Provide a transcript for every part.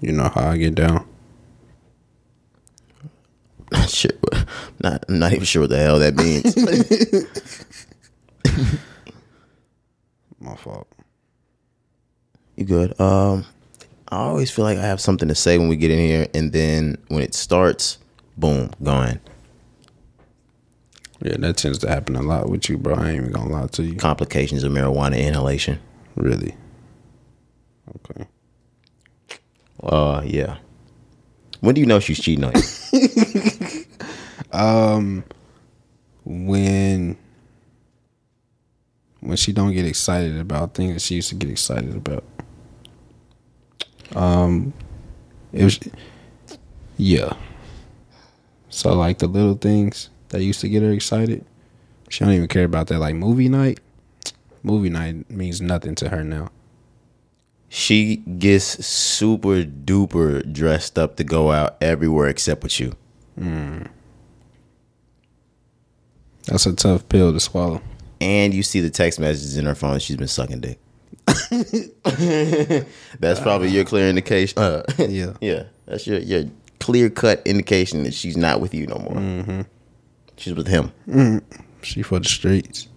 You know how I get down. Not sure. Not I'm not even sure what the hell that means. My fault. you good? Um, I always feel like I have something to say when we get in here, and then when it starts, boom, gone. Yeah, that tends to happen a lot with you, bro. I ain't even gonna lie to you. Complications of marijuana inhalation. Really. Okay. Uh, yeah. When do you know she's cheating on you? um, When when she don't get excited about things that she used to get excited about. Um it was yeah. So like the little things that used to get her excited, she don't even care about that. Like movie night, movie night means nothing to her now. She gets super duper dressed up to go out everywhere except with you. That's a tough pill to swallow. And you see the text messages in her phone. She's been sucking dick. that's probably your clear indication. Uh, Yeah. yeah, that's your your clear cut indication that she's not with you no more. She's with him. She for the streets.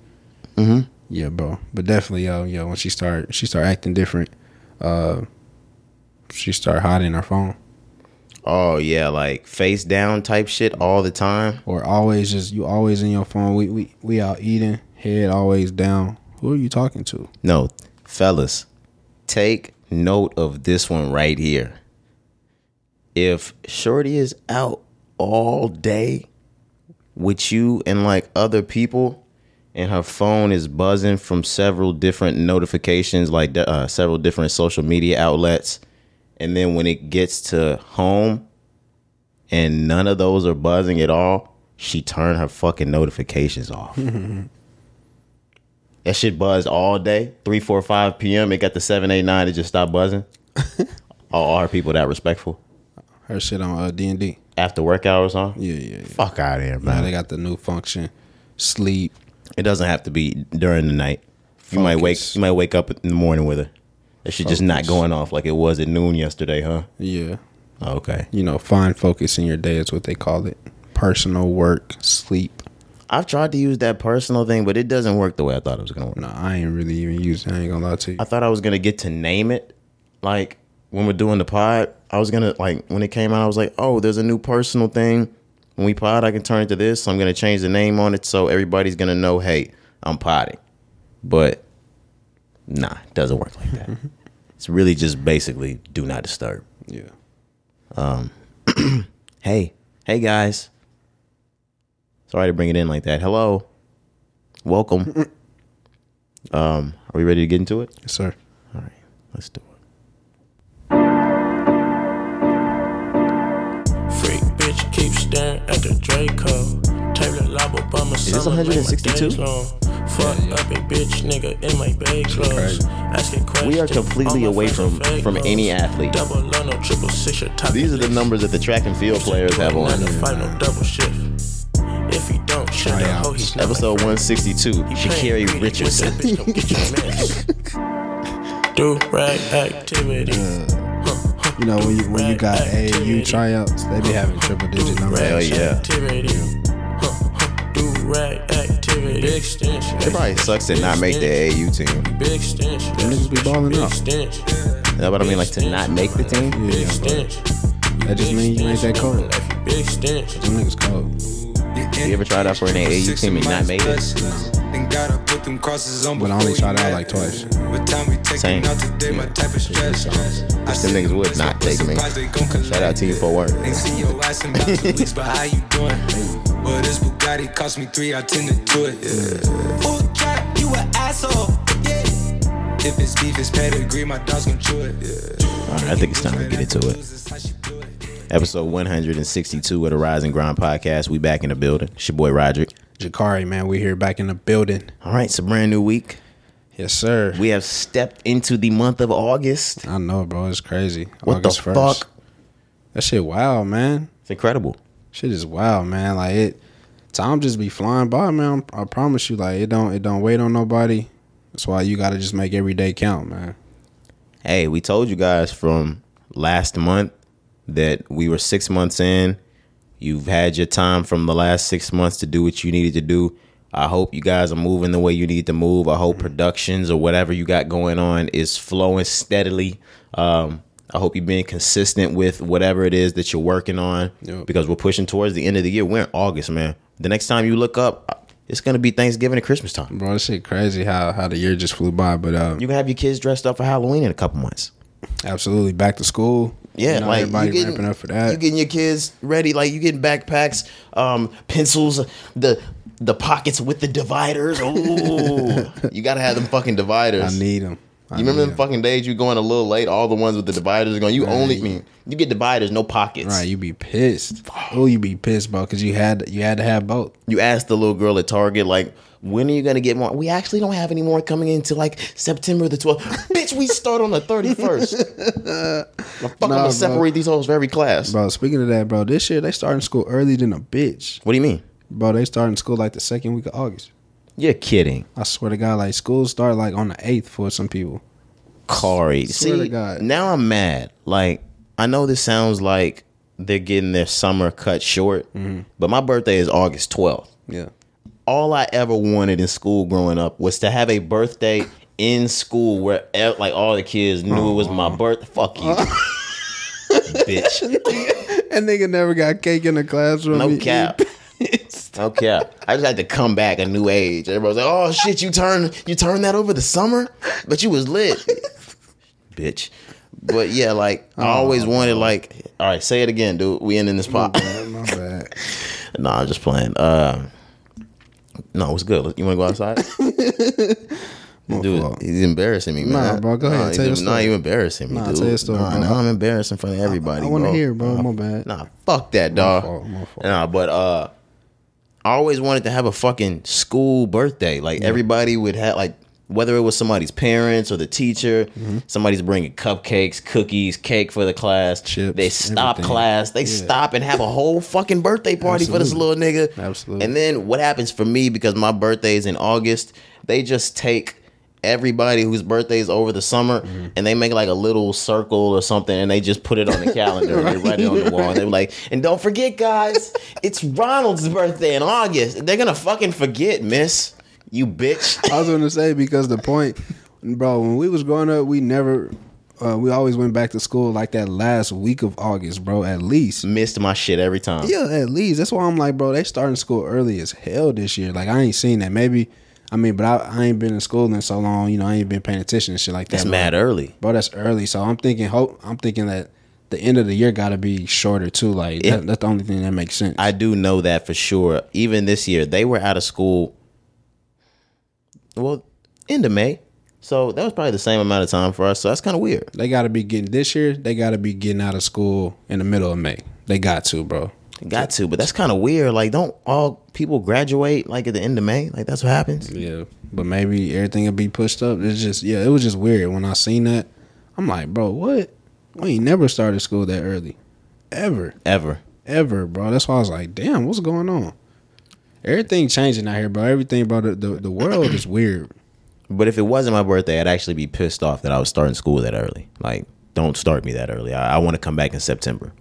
Mm-hmm. Yeah, bro. But definitely, yo, yo, when she start, she start acting different. Uh, she start hiding her phone, Oh yeah, like face down type shit all the time. or always just you always in your phone. We we we out eating, head always down. Who are you talking to? No, fellas, take note of this one right here. If Shorty is out all day with you and like other people, and her phone is buzzing from several different notifications, like uh, several different social media outlets, and then when it gets to home, and none of those are buzzing at all, she turned her fucking notifications off. That shit buzzed all day, 3, 4, 5 p.m. It got to 7, 8, 9, it just stopped buzzing. All are people that respectful? Her shit on uh, D and D. After work hours, huh? Yeah, yeah, yeah. Fuck out of here, Now man. they got the new function, sleep. It doesn't have to be during the night. You might wake you might wake up in the morning with it. That shit just not Focus. going off like it was at noon yesterday, huh? Yeah, Oh, okay. you know, find focus in your day is what they call it. Personal work, sleep. I've tried to use that personal thing, but it doesn't work the way I thought it was gonna work. No, I ain't really even used. It. I ain't gonna lie to you. I thought I was gonna get to name it. Like when we're doing the pod, I was gonna like when it came out, I was like, oh, there's a new personal thing. When we pod, I can turn it to this. So I'm gonna change the name on it so everybody's gonna know, hey, I'm potting. But nah, it doesn't work like that. it's really just basically do not disturb. Yeah. Um hey, hey guys. Sorry to bring it in like that. Hello. Welcome. um, are we ready to get into it? Yes, sir. All right, let's do it. Staring at the Draco. Taylor Lob Obama Is this 162? Fuck up a bitch nigga in my bag clothes. Asking questions. We are completely away from from any athlete. Double on no triple six your top. These are the numbers that the track and field players have on. Nine to five, no double shift. If he don't shut the hoe, he's not Episode 162, He Shakiri playing greedy with Richardson. don't get your rag activity. You know when you when you got AAU tryouts, they be having triple digit numbers. Hell yeah. Activity. Huh, huh, Do rag activity. Big stench. It probably sucks to not make the AAU team. Big stench. niggas be balling Big out. stench. What I mean? Like to not make the team? Big Yeah, stench. that just means you ain't that cold. Big stench. Them niggas cold. You ever tried out for an AAU team and not made it? Then gotta put them crosses on But I only before tried out like twice. What time we taking Same. out today? My type of stress. I Them niggas would not take me. Shout out to you for work. Ain't see your ass in about two weeks, but how you doing? Well, this Bugatti cost me three, I tended to it. Yeah. Full trap, you an asshole. Yeah. If it's beef, it's pedigree, my dog's gonna chew it. Yeah. All right, I think it's time to get into it. Episode 162 of the Rise and Grind podcast. We back in the building. It's your boy Roderick. Jakari, man, we here back in the building. All right, it's a brand new week. Yes, sir. We have stepped into the month of August. I know, bro. It's crazy. What August the 1st. fuck? That shit wild, man. It's incredible. Shit is wild, man. Like it, time just be flying by, man. I promise you, like it don't, it don't wait on nobody. That's why you got to just make every day count, man. Hey, we told you guys from last month that we were six months in. You've had your time from the last six months to do what you needed to do. I hope you guys are moving the way you need to move. I hope productions or whatever you got going on is flowing steadily. Um, I hope you're being consistent with whatever it is that you're working on Yep. because we're pushing towards the end of the year. We're in August, man. The next time you look up, it's gonna be Thanksgiving and Christmas time. Bro, this shit crazy how how the year just flew by. But um, You can have your kids dressed up for Halloween in a couple months. absolutely back to school. Yeah, You know, like everybody you getting, ramping up for that. You getting your kids ready, like you getting backpacks, um, pencils, the the pockets with the dividers. Oh, you gotta have them fucking dividers. I need them. you remember them fucking days you going a little late? All the ones with the dividers are going. You only mean you get dividers, no pockets. Right, you be pissed. Oh, you be pissed, bro, because you had you had to have both. You asked the little girl at Target, like, when are you gonna get more? We actually don't have any more coming in until like September the 12th. Bitch, we start on the 31st. the fuck I'm Nah, gonna separate these hoes for every class. Bro, speaking of that, bro, this year they starting school early than a bitch. What do you mean? Bro, they starting school like the second week of August. You're kidding. I swear to God, like school start like on the eighth for some people. Cari. See, now I'm mad. Like, I know this sounds like they're getting their summer cut short, Mm-hmm. but my birthday is August 12th. Yeah. All I ever wanted in school growing up was to have a birthday in school where like all the kids knew it was my birth. Fuck you, bitch. And nigga never got cake in the classroom. No cap. No cap. I just had to come back a new age. Everybody's like, "Oh shit, you turned you turned that over the summer, but you was lit, bitch." But yeah, like I always wanted, like, all right, say it again, dude. We ending this My pop. bad, my bad. no, I'm just playing. Uh, no, it's good. You want to go outside? Dude, fault. he's embarrassing me, man. Nah, bro, go ahead, Nah, tell your Nah, story. you embarrassing me, Nah, dude. tell your story, Nah, bro. now I'm embarrassed in front of everybody. I want to hear, bro. Nah, My bad. Nah, fuck that, dog. fault, my fault. Nah, but uh, I always wanted to have a fucking school birthday. Like everybody would have, like whether it was somebody's parents or the teacher, Mm-hmm. somebody's bringing cupcakes, cookies, cake for the class. Chips, They stop everything. class. They stop and have a whole fucking birthday party for this little nigga. Absolutely. And then what happens for me because my birthday is in August? They just take everybody whose birthday is over the summer Mm-hmm. and they make like a little circle or something and they just put it on the calendar and they write it on the wall and they're like and don't forget guys it's ronald's birthday in august they're gonna fucking forget miss you bitch I was gonna say because the point, bro. When we was growing up, we never, uh, we always went back to school like that last week of August, bro. At least. missed my shit every time Yeah, at least. That's why I'm like, bro, they starting school early as hell this year. Like I ain't seen that. Maybe, I mean, but I, I ain't been in school in so long. You know, I ain't been paying attention and shit like that. that's bro. mad early bro. That's early. So I'm thinking, hope I'm thinking that the end of the year got to be shorter too. Like Yeah. that, that's the only thing that makes sense. i do know that for sure even this year they were out of school well end of may so that was probably the same amount of time for us so that's kind of weird they got to be getting this year. They got to be getting out of school in the middle of May. They got to, bro. Got to, but that's kind of weird. Like, don't all people graduate like at the end of May? Like, that's what happens. Yeah, but maybe everything will be pushed up. It's just yeah, it was just weird when I seen that. I'm like, bro, what? We ain't never started school that early, ever, Ever. ever, bro. That's why I was like, damn, what's going on? Everything changing out here, bro. Everything, bro. The the, the world is weird. But if it wasn't my birthday, I'd actually be pissed off that I was starting school that early. Like, don't start me that early. I, I want to come back in September.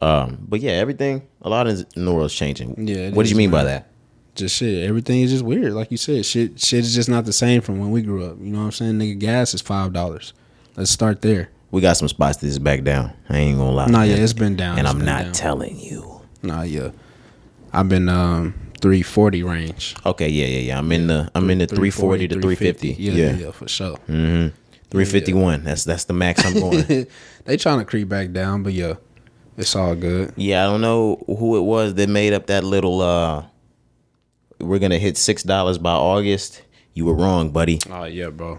Um, but yeah, everything, a lot in the world's changing. Yeah, What do you mean by that? Just shit. Everything is just weird, like you said. Shit, shit is just not the same from when we grew up. You know what I'm saying? Nigga, gas is five dollars. Let's start there. We got some spots that is back down. I ain't gonna lie. Nah, yeah, it's been down. and It's I'm not down. telling you. Nah, yeah. I've been um three forty range. Okay, yeah, yeah, yeah. I'm in the I'm in the 340 to 350. Yeah, yeah, yeah, for sure. Mm-hmm. 351. That's that's the max I'm going. they trying to creep back down, but yeah, it's all good. Yeah, I don't know who it was that made up that little uh we're gonna hit six dollars by August. You were wrong, buddy. Oh yeah, bro.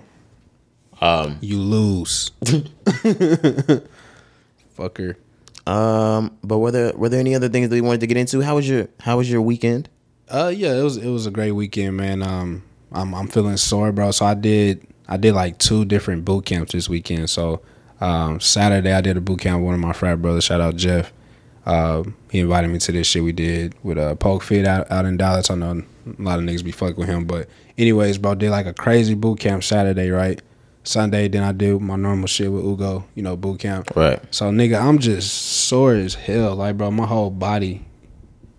Um, you lose, fucker. Um, but were there were there any other things that you wanted to get into? How was your how was your weekend? Uh, yeah, it was it was a great weekend, man. Um, I'm I'm feeling sore, bro. So I did I did like two different boot camps this weekend. So, um, Saturday I did a boot camp with one of my frat brothers. Shout out Jeff. Uh, he invited me to this shit we did with uh, Poke Fit out, out in Dallas. I know a lot of niggas be fucking with him, but anyways, bro, did like a crazy boot camp Saturday, right? Sunday, then I do my normal shit with Ugo, you know, boot camp. Right. So nigga, I'm just sore as hell. Like, bro, my whole body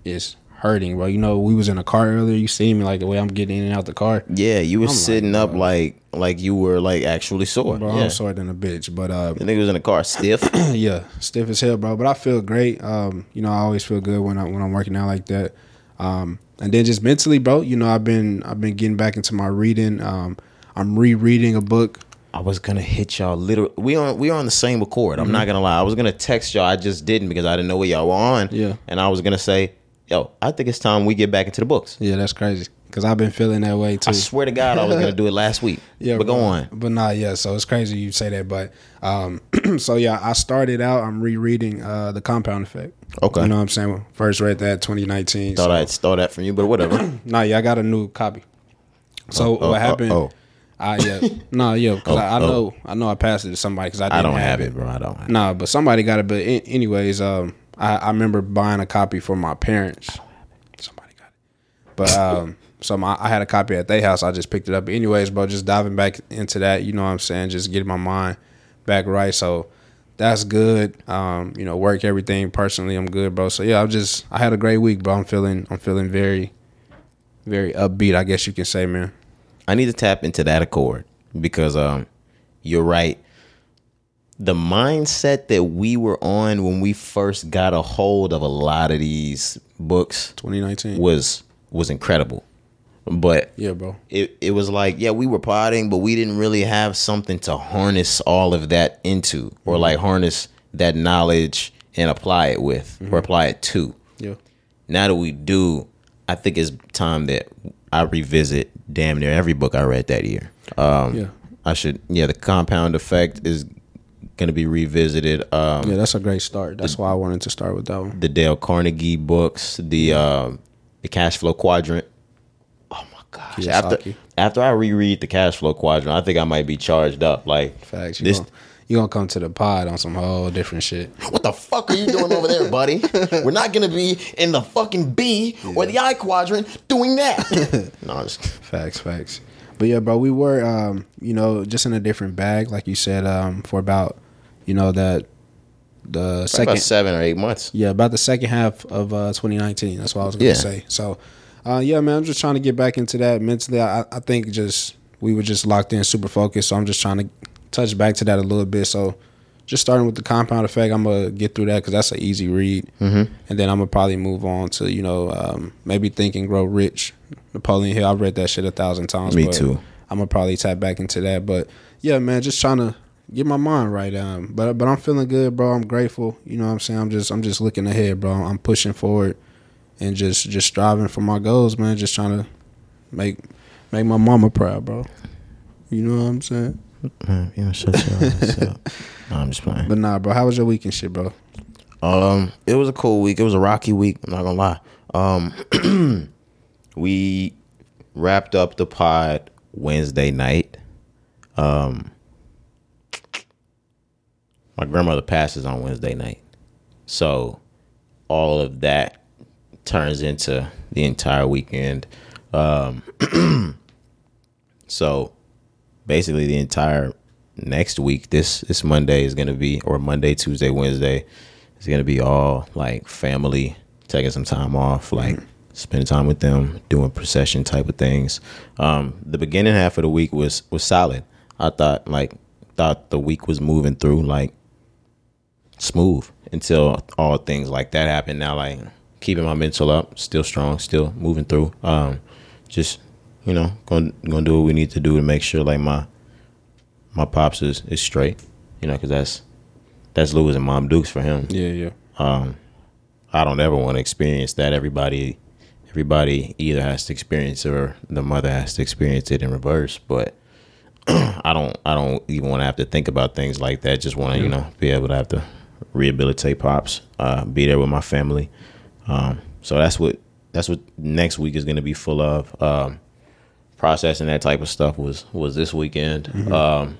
is hurting, bro. You know, we was in a car earlier. You see me like the way I'm getting in and out the car. Yeah, you was I'm like, sitting up bro. like like you were like actually sore. Bro, yeah. I'm sore than a bitch. But uh The nigga was in the car stiff. yeah, stiff as hell, bro. But I feel great. Um, you know, I always feel good when I when I'm working out like that. Um, and then just mentally, bro. You know, I've been I've been getting back into my reading. Um, I'm rereading a book. I was gonna hit y'all literally. We on we on the same accord. I'm Mm-hmm. not gonna lie. I was gonna text y'all. I just didn't because I didn't know where y'all were on. Yeah. And I was gonna say, yo, I think it's time we get back into the books. Yeah, that's crazy. Cause I've been feeling that way too. I swear to God, I was gonna do it last week. Yeah, but go on. But nah, yeah. So it's crazy you say that, but um, so yeah, I started out. I'm rereading uh, the Compound Effect. Okay. You know what I'm saying? First read that 2019. Thought so, I'd stole that from you, but whatever. Nah, yeah, I got a new copy. So oh, what happened? oh, oh. I yeah, nah, yeah, because Oh, I, I oh. know, I know, I passed it to somebody because I didn't I don't have, have it, bro. I don't. Have it. Nah, but somebody got it. But in, anyways, um, I, I remember buying a copy for my parents. Somebody got it, but um, so my, I had a copy at their house. I just picked it up. But anyways, bro, just diving back into that. You know what I'm saying? Just getting my mind back right. So that's good. Um, you know, work everything personally. I'm good, bro. So yeah, I'm just I had a great week, bro. I'm feeling I'm feeling very, very upbeat. I guess you can say, man. I need to tap into that accord because um, you're right. The mindset that we were on when we first got a hold of a lot of these books 2019. was was incredible. But Yeah, bro. it, it was like, yeah, we were potting, but we didn't really have something to harness all of that into or like harness that knowledge and apply it with or apply it to. Yeah. Now that we do, I think it's time that I revisit damn near every book I read that year. Um, Yeah. I should, yeah, the compound effect is going to be revisited. Um, Yeah, that's a great start. That's why I wanted to start with that one. the Dale Carnegie books, the um, the cash flow quadrant. Oh my gosh! After after I reread the cash flow quadrant, I think I might be charged up. Like Facts. This. gonna, you gonna come to the pod on some whole different shit. What the fuck are you doing over there, buddy? We're not gonna be in the fucking B or the I quadrant doing that. no, just, Facts, facts. But yeah, bro, we were um, you know, just in a different bag, like you said, um, for about, you know, that the second about seven or eight months. Yeah, about the second half of uh, 2019. That's what I was gonna Yeah. say. So, uh, yeah, man, I'm just trying to get back into that mentally. I, I think just we were just locked in, super focused. So I'm just trying to touch back to that a little bit. So, just starting with the compound effect, I'm gonna get through that because that's an easy read, mm-hmm. and then I'm gonna probably move on to you know um, maybe Think and Grow Rich, Napoleon Hill. I've read that shit a thousand times. Me but too. I'm gonna probably tap back into that. But yeah, man, just trying to get my mind right. Um, but but I'm feeling good, bro. I'm grateful. You know what I'm saying? I'm just I'm just looking ahead, bro. I'm pushing forward and just just striving for my goals, man. Just trying to make make my mama proud, bro. You know what I'm saying? Man, you know, shut your ass up. No, I'm just playing. But nah, bro. How was your weekend, shit, bro? Um, it was a cool week. It was a rocky week. I'm not gonna lie. Um, we wrapped up the pod Wednesday night. Um, my grandmother passes on Wednesday night, so all of that turns into the entire weekend. Um, so basically, the entire next week, this this Monday is gonna be, or Monday, Tuesday, Wednesday, is gonna be all like family taking some time off, like spending time with them, doing procession type of things. Um, the beginning half of the week was was solid. I thought like thought the week was moving through like smooth until all things like that happened. Now like keeping my mental up, still strong, still moving through. Um, just you know, gonna gonna do what we need to do to make sure like my my pops is, is straight. You know, because that's that's Lewis and Mom Dukes for him. Yeah, yeah. Um, I don't ever want to experience that. Everybody, everybody either has to experience it or the mother has to experience it in reverse. But I don't, I don't even want to have to think about things like that. Just want to, you know, be able to have to rehabilitate pops, uh, be there with my family. Um, so that's what that's what next week is going to be full of. Um, processing that type of stuff was was this weekend. Um,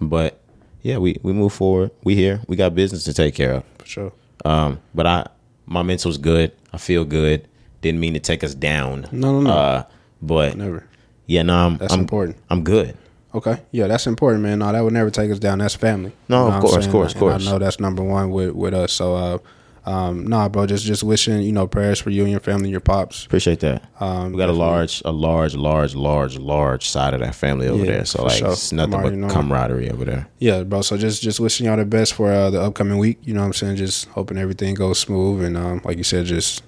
but yeah, we we move forward. We here. We got business to take care of. For sure. Um, but I my mental's good. I feel good. Didn't mean to take us down. No, no, no. Uh, but Never. yeah, no, I'm That's I'm, important. I'm good. Okay, yeah, that's important, man. No, that would never take us down. That's family. No, of what I'm course, of course, of course. I know that's number one with with us. So, uh, um, nah, bro, just just wishing you know prayers for you and your family, and your pops. Appreciate that. Um, we got a large, a large, large, large, large side of that family over Yeah, there. So like, sure. it's nothing but camaraderie over there. Yeah, bro. So just just wishing y'all the best for uh, the upcoming week. You know what I'm saying? Just hoping everything goes smooth and um, like you said, just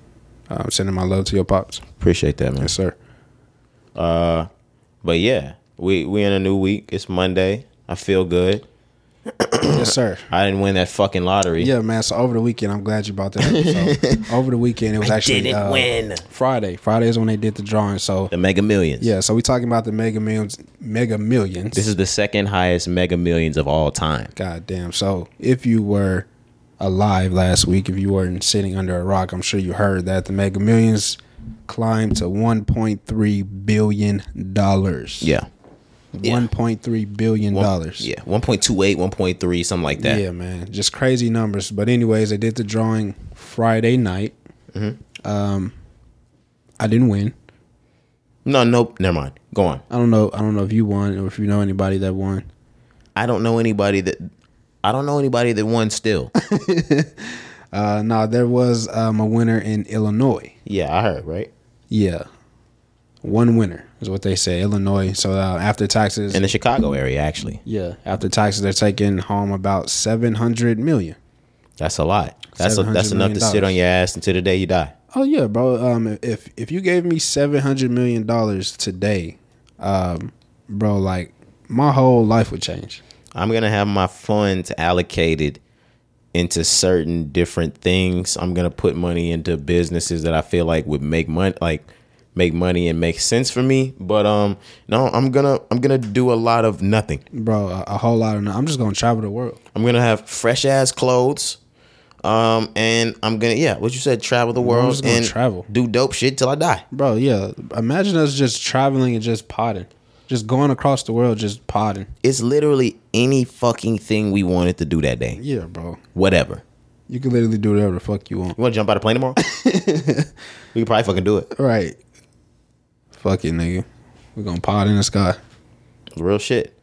um, sending my love to your pops. Appreciate that, man. Yes, sir. Uh, but yeah, we we in a new week. It's Monday. I feel good. Yes, sir. I didn't win that fucking lottery. Yeah, man. So over the weekend, I'm glad you brought that up. So over the weekend, it was actually didn't uh, win. Friday. Friday is when they did the drawing. So The Mega Millions. yeah, so we talking about the Mega Millions. Mega Millions. This is the second highest Mega Millions of all time. God damn. So if you were alive last week, if you weren't sitting under a rock, I'm sure you heard that the Mega Millions climbed to 1.3 billion dollars. Yeah. Yeah. 1.3 billion dollars. Yeah. 1.28, 1.3, something like that. Yeah, man, just crazy numbers. But anyways, they did the drawing Friday night. Mm-hmm. Um, I didn't win. No, nope. Never mind. Go on. I don't know. I don't know if you won or if you know anybody that won. I don't know anybody that. I don't know anybody that won still. Uh, no, there was um, a winner in Illinois. yeah, I heard, right? Yeah, one winner is what they say. Illinois. So uh, after taxes, In the Chicago area, actually. yeah, after taxes, they're taking home about seven hundred million. That's a lot. That's a, that's enough to sit on your ass until the day you die. Oh yeah, bro. Um, if if you gave me seven hundred million dollars today, um, bro, like my whole life would change. I'm gonna have my funds allocated into certain different things. I'm gonna put money into businesses that I feel like would make money, like make money and make sense for me. But um, no, I'm gonna I'm gonna do a lot of nothing. bro. A, a whole lot of. Nothing. I'm just gonna travel the world. I'm gonna have fresh ass clothes. Um, and I'm gonna yeah, what you said, travel the world and travel. do dope shit till I die. Bro, yeah. Imagine us just traveling and just potting, just going across the world, just potting. It's literally any fucking thing we wanted to do that day. Yeah, bro. Whatever. You can literally do whatever the fuck you want. You wanna jump out of plane tomorrow? we could probably fucking do it. Right. Fuck it, nigga. We're gonna pot in the sky. Real shit.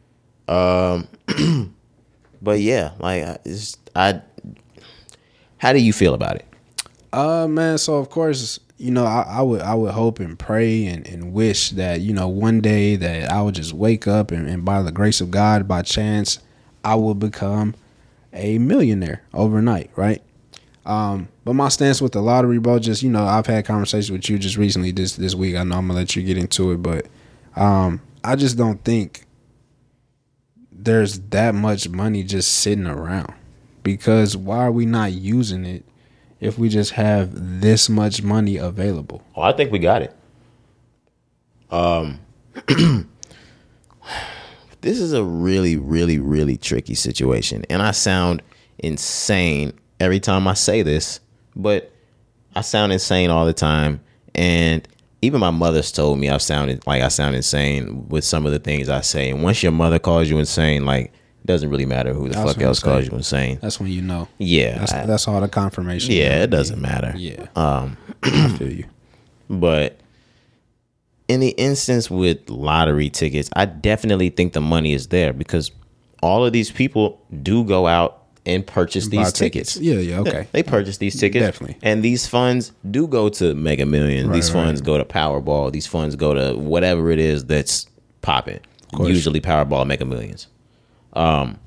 Um, but yeah, like I- it's, I. How do you feel about it? Uh man, so of course, you know, I, I would I would hope and pray and, and wish that, you know, one day that I would just wake up and, and by the grace of God, by chance, I will become a millionaire overnight, right? Um, but my stance with the lottery, bro, just you know, I've had conversations with you just recently this this week. I know I'm gonna let you get into it, but um, I just don't think there's that much money just sitting around. Because why are we not using it if we just have this much money available? Oh, I think we got it. Um, this is a really, really, really tricky situation, and I sound insane every time I say this, but I sound insane all the time, and even my mother's told me I've sounded like I sound insane with some of the things I say. And once your mother calls you insane, like it doesn't really matter who the That's fuck else calls you insane. That's when you know. Yeah, That's I- that's all the confirmation. yeah, it doesn't matter. Yeah. Um, I feel you. but in the instance with lottery tickets, I definitely think the money is there because all of these people do go out and purchase these tickets. Yeah, yeah, okay. They purchase these tickets. Definitely. And these funds do go to Mega Millions. Right, these funds right. go to Powerball. These funds go to whatever it is that's popping. Usually Powerball, Mega Millions. Um,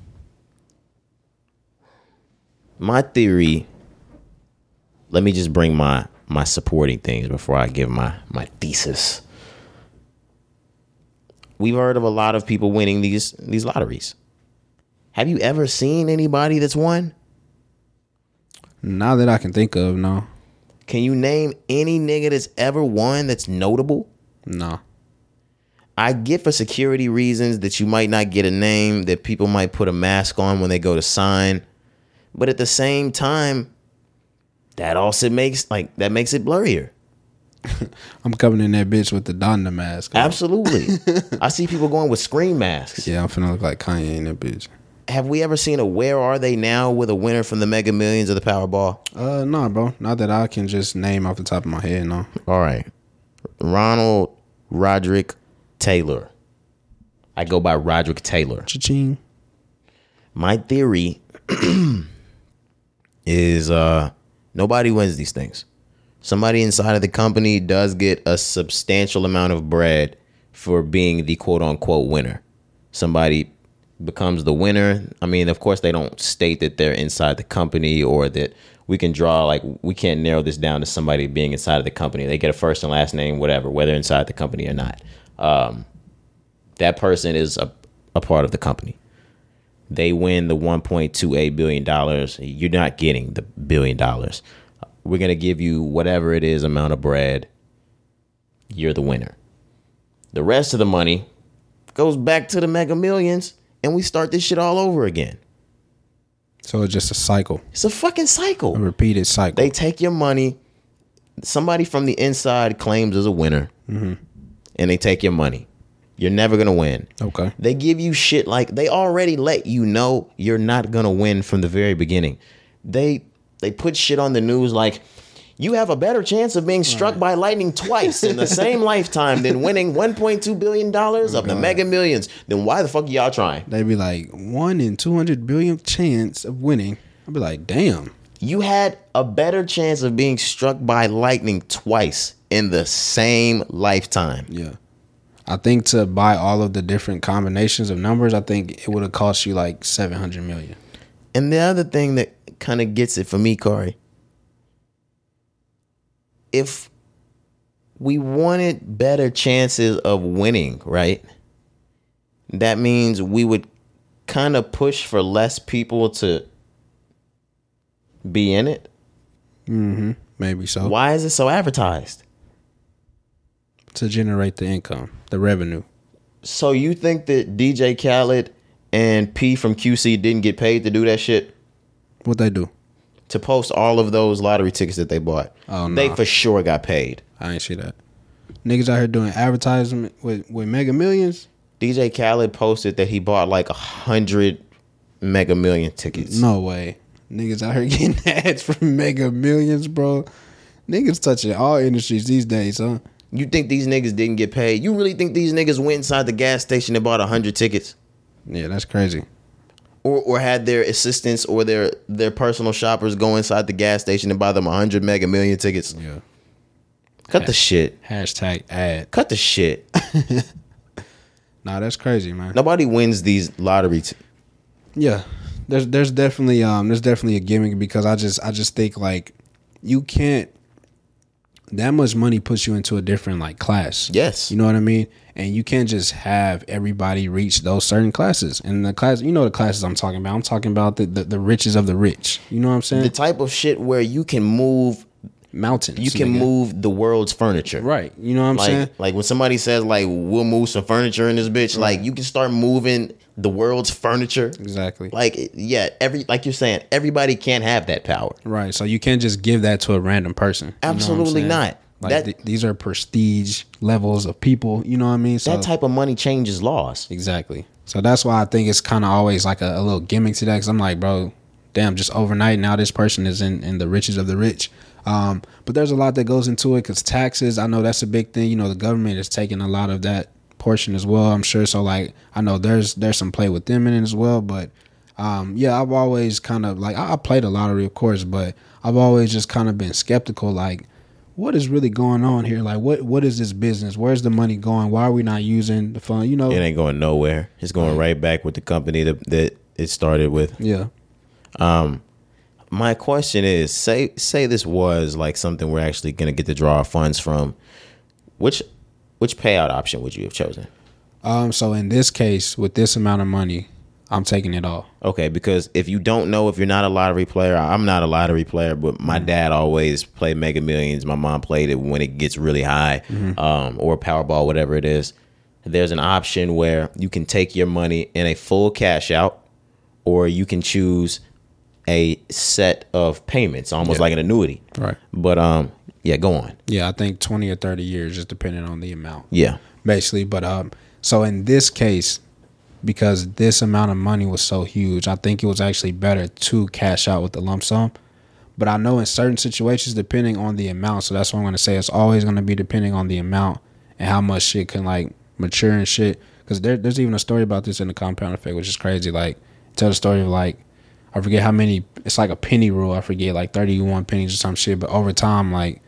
my theory. Let me just bring my my supporting things before I give my my thesis. We've heard of a lot of people winning these these lotteries. Have you ever seen anybody that's won? Now that I can think of, no. Can you name any nigga that's ever won that's notable? No. I get for security reasons that you might not get a name, that people might put a mask on when they go to sign. But at the same time, that also makes like that makes it blurrier. I'm coming in that bitch with the Donda mask. Absolutely. I see people going with screen masks. Yeah, I'm finna look like Kanye in that bitch. Have we ever seen a where are they now with a winner from the Mega Millions of the Powerball? Uh, no, bro. Not that I can just name off the top of my head. No. All right. Ronald Roderick Taylor. I go by Roderick Taylor. Cha-ching. My theory is uh nobody wins these things. Somebody inside of the company does get a substantial amount of bread for being the quote unquote winner. Somebody becomes the winner. I mean, of course, they don't state that they're inside the company or that we can draw, like, we can't narrow this down to somebody being inside of the company. They get a first and last name, whatever, whether inside the company or not. Um, that person is a, a part of the company. They win the 1.28 billion dollars. You're not getting the billion dollars. We're gonna give you whatever it is amount of bread. You're the winner. The rest of the money goes back to the Mega Millions, and we start this shit all over again. So it's just a cycle, It's a fucking cycle. a repeated cycle. They take your money. Somebody from the inside claims as a winner, mm-hmm. and they take your money. You're never gonna win. okay. They give you shit like they already let you know you're not gonna win from the very beginning. They they put shit on the news like you have a better chance of being struck by lightning twice in the same lifetime than winning 1.2 billion dollars of the Mega Millions. Then why the fuck are y'all trying? They'd be like one in two hundred billion chance of winning. I'd be like, damn. You had a better chance of being struck by lightning twice in the same lifetime. Yeah. I think to buy all of the different combinations of numbers, I think it would have cost you like seven hundred million. And the other thing that kind of gets it for me, Cari, if we wanted better chances of winning, right? That means we would kind of push for less people to be in it. Mm-hmm. Maybe so. Why is it so advertised? To generate the income, the revenue. So you think that DJ Khaled and P from QC didn't get paid to do that shit? What they do? To post all of those lottery tickets that they bought? Oh, They for sure got paid. I ain't see that. Niggas out here doing advertisement with, with mega millions. DJ Khaled posted that he bought like a hundred Mega Million tickets. No way. Niggas out here getting ads for mega millions, bro. Niggas touching all industries these days, huh? You think these niggas didn't get paid? You really think these niggas went inside the gas station and bought a hundred tickets, Yeah, that's crazy. Or or had their assistants or their their personal shoppers go inside the gas station and buy them a hundred Mega Million tickets? Yeah. Cut the shit. Hashtag ad. Cut the shit. Nah, that's crazy, man. Nobody wins these lottery. T- Yeah, there's there's definitely um there's definitely a gimmick because I just I just think like you can't that much money puts you into a different like class. Yes. you know what I mean. And you can't just have everybody reach those certain classes. And the class, you know, the classes I'm talking about. I'm talking about the the, the riches of the rich. You know what I'm saying? the type of shit where you can move. Mountains. You can nigga. move the world's furniture. Right. You know what I'm saying? Like, like when somebody says like we'll move some furniture in this bitch, like you can start moving the world's furniture. Exactly. Like yeah, every like you're saying, everybody can't have that power. Right. So you can't just give that to a random person. You know Absolutely not. Like That- th- these are prestige levels of people. You know what I mean? So That type of money changes laws. exactly. So that's why I think it's kind of always like a, a little gimmick to that. Because I'm like, bro, damn, just overnight now this person is in in the riches of the rich. Um, but there's a lot that goes into it because taxes. I know that's a big thing. You know, the government is taking a lot of that portion as well. I'm sure. So like, I know there's there's some play with them in it as well. But um, yeah, I've always kind of like I, I played a lottery, of course, but I've always just kind of been skeptical. Like, what is really going on here? Like, what what is this business? Where's the money going? Why are we not using the fund? You know, It ain't going nowhere. It's going right back with the company that that it started with. yeah. Um, My question is, say say this was like something we're actually gonna get to draw our funds from. Which which payout option would you have chosen? Um, so in this case, with this amount of money, I'm taking it all. Okay, because if you don't know, if you're not a lottery player, I'm not a lottery player, but my dad always played Mega Millions. My mom played it when it gets really high, um, or Powerball, whatever it is. There's an option where you can take your money in a full cash out, or you can choose a set of payments, almost Yeah. like an annuity. Right. But um, yeah, go on. Yeah, I think 20 or 30 years, just depending on the amount. Yeah, basically. But um, so in this case, because this amount of money was so huge, I think it was actually better to cash out with the lump sum. But I know in certain situations, depending on the amount, so that's what I'm gonna say. It's always gonna be depending on the amount and how much shit can like mature and shit. because there, there's even a story about this in the Compound Effect, which is crazy. Like, tell the story of like, I forget how many. It's like a penny rule. I forget like 31 pennies or some shit. But over time, like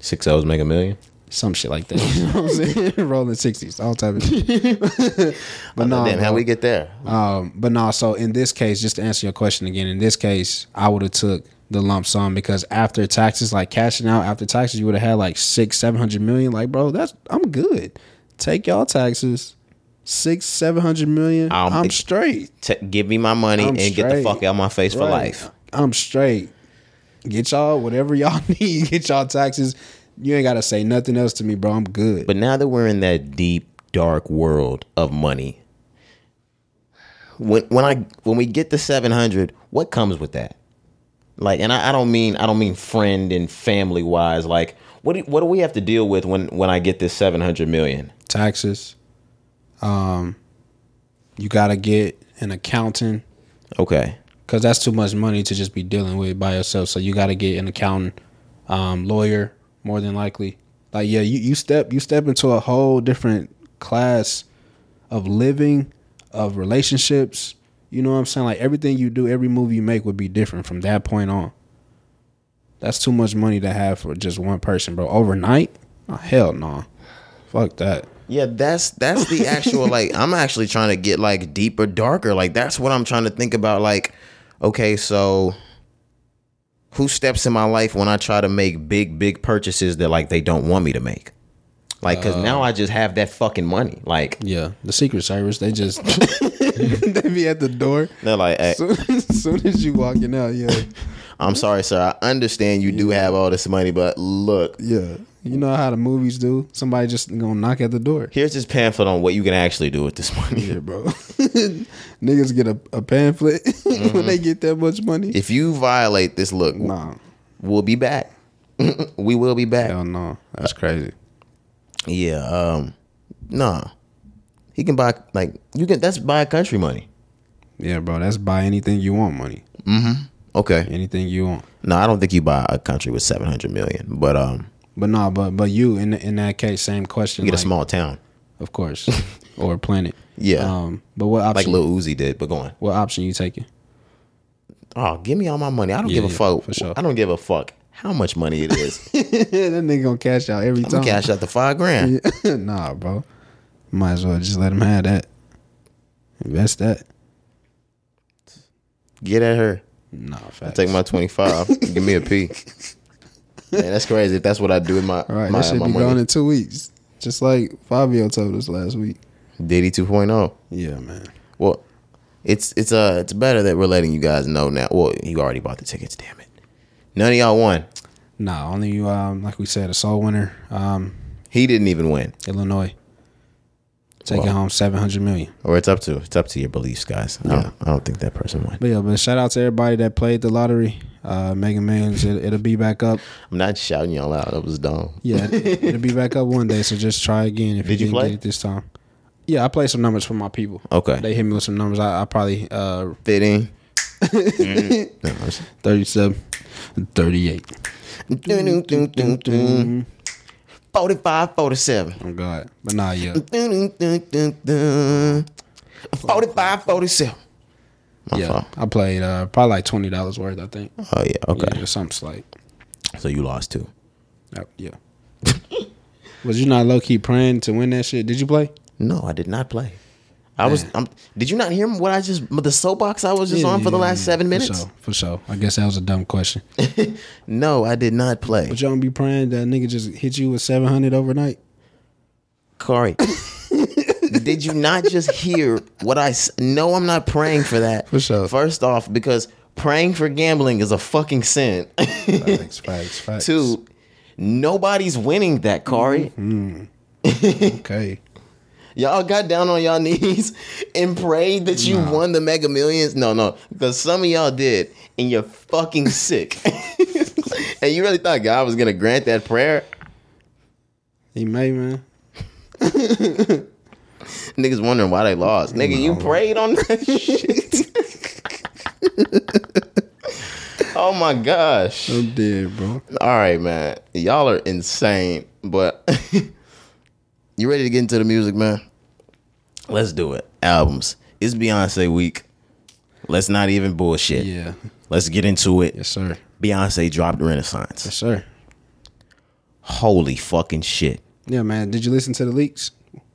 Six O's make a million. some shit like that. You know what I'm saying? Rolling sixties, all type of shit. but no, Damn, how we get there? Um, but no, so in this case, just to answer your question again, in this case, I would have took the lump sum because after taxes, like cashing out after taxes, you would have had like six, seven hundred million. Like, bro, that's I'm good. Take y'all taxes, six, seven hundred million. Um, I'm straight. T- give me my money I'm and get the fuck out of my face for life. I'm straight. Get y'all whatever y'all need. Get y'all taxes. You ain't gotta say nothing else to me, bro. I'm good. But now that we're in that deep, dark world of money, when when I when we get to seven hundred, what comes with that? Like, and I, I don't mean I don't mean friend and family wise. Like, what do, what do we have to deal with when when I get this seven hundred million? taxes. Um, you gotta get an accountant. Okay, because that's too much money to just be dealing with by yourself. So you got to get an accountant, um, lawyer, more than likely. Like yeah, you, you step you step into a whole different class of living, of relationships. You know what I'm saying? Like everything you do, every move you make would be different from that point on. That's too much money to have for just one person, bro. Overnight? Oh, hell no. Fuck that. yeah, that's that's the actual like. I'm actually trying to get like deeper, darker. Like that's what I'm trying to think about. Like, okay, so who steps in my life when I try to make big, big purchases that like they don't want me to make? Like, cause now I just have that fucking money. Like, Yeah, the Secret Service, they just they be at the door. they're like, hey, soon, as soon as you walking out, yeah, I'm sorry, sir. I understand you do have all this money, but look, yeah. You know how the movies do. Somebody just gonna knock at the door. here's this pamphlet on what you can actually do with this money. Yeah, bro. Niggas get a, a pamphlet when they get that much money. If you violate this, look, Nah, we'll be back. we will be back. hell no. That's crazy. Yeah, um, nah. He can buy like you can. That's buy country money. Yeah, bro. That's buy anything you want money. Okay. Anything you want. No, I don't think you buy a country with seven hundred million, but um, But no, but but you in in that case, same question. you get a small town of course, or a planet. Yeah. Um, but what option? like? Lil Uzi did. But go on. what option you taking? Oh, give me all my money. I don't give a fuck. for sure. I don't give a fuck how much money it is. that nigga gonna cash out every I'm time. cash out the five grand. nah, bro. Might as well just let him have that. Invest that. Get at her. Nah, facts. I take my twenty five. give me a P. Man, that's crazy. If that's what I do with my All right, my, that should my be money. gone in two weeks. Just like Fabio told us last week. Diddy 2.0. Yeah, man. Well, it's it's uh it's better that we're letting you guys know now. Well, you already bought the tickets. Damn it. None of y'all won. Nah, only you. Um, like we said, a soul winner. Um, He didn't even win. Illinois. Taking Well. home seven hundred million. Or it's up to it's up to your beliefs, guys. I, don't, I don't think that person won. But yeah, but shout out to everybody that played the lottery. Uh, Mega Millions. It, it'll be back up. I'm not shouting y'all out. That was dumb. Yeah, it, it'll be back up one day. So just try again if Did you you didn't play? get it this time. Yeah, I played some numbers for my people. Okay. They hit me with some numbers. I, I probably uh Fitting. Mm. No, 37, 38. Dun, dun, dun, dun, dun. 45, 47. Oh God, but nah, yeah, Dun, dun, dun, dun, dun. 45, 47. My yeah. fault. I played uh probably like twenty dollars worth. I think. Oh, yeah. Okay. Yeah, something slight. So you lost too. Yeah. Was you not low key praying to win that shit? Did you play? No, I did not play. I was. I'm, did you not hear what I just the soapbox I was just on for the last seven minutes? For sure, for sure. I guess that was a dumb question. No, I did not play. But don't be praying that nigga just hit you with seven hundred overnight. Cari, did you not just hear what what I? s- No, I'm not praying for that. For sure. First off, because praying for gambling is a fucking sin. Facts, facts, facts. Two, nobody's winning that, Cari. Mm-hmm. Okay. Y'all got down on y'all knees and prayed that you won the Mega Millions. No, no, because some of y'all did, and you're fucking sick. and you really thought God was gonna grant that prayer? He may, man. Niggas wondering why they lost. Nigga, you prayed on that shit. oh my gosh. I'm dead, bro. All right, man. Y'all are insane. But you ready to get into the music, man? Let's do it. Albums. It's Beyonce week. Let's not even bullshit. Yeah. Let's get into it. Yes, sir. Beyonce dropped Renaissance. Yes, sir. Holy fucking shit. Yeah, man. Did you listen to the leaks?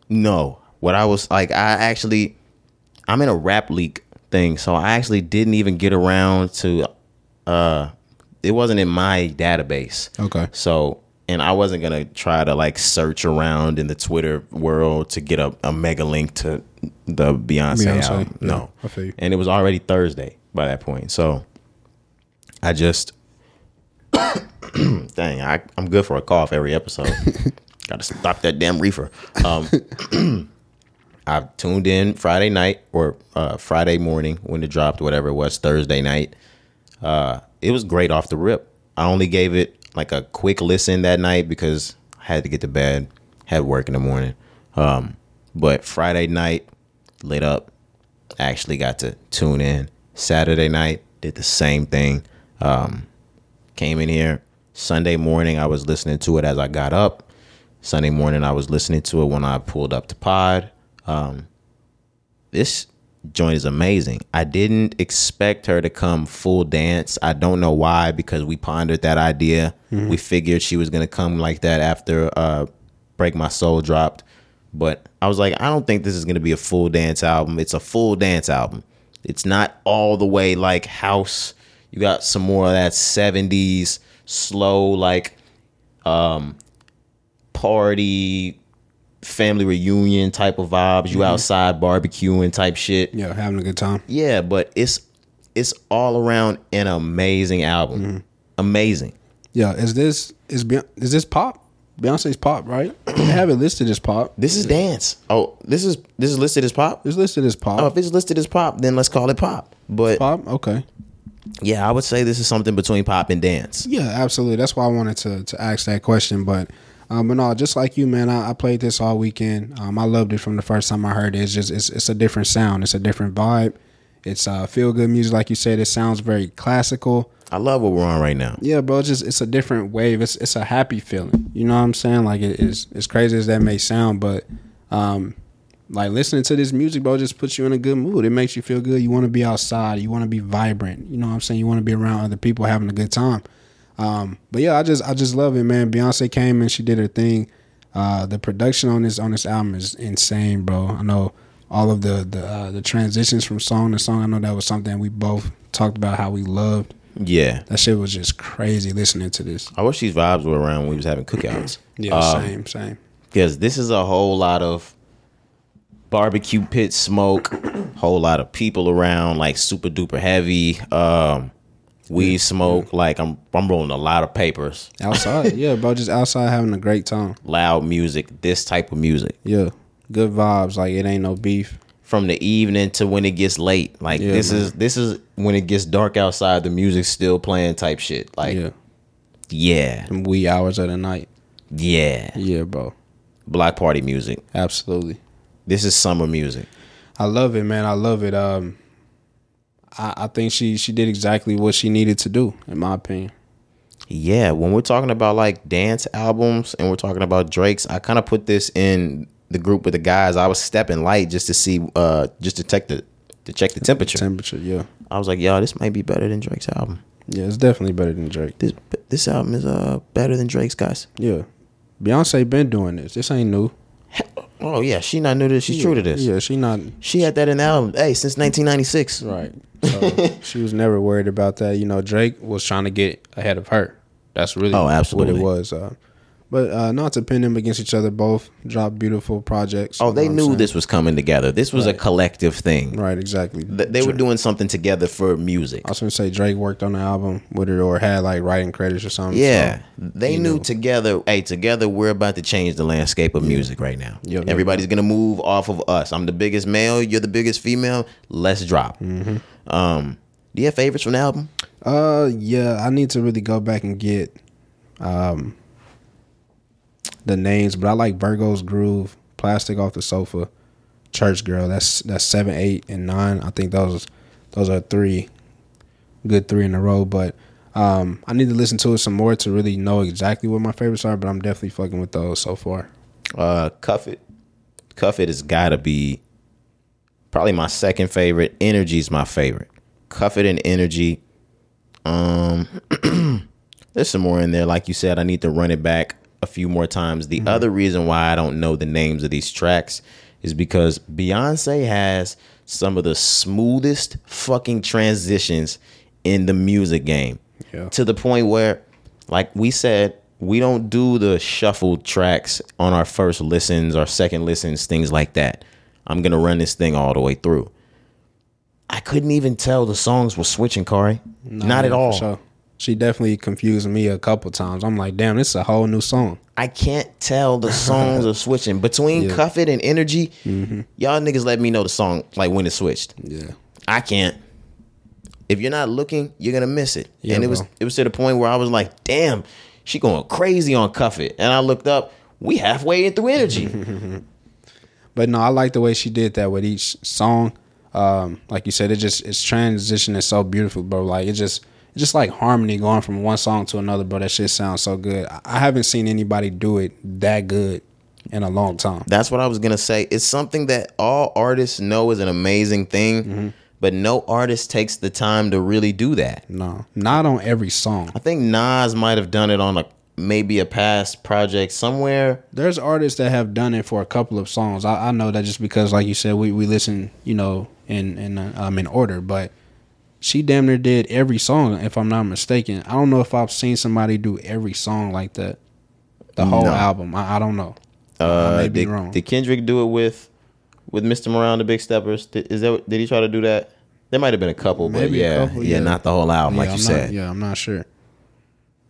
No. What I was like, I actually, I'm in a rap leak thing, so I actually didn't even get around to, uh, it wasn't in my database. Okay. So, and I wasn't gonna try to like search around in the Twitter world to get a, a mega link to the Beyonce, Beyonce, album. yeah, no, I feel you. and it was already Thursday by that point. So, I just, dang, I, I'm good for a cough every episode. Got to stop that damn reefer. Um, I tuned in Friday night or uh, Friday morning when it dropped, whatever it was, Thursday night. Uh, it was great off the rip. I only gave it like a quick listen that night because I had to get to bed, had work in the morning. Um, but Friday night lit up. Actually got to tune in. Saturday night did the same thing. Um, came in here Sunday morning. I was listening to it as I got up. Sunday morning I was listening to it when I pulled up to pod. Um, this joint is amazing. I didn't expect her to come full dance. I don't know why because we pondered that idea. We figured she was gonna come like that after uh, Break My Soul dropped, but I was like, I don't think this is gonna be a full dance album. It's a full dance album. It's not all the way like house. You got some more of that '70s slow like um party family reunion type of vibes. You mm-hmm. outside barbecuing type shit. Yeah, having a good time. Yeah, but it's it's all around an amazing album. Mm-hmm. Amazing. Yeah, is this is is this pop? Beyonce's pop, right? they have it listed as pop. This is dance. Oh, this is this is listed as pop. It's listed as pop. Oh, if it's listed as pop, then let's call it pop. But pop. Okay. yeah, I would say this is something between pop and dance. Yeah, absolutely. That's why I wanted to to ask that question. But um, but no, just like you, man, I, I played this all weekend. Um, I loved it from the first time I heard it. It's just it's it's a different sound. It's a different vibe. It's uh, feel good music, like you said. It sounds very classical. I love what we're on right now. Yeah, bro. It's just it's a different wave. It's it's a happy feeling. You know what I'm saying? Like it is as crazy as that may sound, but um, like listening to this music, bro, just puts you in a good mood. It makes you feel good. You want to be outside. You want to be vibrant. You know what I'm saying? You want to be around other people having a good time. Um, but yeah, I just I just love it, man. Beyonce came and she did her thing. Uh, the production on this on this album is insane, bro. I know all of the the uh, the transitions from song to song. I know that was something we both talked about how we loved. Yeah. That shit was just crazy listening to this. I wish these vibes were around when we was having cookouts. Yeah, Um, same, same. because this is a whole lot of barbecue pit smoke, whole lot of people around, like super duper heavy, um, weed smoke. Like I'm I'm rolling a lot of papers, Outside, yeah, bro, just outside having a great time. loud music, this type of music. Yeah, good vibes. Like it ain't no beef. From the evening to when it gets late, like Yeah, this man. is this is when it gets dark outside. The music's still playing, type shit. Like Yeah, yeah, them wee hours of the night. yeah, Yeah, bro, Black party music. absolutely. This is summer music. I love it, man. I love it. Um, I, I think she she did exactly what she needed to do, in my opinion. Yeah, when we're talking about like dance albums and we're talking about Drake's, I kind of put this in the group with the guys. I was stepping light just to see, uh, just to check the to check the temperature. Temperature, yeah, I was like, yo, this might be better than Drake's album. yeah, it's definitely better than Drake. This this album is uh better than Drake's, guys. Yeah, Beyonce been doing this. This ain't new. Oh yeah, she not new to this. She's true to this. Yeah, she not She had that in the album. Hey, since 1996. Right. So she was never worried about that. You know, Drake was trying to get ahead of her. That's really Oh, absolutely. what it was. Uh, but uh, not to pin them against each other, both dropped beautiful projects. Oh, they know what I'm knew this was coming together. This was a collective thing. Right, exactly. Th- They were doing something together for music. I was gonna say Drake worked on the album with her or had like writing credits or something. Yeah, so they knew together. Hey, together we're about to change the landscape of music right now. Yep, yep, Everybody's gonna move off of us. I'm the biggest male. You're the biggest female. Let's drop. Mm-hmm. Um, do you have favorites from the album? Uh, yeah, I need to really go back and get um the names, but I like Virgo's Groove, Plastic Off the Sofa, Church Girl. That's that's seven, eight, and nine. I think those those are three good three in a row. But um, I need to listen to it some more to really know exactly what my favorites are. But I'm definitely fucking with those so far. Uh, Cuff It. Cuff It has got to be Probably my second favorite. Energy's my favorite. Cuff It and Energy. Um, there's some more in there. Like you said, I need to run it back a few more times. The mm-hmm. other reason why I don't know the names of these tracks is because Beyonce has some of the smoothest fucking transitions in the music game. Yeah. To the point where, like we said, we don't do the shuffled tracks on our first listens, our second listens, things like that. I'm gonna run this thing all the way through. I couldn't even tell the songs were switching, Corey. Not at all. sure. She definitely confused me a couple times. I'm like, damn, this is a whole new song. I can't tell the songs are switching between Yeah. Cuff It and Energy. Y'all niggas let me know the song like when it switched. Yeah. I can't. If you're not looking, you're gonna miss it. Yeah, and it was it was to the point where I was like, damn, she going crazy on Cuff It. And I looked up, we halfway in through Energy. But no, I like the way she did that with each song. Um, like you said, it just it's transitioning so beautiful, bro. Like it just just like harmony going from one song to another, bro. That shit sounds so good. I- haven't seen anybody do it that good in a long time. That's what I was gonna say. It's something that all artists know is an amazing thing, Mm-hmm. but no artist takes the time to really do that. No, not on every song. I think Nas might have done it on a maybe a past project somewhere. There's artists that have done it for a couple of songs. I, I know that just because, like you said, we, we listen, you know, in in uh, um in order. But she damn near did every song, if I'm not mistaken. I don't know if I've seen somebody do every song like that, the whole No. album. I, I don't know. I Uh, may be did, wrong. did Kendrick do it with with Mr. Morale and the Big Steppers? Did, is that did he try to do that? There might have been a couple, but Maybe a yeah, couple, yeah, yeah. not the whole album, like Yeah, you I'm said. Not, yeah, I'm not sure.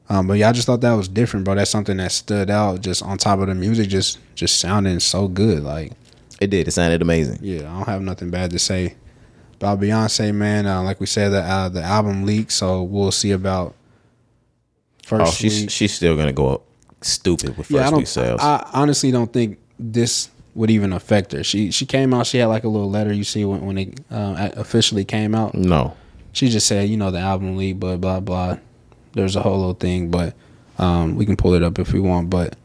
Um, but yeah, I just thought that was different, bro. That's something that stood out just on top of the music, just just sounding so good. Like It did. It sounded amazing. Yeah, I don't have nothing bad to say about Beyonce, man. Uh, like we said, the uh, the album leaked, so we'll see about first Oh, she's week. she's still gonna go up stupid with first yeah, I week sales. I honestly don't think this would even affect her. She she came out. She had like a little letter. You see when when it uh, officially came out. no, She just said, you know, the album leaked, blah blah blah. There's a whole little thing, but um, we can pull it up if we want. But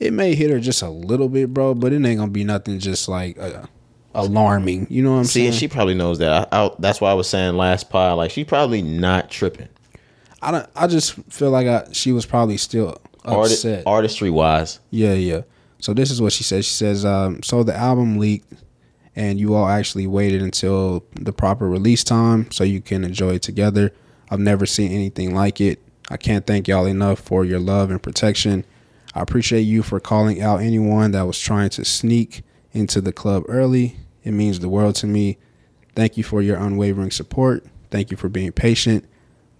it may hit her just a little bit, bro. But it ain't gonna be nothing just like uh, alarming. You know what I'm see, saying? she probably knows that. I, I, that's why I was saying last pod, like she probably not tripping. I don't. I just feel like I, she was probably still Arti- upset. artistry wise, yeah, yeah. So this is what she says. She says, um, "So the album leaked, and you all actually waited until the proper release time so you can enjoy it together. I've never seen anything like it. I can't thank y'all enough for your love and protection. I appreciate you for calling out anyone that was trying to sneak into the club early. It means the world to me. Thank you for your unwavering support. Thank you for being patient.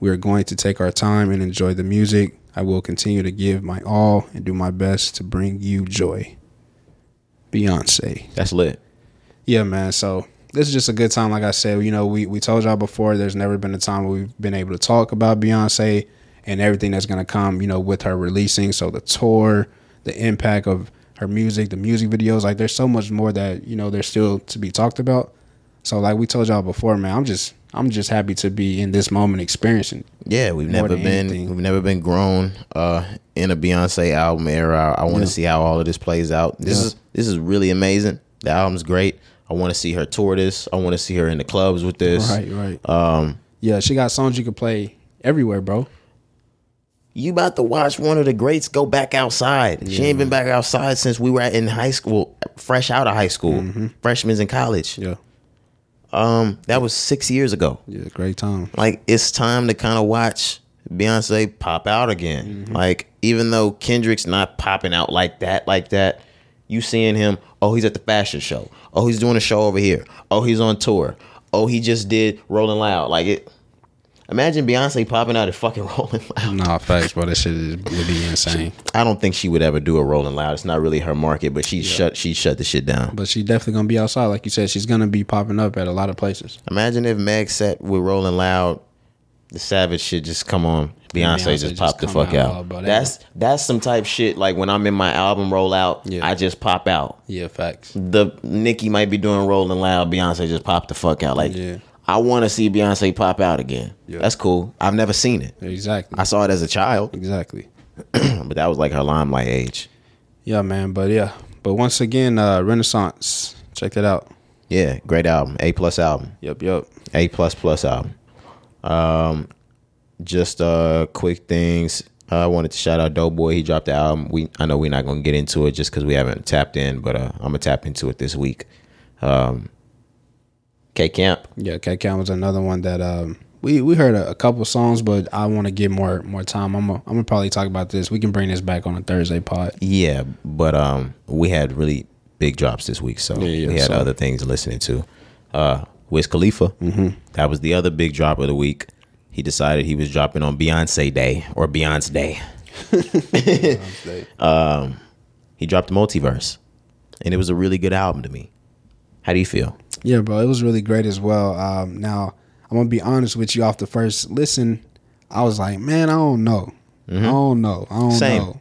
We are going to take our time and enjoy the music. I will continue to give my all and do my best to bring you joy. Beyonce. that's lit. Yeah, man. So this is just a good time. Like I said, you know, we, we told y'all before there's never been a time where we've been able to talk about Beyonce and everything that's going to come, you know, with her releasing. So the tour, the impact of her music, the music videos, like there's so much more that, you know, there's still to be talked about. So like we told y'all before, man, I'm just I'm just happy to be in this moment experiencing. Yeah, we've never been anything. we've never been grown uh, in a Beyonce album era. I want to Yeah. see how all of this plays out. This Yeah. is this is really amazing. The album's great. I want to see her tour this. I want to see her in the clubs with this. Right, right. Um, Yeah, she got songs you could play everywhere, bro. You about to watch one of the greats go back outside. she ain't been back outside since we were in high school, fresh out of high school, freshmen in college. Yeah. Um, that was six years ago. Yeah, great time. like it's time to kind of watch Beyonce pop out again. Mm-hmm. Like even though Kendrick's not popping out like that, like that, you seeing him. Oh, he's at the fashion show. Oh, he's doing a show over here. Oh, he's on tour. Oh, he just did Rolling Loud. Like it. Imagine Beyonce popping out at fucking Rolling Loud. Nah, facts, bro. That shit is, would be insane. I don't think she would ever do a Rolling Loud. It's not really her market, but she shut she shut the shit down. But she definitely gonna be outside, like you said. She's gonna be popping up at a lot of places. Imagine if Meg set with Rolling Loud, the Savage shit just come on. Beyonce, Beyonce just just pop the fuck out, out. bro. That- That's that's some type shit. Like when I'm in my album rollout, Yeah. I just pop out. Yeah, facts. The Nicki might be doing Rolling Loud. Beyonce just pop the fuck out. Like Yeah. I want to see Beyonce pop out again. Yeah. That's cool. I've never seen it. Exactly. I saw it as a child, exactly. but that was like her limelight age. Yeah, man. But yeah. But once again, uh Renaissance. Check that out. Yeah, great album. A plus album. Yep, yep. A plus plus album. Um, just uh, quick things. Uh, I wanted to shout out Doe Boy. He dropped the album. We I know we're not gonna get into it just because we haven't tapped in, but uh, I'm gonna tap into it this week. Um, K Camp. Yeah, K Camp was another one that um we we heard a, a couple songs, but I want to get more more time. I'm gonna, I'm gonna probably talk about this. We can bring this back on a Thursday pod. Yeah, but um, we had really big drops this week, so Yeah, yeah, we had so- other things listening to. Uh, Wiz Khalifa. Mm-hmm. That was the other big drop of the week. He decided he was dropping on Beyonce Day or Beyonce Day. um, he dropped Multiverse, and it was a really good album to me. How do you feel? Yeah, bro, it was really great as well. Um, now I'm gonna be honest with you. Off the first listen, I was like, man, I don't know, I don't know, I don't Same. know.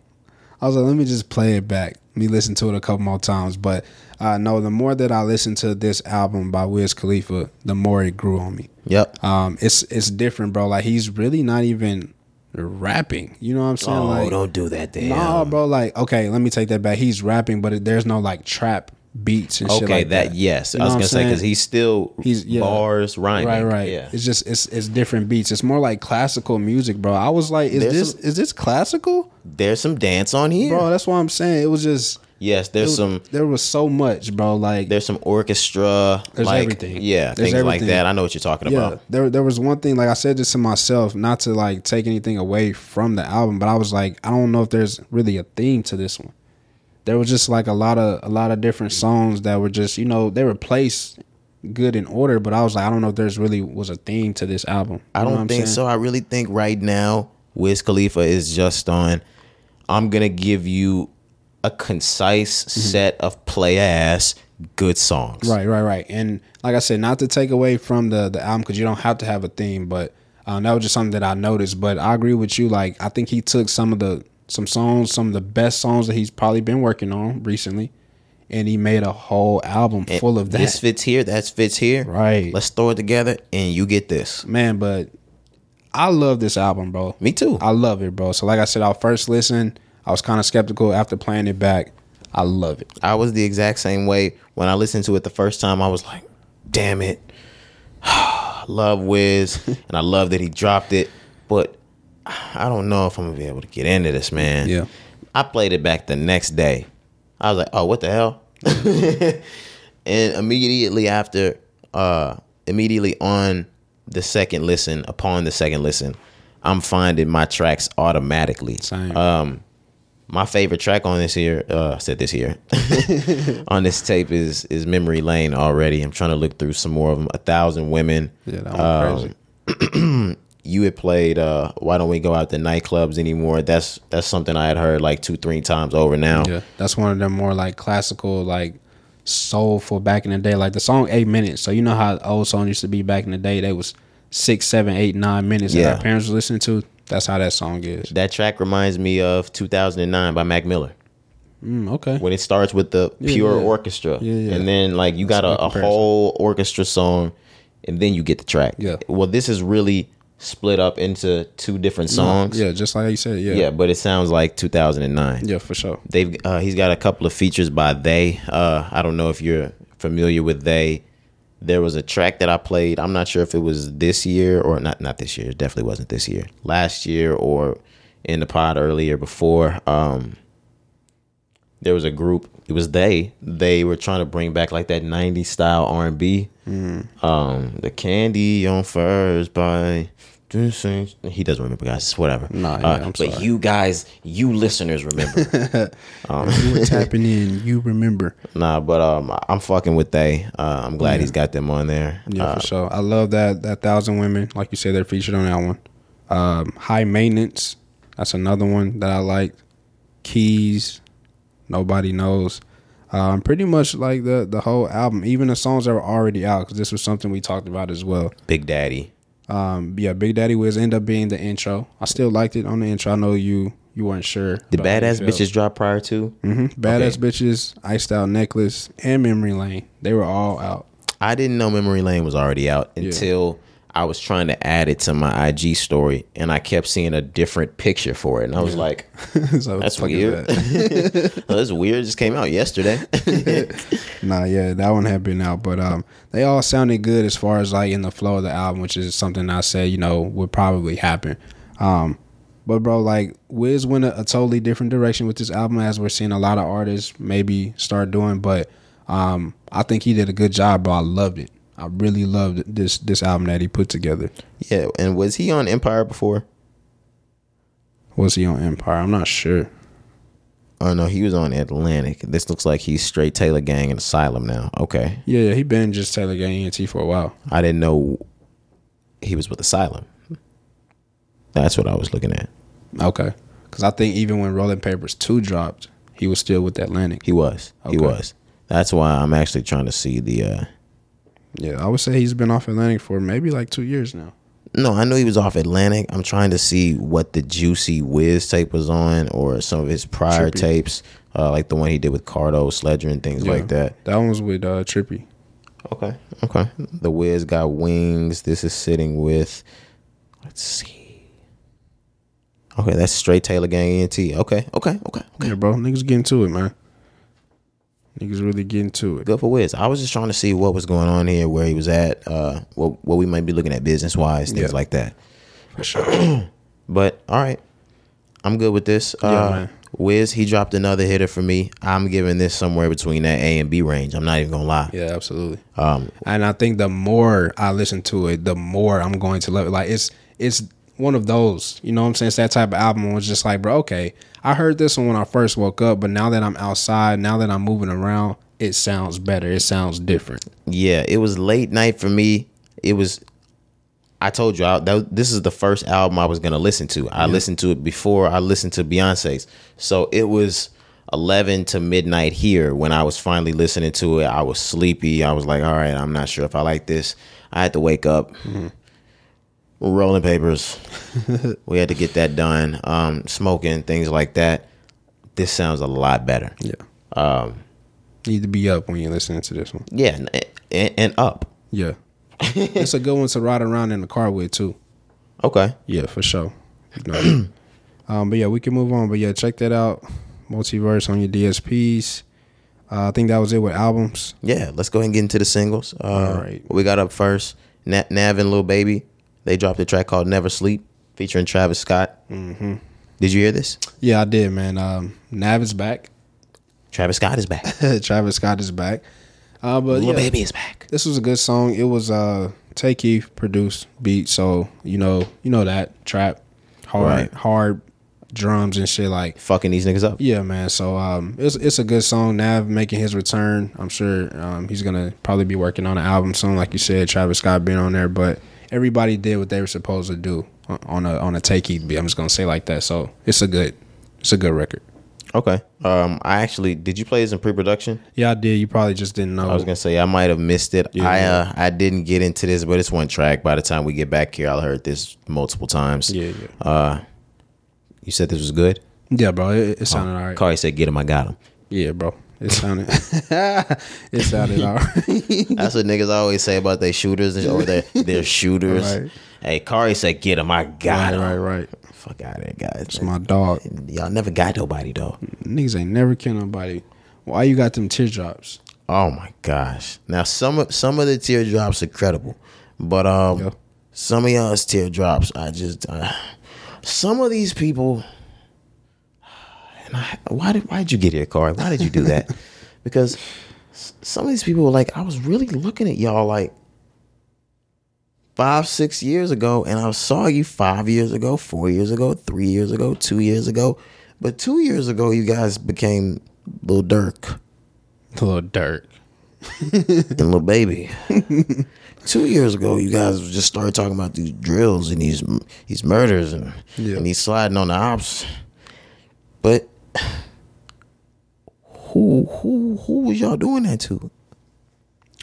I was like, let me just play it back. Let me listen to it a couple more times. But uh, no, the more that I listened to this album by Wiz Khalifa, the more it grew on me. Yep. Um, it's it's different, bro. Like he's really not even rapping. You know what I'm saying? oh, like, don't do that, damn. Nah, bro. Like, okay, let me take that back. He's rapping, but it, there's no like trap beats and shit Okay, like that, that. yes, You I was gonna say because he's still He's- yeah. bars rhyming. Right, right. Yeah, It's just it's it's different beats. It's more like classical music, bro. I was like, is There's this some- is this classical, there's some dance on here. bro? That's what I'm saying. It was just yes, there's was- some There was so much, bro. Like there's some orchestra, There's like everything. yeah, There's things like that. I know what you're talking yeah, about. there there was one thing. Like I said this to myself, not to like take anything away from the album, but I was like, I don't know if there's really a theme to this one. There was just like a lot of a lot of different songs that were just you know they were placed good in order, but I was like, I don't know if there's really was a theme to this album. I don't think so. I really think right now Wiz Khalifa is just on. I'm gonna give you a concise Mm-hmm. set of play ass good songs. Right, right, right. And like I said, not to take away from the the album because you don't have to have a theme, but um, that was just something that I noticed. But I agree with you. Like I think he took some of the some songs, some of the best songs that he's probably been working on recently, and he made a whole album And full of that. This fits here. That fits here. Right. Let's throw it together, and you get this. Man, but I love this album, bro. Me too. I love it, bro. So like I said, our first listen, I was kind of skeptical after playing it back. I love it. I was the exact same way when I listened to it the first time. I was like, "Damn it, love Wiz, and I love that he dropped it." But I don't know if I'm gonna be able to get into this, man. Yeah. I played it back the next day. I was like, "Oh, what the hell?" and immediately after, uh, immediately on the second listen, upon the second listen, I'm finding my tracks automatically. Same. Um, my favorite track on this here, uh, I said this here, on this tape is is Memory Lane already. I'm trying to look through some more of them. A thousand women. Yeah, that Um, crazy. You had played. Uh, Why don't we go out to nightclubs anymore? That's that's something I had heard like two, three times over now. Yeah, that's one of them more like classical, like soulful back in the day. Like the song Eight Minutes. So you know how old songs used to be back in the day. They was six, seven, eight, nine minutes Yeah. that our parents were listening to. That's how that song is. That track reminds me of 2009 by Mac Miller. Mm, okay. when it starts with the Yeah, pure yeah. orchestra Yeah, yeah. and then like you got That's a a, a whole orchestra song and then you get the track Yeah. well this is really split up into two different songs. Yeah, just like you said. Yeah. yeah but it sounds like 2009 Yeah, for sure. they've uh, he's got a couple of features by they. Uh i don't know if you're familiar with they. There was a track that i played. I'm not sure if it was this year or not not this year. It definitely wasn't this year. Last year or in the pod earlier before um there was a group it was they. They were trying to bring back like that 90s style r&b um the candy on first by he doesn't remember guys whatever Nah, yeah, Uh, I'm but you guys you listeners remember you were tapping in. You remember? Nah, but um, I'm fucking with they. Uh, I'm glad he's got them on there. Yeah, Uh, for sure. I love that that thousand women. Like you said, they're featured on that one. Um, High maintenance. That's another one that I liked. Keys. Nobody knows. Um, pretty much like the the whole album, even the songs that were already out, because this was something we talked about as well. Big Daddy. Um, yeah, Big Daddy Wiz ended up being the intro. I still liked it on the intro. I know you you weren't sure. The badass bitches dropped prior to. Mm-hmm. Badass Okay. bitches, iced out necklace, and memory lane. They were all out. I didn't know Memory Lane was already out until I was trying to add it to my IG story, and I kept seeing a different picture for it, and I was like, so "That's weird. that? that's weird. It just came out yesterday." Nah, yeah, that one had been out, but um, they all sounded good as far as like in the flow of the album, which is something I said you know would probably happen. Um, but bro, like Wiz went a, a totally different direction with this album, as we're seeing a lot of artists maybe start doing. But um, I think he did a good job, bro. I loved it. I really loved this this album that he put together. yeah, and was he on Empire before? Was he on Empire? I'm not sure. Oh no, he was on Atlantic. This looks like he's straight Taylor Gang and Asylum now. Okay, Yeah, yeah, he been just Taylor Gang ENT for a while. I didn't know he was with Asylum. That's what I was looking at. Okay, because I think even when Rolling Papers two dropped, he was still with Atlantic. He was. He was. That's why I'm actually trying to see the. uh Yeah, I would say he's been off Atlantic for maybe like two years now. No, I knew he was off Atlantic. I'm trying to see what the Juicy Wiz tape was on, or some of his prior Trippy. tapes, uh, like the one he did with Cardo, Sledger, and things like that. That one was with uh, Trippy. Okay. Okay. The Wiz got wings. This is sitting with. Let's see. Okay, that's straight Taylor Gang ENT. Okay. Okay. Okay. Okay. Yeah, bro, niggas getting to it, man. Niggas really getting to it. Good for Wiz. I was just trying to see what was going on here, where he was at, uh, what what we might be looking at business wise, things Yeah. like that. For sure. But all right, I'm good with this. Yeah, uh, man. Wiz, he dropped another hitter for me. I'm giving this somewhere between that A and B range. I'm not even gonna lie. Yeah, absolutely. Um, And I think the more I listen to it, the more I'm going to love it. Like it's it's one of those, you know what I'm saying? It's that type of album was just like, bro, okay, I heard this one when I first woke up, but now that I'm outside, now that I'm moving around, it sounds better. It sounds different. yeah, it was late night for me. It was. I told you I, that this is the first album I was gonna listen to. I listened to it before I listened to Beyonce's, so it was eleven to midnight here when I was finally listening to it. I was sleepy. I was like, all right, I'm not sure if I like this. I had to wake up. Mm-hmm. Rolling papers. we had to get that done. Um, smoking things like that. This sounds a lot better. Yeah. Um, Need to be up when you're listening to this one. yeah, and, and, and up. Yeah. it's a good one to ride around in the car with too. Okay. Yeah, for sure. You know. um, but yeah, we can move on. But yeah, check that out. Multiverse on your DSPs. Uh, I think that was it with albums. Yeah, let's go ahead and get into the singles. Uh, All right. We got up first, Na- Nav and Lil Baby. They dropped a track called Never Sleep featuring Travis Scott. Mm-hmm. Did you hear this? Yeah, I did, man. Um, Nav is back. Travis Scott is back. Travis Scott is back. Uh, but Lil yeah, Baby is back. this was a good song. It was uh Tay Keith produced beat, so you know you know that trap, hard Right. hard drums and shit like Fucking these niggas up. Yeah, man. So um, it's it's a good song. Nav making his return. I'm sure um, he's gonna probably be working on an album soon, like you said. Travis Scott being on there, but everybody did what they were supposed to do on a on a Tay Keith beat. I'm just gonna say like that. So it's a good it's a good record. Okay. Um, I actually did you play this in pre-production? Yeah, I did. You probably just didn't know. I was gonna say I might have missed it. Yeah. I uh, I didn't get into this, but it's one track. By the time we get back here, I'll heard this multiple times. yeah, yeah, Uh, you said this was good. yeah, bro. It, it sounded alright. Cari said, "Get him, I got him." Yeah, bro. It sounded it sounded alright. That's what niggas always say about their shooters or their their shooters. Right. Hey, Cari said, "Get him, I got right, him." right, right. Fuck out of there, guys. It's my dog. Y'all never got nobody though. Niggas ain't never killed nobody. Why you got them teardrops? Oh my gosh. Now some of some of the teardrops are credible, but um, Yeah. some of y'all's teardrops, I just uh, some of these people. And I, why did why did you get here, Carl? Why did you do that? because some of these people were like, I was really looking at y'all like five, six years ago, and I saw you five years ago, four years ago, three years ago, two years ago. But two years ago, you guys became Lil Durk little Dirk. and Little Baby. two years ago, you guys just started talking about these drills and these these murders and Yeah. and these sliding on the ops. But who who who was y'all doing that to?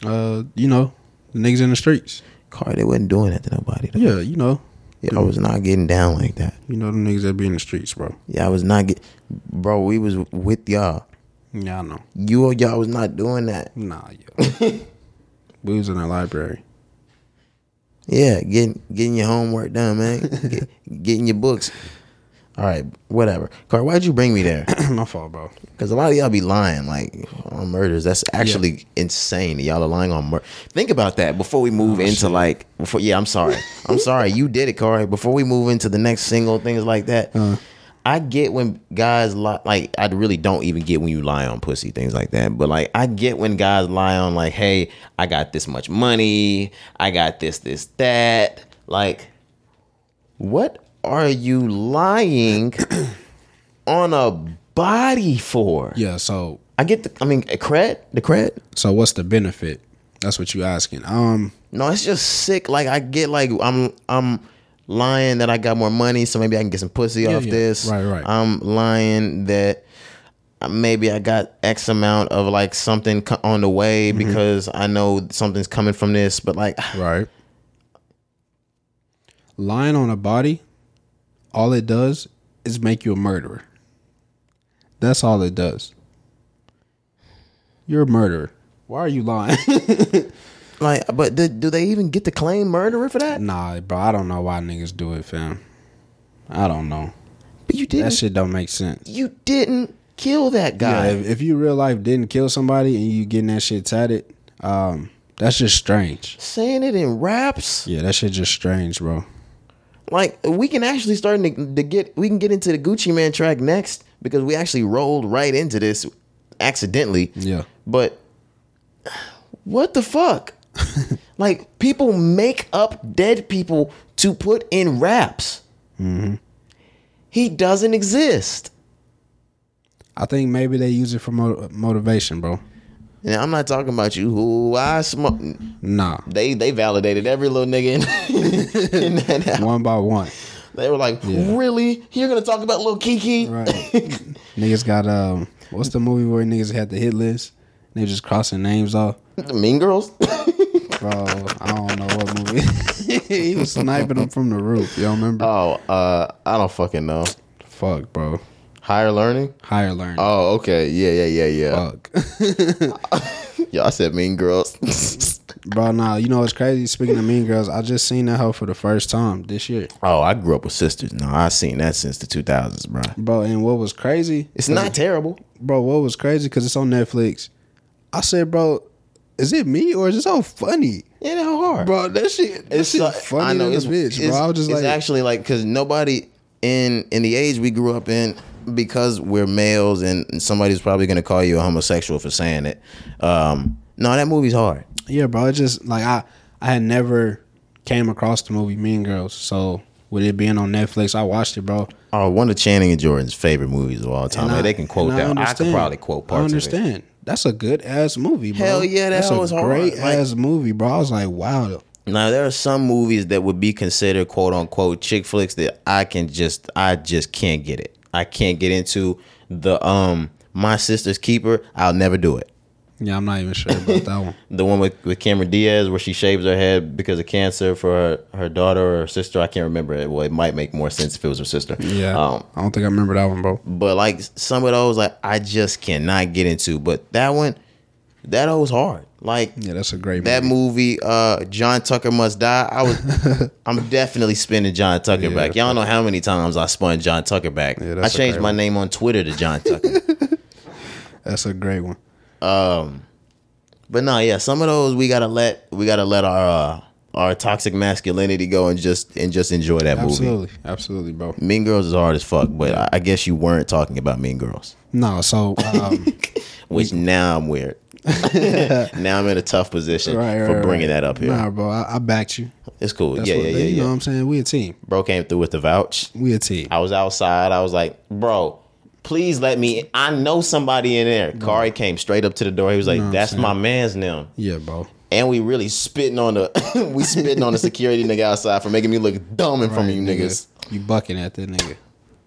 Uh, you know, the niggas in the streets. Cari, they wasn't doing that to nobody. though. Yeah, you know. Yeah, I was not getting down like that. You know the niggas that be in the streets, bro. Yeah, I was not get, bro. We was with y'all. Yeah, I know. You or y'all was not doing that. Nah, yo. we was in the library. Yeah, getting getting your homework done, man. Get, getting your books. All right, whatever. Car, why'd you bring me there? My fault, bro. Because a lot of y'all be lying like on murders. That's actually insane. Y'all are lying on murder. Think about that before we move oh, into like before. Yeah, I'm sorry. I'm sorry. You did it, Corey. Before we move into the next single, things like that. Uh-huh. I get when guys lie. Like I really don't even get when you lie on pussy, things like that. But like I get when guys lie on like, hey, I got this much money. I got this, this, that. Like, what are you lying on a body for? Yeah. So I get the. I mean, a cred, the cred. so what's the benefit? That's what you asking. Um. No, it's just sick. Like I get like I'm I'm lying that I got more money, so maybe I can get some pussy Yeah, off yeah. this. Right, right. I'm lying that maybe I got X amount of like something on the way Mm-hmm. because I know something's coming from this. But like, Right. Lying on a body, all it does is make you a murderer. That's all it does. You're a murderer. Why are you lying? like, but do, do they even get to claim murderer for that? nah, bro, I don't know why niggas do it, fam. I don't know. But you didn't. That shit don't make sense. you didn't kill that Yeah, guy. if, if you real life didn't kill somebody and you getting that shit tatted, um, that's just strange. Saying it in raps. Yeah, that shit just strange, bro. Like we can actually start to, to get we can get into the Gucci Mane track next because we actually rolled right into this accidentally. Yeah. But what the fuck? like people make up dead people to put in raps. Mm-hmm. He doesn't exist. I think maybe they use it for mo- motivation, bro. And I'm not talking about you who I smoke. Nah, They they validated every little nigga in, in that house. one by one. They were like, Yeah. really? You're gonna talk about little Kiki? Right. niggas got um, what's the movie where niggas had the hit list? They just crossing names off. The mean Girls? Bro, I don't know what movie. he was sniping them from the roof. Y'all remember? oh, uh, I don't fucking know. Fuck, bro. Higher learning? Higher learning. Oh, okay. Yeah, yeah, yeah, yeah. Fuck. I said mean girls. bro, nah, you know what's crazy? Speaking of Mean Girls, I just seen that hoe for the first time this year. oh, I grew up with sisters. No, I seen that since the 2000s, bro. Bro, and what was crazy? It's not terrible. bro, what was crazy because it's on Netflix. I said, bro, is it me or is it so funny? Yeah, how hard? Bro, that shit, that shit uh, funny I know than it's a bitch, bro. it's- I was just it's like, actually like because nobody in in the age we grew up in because we're males and somebody's probably gonna call you a homosexual for saying it. Um, no, that movie's hard. yeah, bro. It just like I, I had never came across the movie Mean Girls, so with it being on Netflix, I watched it, bro. Oh, one of Channing and Jordan's favorite movies of all time. Like, I- they can quote that. I, could probably quote I parts of it. understand. That's a good ass movie, bro. Hell yeah, that that's a was hard. great Like- ass movie, bro. I was like, wow. Now there are some movies that would be considered quote unquote chick flicks that I can just I just can't get it. I can't get into the um my sister's keeper. I'll never do it. Yeah, I'm not even sure about that one. The one with, with Cameron Diaz where she shaves her head because of cancer for her, her daughter or her sister. I can't remember it. Well, it might make more sense if it was her sister. Yeah, Um, I don't think I remember that one, bro. but like some of those, like I just cannot get into. But that one, that was hard. Like Yeah, that's a great that movie. uh, John Tucker Must Die. I was, I'm definitely spinning John Tucker Yeah, back. Y'all know how many times I spun John Tucker back. Yeah, I changed my one. name on Twitter to John Tucker. That's a great one. Um, but no, yeah, some of those we gotta let we gotta let our uh, our toxic masculinity go and just and just enjoy that movie. Absolutely, absolutely, bro. Mean Girls is hard as fuck, but I, I guess you weren't talking about Mean Girls, No, so um, which now I'm weird. Now I'm in a tough position right, right, for bringing right. that up here. Nah, bro, I, I backed you. It's cool. That's yeah, what, yeah, you yeah, know what I'm saying? We a team. Bro came through with the vouch. We a team. I was outside. I was like, bro, please let me. I know somebody in there. Cari came straight up to the door. He was like, No, that's my man's now. Yeah, bro. And we really spitting on the we spitting on the security nigga outside for making me look dumb in front of you Right, niggas. You bucking at that nigga.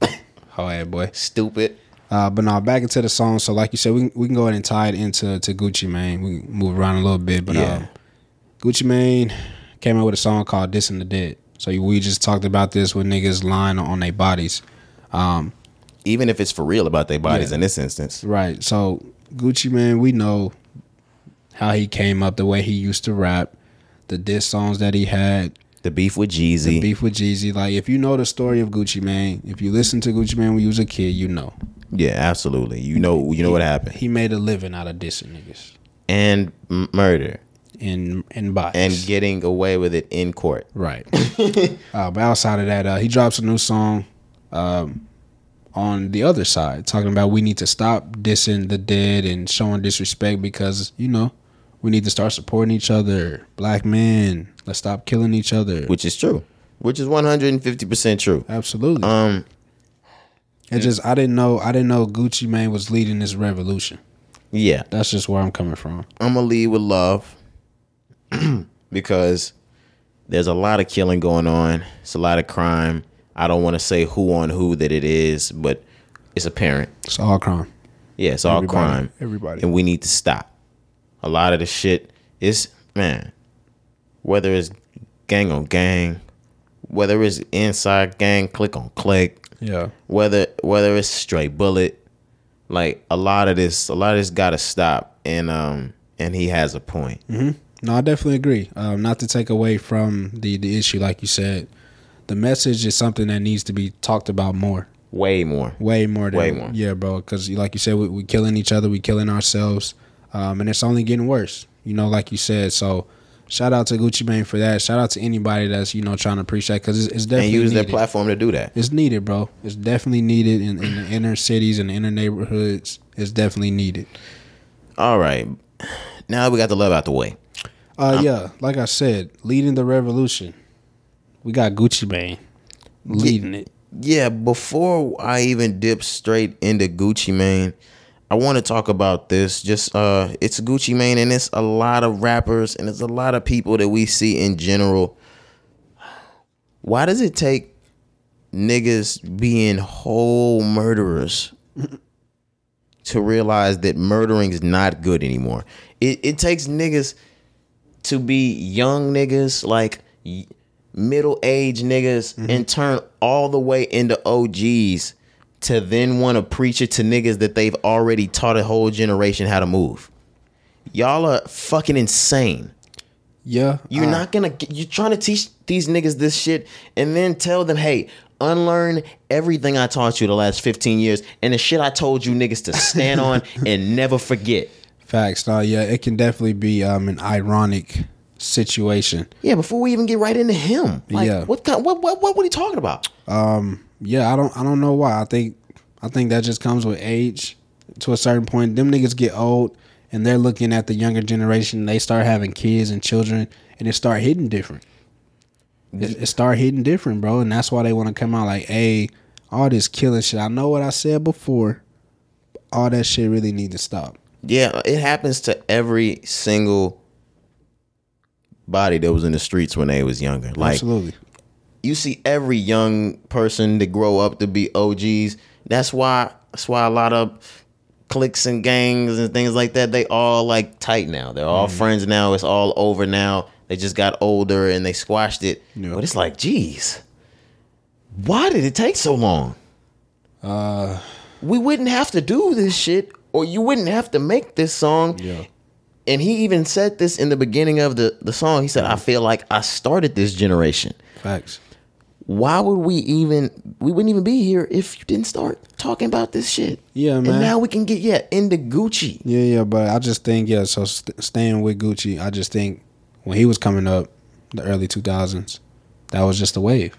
Ass boy. Stupid. Uh, but now back into the song. So like you said, we can, we can go ahead and tie it into to Gucci Mane. We can move around a little bit, but Yeah. um, Gucci Mane came out with a song called "Dissin' the Dead." So we just talked about this with niggas lying on their bodies. Even if it's for real about their bodies Yeah. in this instance. Right. So Gucci Mane, we know how he came up, the way he used to rap, the diss songs that he had. The beef with Jeezy. The beef with Jeezy. Like if you know the story of Gucci Mane, if you listen to Gucci Mane when you was a kid, you know. Yeah, absolutely. You know, you know what happened. He made a living out of dissing niggas And m- murder and and bias. and getting away with it in court. Right. uh, but outside of that, uh, he drops a new song um, on the other side, talking about we need to stop dissing the dead and showing disrespect because you know we need to start supporting each other. Black men, let's stop killing each other. Which is true. Which is 150% true. Absolutely. Um it just I didn't know I didn't know Gucci Mane was leading this revolution. yeah. That's just where I'm coming from. I'm gonna lead with love because there's a lot of killing going on. It's a lot of crime. I don't want to say who on who that it is, but it's apparent. It's all crime. Yeah, it's all Everybody. crime. Everybody. And we need to stop. A lot of the shit is man, whether it's gang on gang, whether it's inside gang, click on click, Yeah. whether whether it's straight bullet, like a lot of this, a lot of this got to stop. And um, and he has a point. Mm-hmm. No, I definitely agree. Um, not to take away from the the issue, like you said, the message is something that needs to be talked about more, Way more. way more. Than, Way more. Yeah, bro. Because like you said, we, we killing each other, we killing ourselves, um, and it's only getting worse. You know, like you said. So, shout out to Gucci Mane for that. Shout out to anybody that's you know trying to preach that because it's, it's And definitely use their platform to do that. It's needed, bro. It's definitely needed in, in the inner cities and the inner neighborhoods. It's definitely needed. All right. Now we got the love out the way. Uh, yeah, like I said, leading the revolution. We got Gucci Mane leading it. Yeah, before I even dip straight into Gucci Mane, I want to talk about this. Just uh it's Gucci Mane and it's a lot of rappers and it's a lot of people that we see in general. Why does it take niggas being whole murderers to realize that murdering is not good anymore? It it takes niggas to be young niggas like middle-aged niggas and turn all the way into OGs to then want to preach it to niggas that they've already taught a whole generation how to move. Y'all are fucking insane. Yeah, You're uh, not gonna get, you're trying to teach these niggas this shit and then tell them, hey, unlearn everything I taught you the last 15 years and the shit I told you niggas to stand on and never forget. facts. No, yeah, it can definitely be um an ironic situation. Yeah, before we even get right into him. Like, Yeah. what kind what what what what are you talking about? Um. Yeah, I don't I don't know why. I think I think that just comes with age. To a certain point, them niggas get old and they're looking at the younger generation. They start having kids and children, and it start hitting different. It, it start hitting different, bro, and that's why they want to come out like, "Hey, all this killing shit. I know what I said before. All that shit really need to stop." Yeah, it happens to every single body that was in the streets when they was younger. Like Absolutely. you see every young person that grow up to be OGs. That's why that's why a lot of cliques and gangs and things like that, they all like tight now. They're all friends now. It's all over now. They just got older and they squashed it. Yeah. But it's like, geez, why did it take so long? Uh, we wouldn't have to do this shit or you wouldn't have to make this song. Yeah. And he even said this in the beginning of the, the song. He said, I feel like I started this generation. facts. Why would we even we wouldn't even be here if you didn't start talking about this shit? Yeah, man. And now we can get yeah into Gucci. Yeah, yeah, but I just think yeah. So st- staying with Gucci, I just think when he was coming up, the early two thousands, that was just a wave.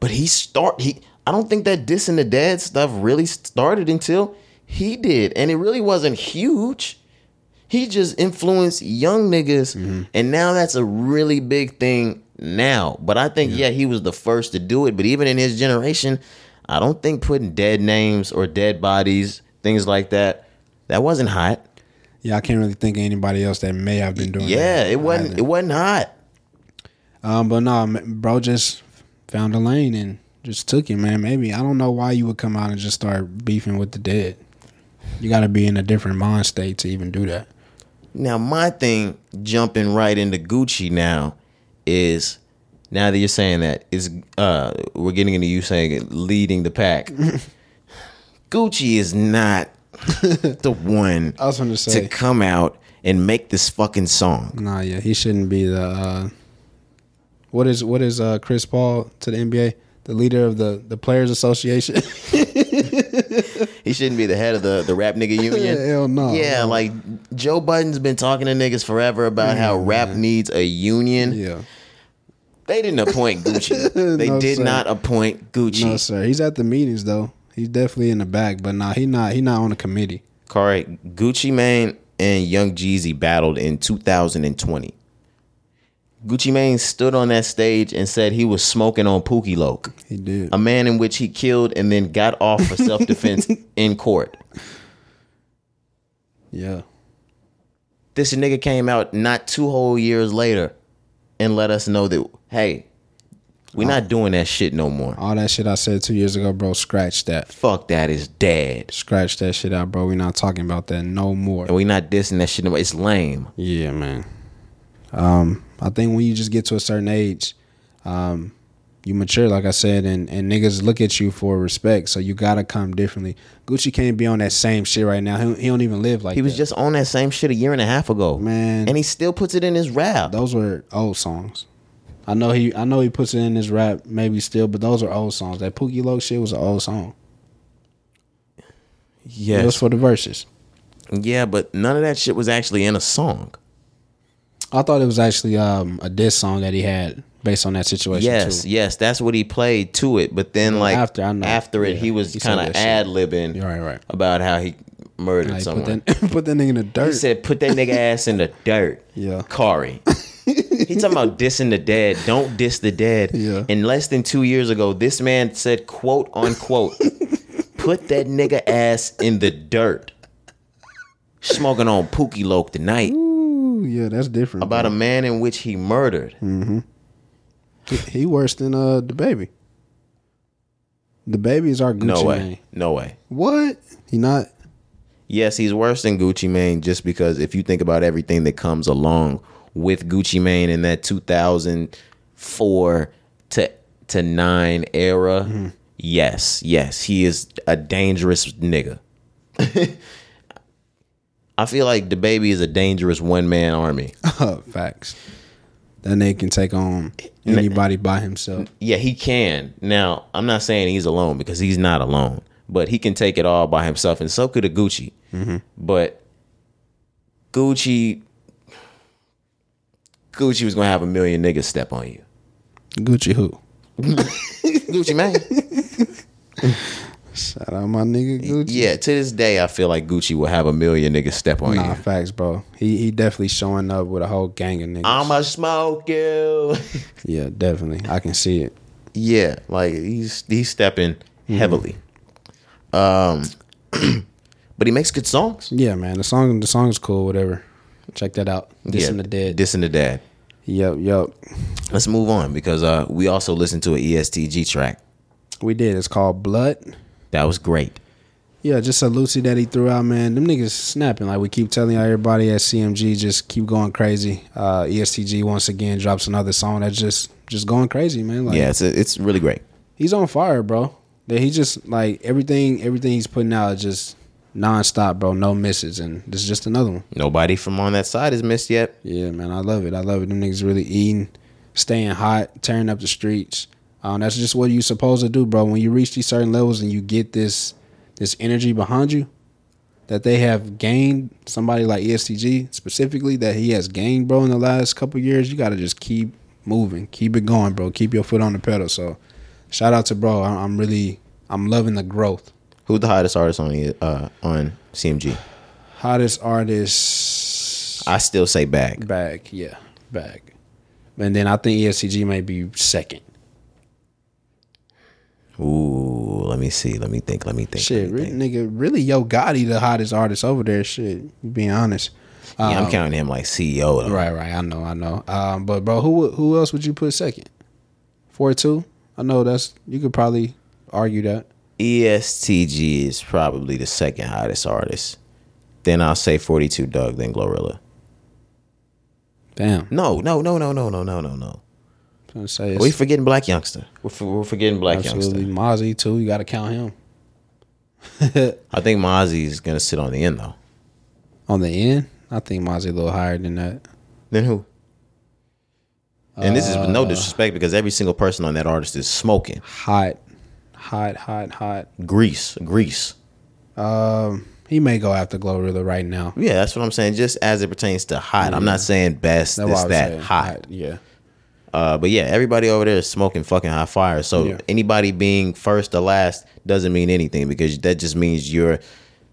But he start he I don't think that dissing the dad stuff really started until he did. And it really wasn't huge. He just influenced young niggas. Mm-hmm. And now that's a really big thing now. But I think, yeah. he was the first to do it. But even in his generation, I don't think putting dead names or dead bodies, things like that, that wasn't hot. Yeah, I can't really think of anybody else that may have been doing. Yeah, that it wasn't either. it wasn't hot. Um, but no, bro, just found a lane and just took it, man. Maybe I don't know why you would come out and just start beefing with the dead. You got to be in a different mind state to even do that. Now my thing jumping right into Gucci now is now that you're saying that is uh we're getting into you saying it, leading the pack. Gucci is not the one I was gonna to come out and make this fucking song. nah, yeah, he shouldn't be the uh, What is what is uh, Chris Paul to the NBA? The leader of the the Players Association. He shouldn't be the head of the, the rap nigga union. Hell no. Yeah, like Joe Budden's been talking to niggas forever about how mm, rap needs a union. yeah. They didn't appoint Gucci. They No, did sir. not appoint Gucci. No sir. He's at the meetings though. He's definitely in the back, but nah, he not he not on the committee. Correct. Gucci Mane and Young Jeezy battled in 2020. Gucci Mane stood on that stage and said he was smoking on Pookie Loc, He did. a man in which he killed and then got off for self defense in court. yeah. This nigga came out not two whole years later and let us know that, hey, we're not doing that shit no more. All that shit I said two years ago, bro, scratch that. Fuck that is dead. Scratch that shit out, bro. We're not talking about that no more. And we not dissing that shit no more. It's lame. Yeah, man. Um, I think when you just get to a certain age, um, you mature, like I said, and, and niggas look at you for respect. So you gotta come differently. Gucci can't be on that same shit right now. He, he don't even live like that. He was that. just on that same shit a year and a half ago. Man. And he still puts it in his rap. those were old songs. I know he I know he puts it in his rap maybe still, but those are old songs. That Pookie Loc shit was an old song. It was Yes. for the verses. Yeah, but none of that shit was actually in a song. I thought it was actually um, a diss song that he had based on that situation. Yes, too. yes, that's what he played to it. But then, like after, after it, Yeah, he was kind of ad libbing right, right. about how he murdered Like, put someone. that put that nigga in the dirt. He said, "Put that nigga ass in the dirt." Yeah. Corey. he talking about dissing the dead. Don't diss the dead. Yeah. And less than two years ago, this man said, "quote unquote," put that nigga ass in the dirt. Smoking on Pookie Loc tonight Ooh, yeah, that's different. about a man in which he murdered. He, he worse than uh the baby. The baby is our Gucci No way. Mane. No way. What? He not? Yes, he's worse than Gucci Mane just because if you think about everything that comes along with Gucci Mane in that 2004 to to 9 era, yes, yes, he is a dangerous nigga. I feel like the baby is a dangerous one man army. Facts. That nigga can take on anybody by himself. Yeah, he can. Now, I'm not saying he's alone because he's not alone, but he can take it all by himself, and so could a Gucci. Mm-hmm. But Gucci, Gucci was gonna have a million niggas step on you. Gucci who? Gucci Mane. Shout out my nigga Gucci. yeah, to this day, I feel like Gucci will have a million niggas step on Nah, you. facts, bro. He he definitely showing up with a whole gang of niggas. I'ma smoke you. yeah, definitely. I can see it. yeah, like he's he's stepping heavily. Um, but he makes good songs. Yeah, man. The song the song is cool, whatever. Check that out. Dissin' the Dead. Dissing the dead. Yep, yep. Let's move on because uh, we also listened to an EST Gee track. We did. It's called Blood. That was great. Yeah, just a Lucy that he threw out, man. Them niggas snapping. Like we keep telling everybody at CMG just keep going crazy. Uh, EST Gee once again drops another song that's just just going crazy, man. Like yeah, it's it's really great. he's on fire, bro. That he just like everything everything he's putting out is just nonstop, bro. No misses, and this is just another one. Nobody from on that side has missed yet. Yeah, man, I love it. I love it. Them niggas really eating, staying hot, tearing up the streets. Um, that's just what you're supposed to do, bro. When you reach these certain levels and you get this this energy behind you that they have gained, somebody like EST Gee specifically that he has gained, bro, in the last couple years, you got to just keep moving, keep it going, bro. Keep your foot on the pedal. So, shout out to bro. I'm really, I'm loving the growth. Who's the hottest artist on uh, on CMG? Hottest artist. I still say Bag. Bag, yeah, bag. And then I think EST Gee may be second. Ooh, let me see. Let me think. Let me think. Shit, me think. nigga, really, Yo Gotti, the hottest artist over there. Shit, being honest. Yeah, I'm Um, counting him like CEO. Though. Right, right. I know, I know. Um, but bro, who who else would you put second? Four two. I know that's you could probably argue that. EST Gee is probably the second hottest artist. Then I'll say 42 Dugg, then Glorilla. Damn. No, no, no, no, no, no, no, no, no. Say We it's forgetting Blac Youngsta. We're, for, we're forgetting Blac absolutely Youngsta. Mozzy too. You got to count him I think Mozzy is gonna sit on the end though. on the end. I think Mozzy a little higher than that. Then who? And this is with Uh. no disrespect because every single person on that artist is smoking. Hot, hot, hot, hot. Grease, grease. Um, he may go after Glorilla right now. Yeah, that's what I'm saying. Just as it pertains to hot, I'm not saying best, That's this, that, saying. hot. Yeah. Uh, but yeah, everybody over there is smoking fucking hot fire. So Yeah. anybody being first or last doesn't mean anything because that just means you're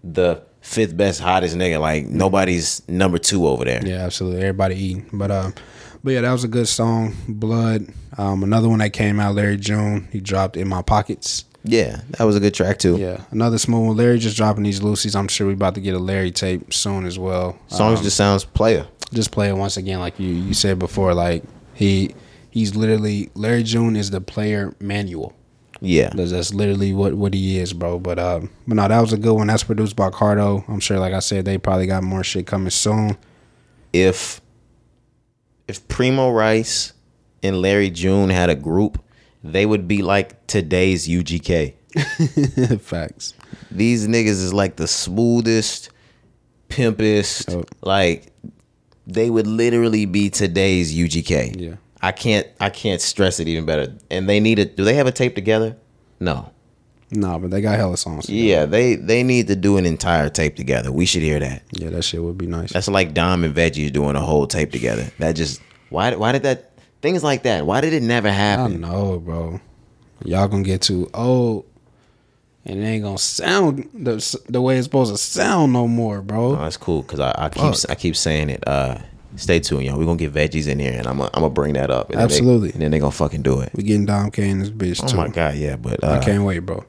the fifth best, hottest nigga. Like nobody's number two over there. Yeah, absolutely. Everybody eating. But um but yeah, that was a good song. Blood. Um another one that came out, Larry June. He dropped in my pockets. Yeah, that was a good track too. Yeah. Another smooth one. Larry just dropping these Lucy's. I'm sure we about to get a Larry tape soon as well. Songs Um, just sounds player. just play it once again, like you you said before. Like he he's literally Larry June is the player manual. Yeah, That's, that's literally what what he is, bro. But um, but no, that was a good one. That's produced by Cardo. I'm sure, like I said, they probably got more shit coming soon. if if Primo Rice and Larry June had a group, they would be like today's UGK. Facts. These niggas is like the smoothest, pimpest. Oh. Like they would literally be today's UGK. Yeah. I can't I can't stress it even better. And they need it. Do they have a tape together? No. No, but they got hella songs. together. Yeah, they they need to do an entire tape together. We should hear that. Yeah, that shit would be nice. That's like Dom and Veggies doing a whole tape together. That just why why did that things like that? Why did it never happen? I know, bro. Y'all gonna get too old, and it ain't gonna sound the the way it's supposed to sound no more, bro. Oh, that's cool because I, I keep I keep saying it. Uh, stay tuned, y'all. We're gonna get veggies in here, and I'm gonna, I'm gonna bring that up. And then they- Absolutely. and then they gonna fucking do it. We getting Dom K in this bitch Oh too. my god, yeah. But I uh, can't wait, bro.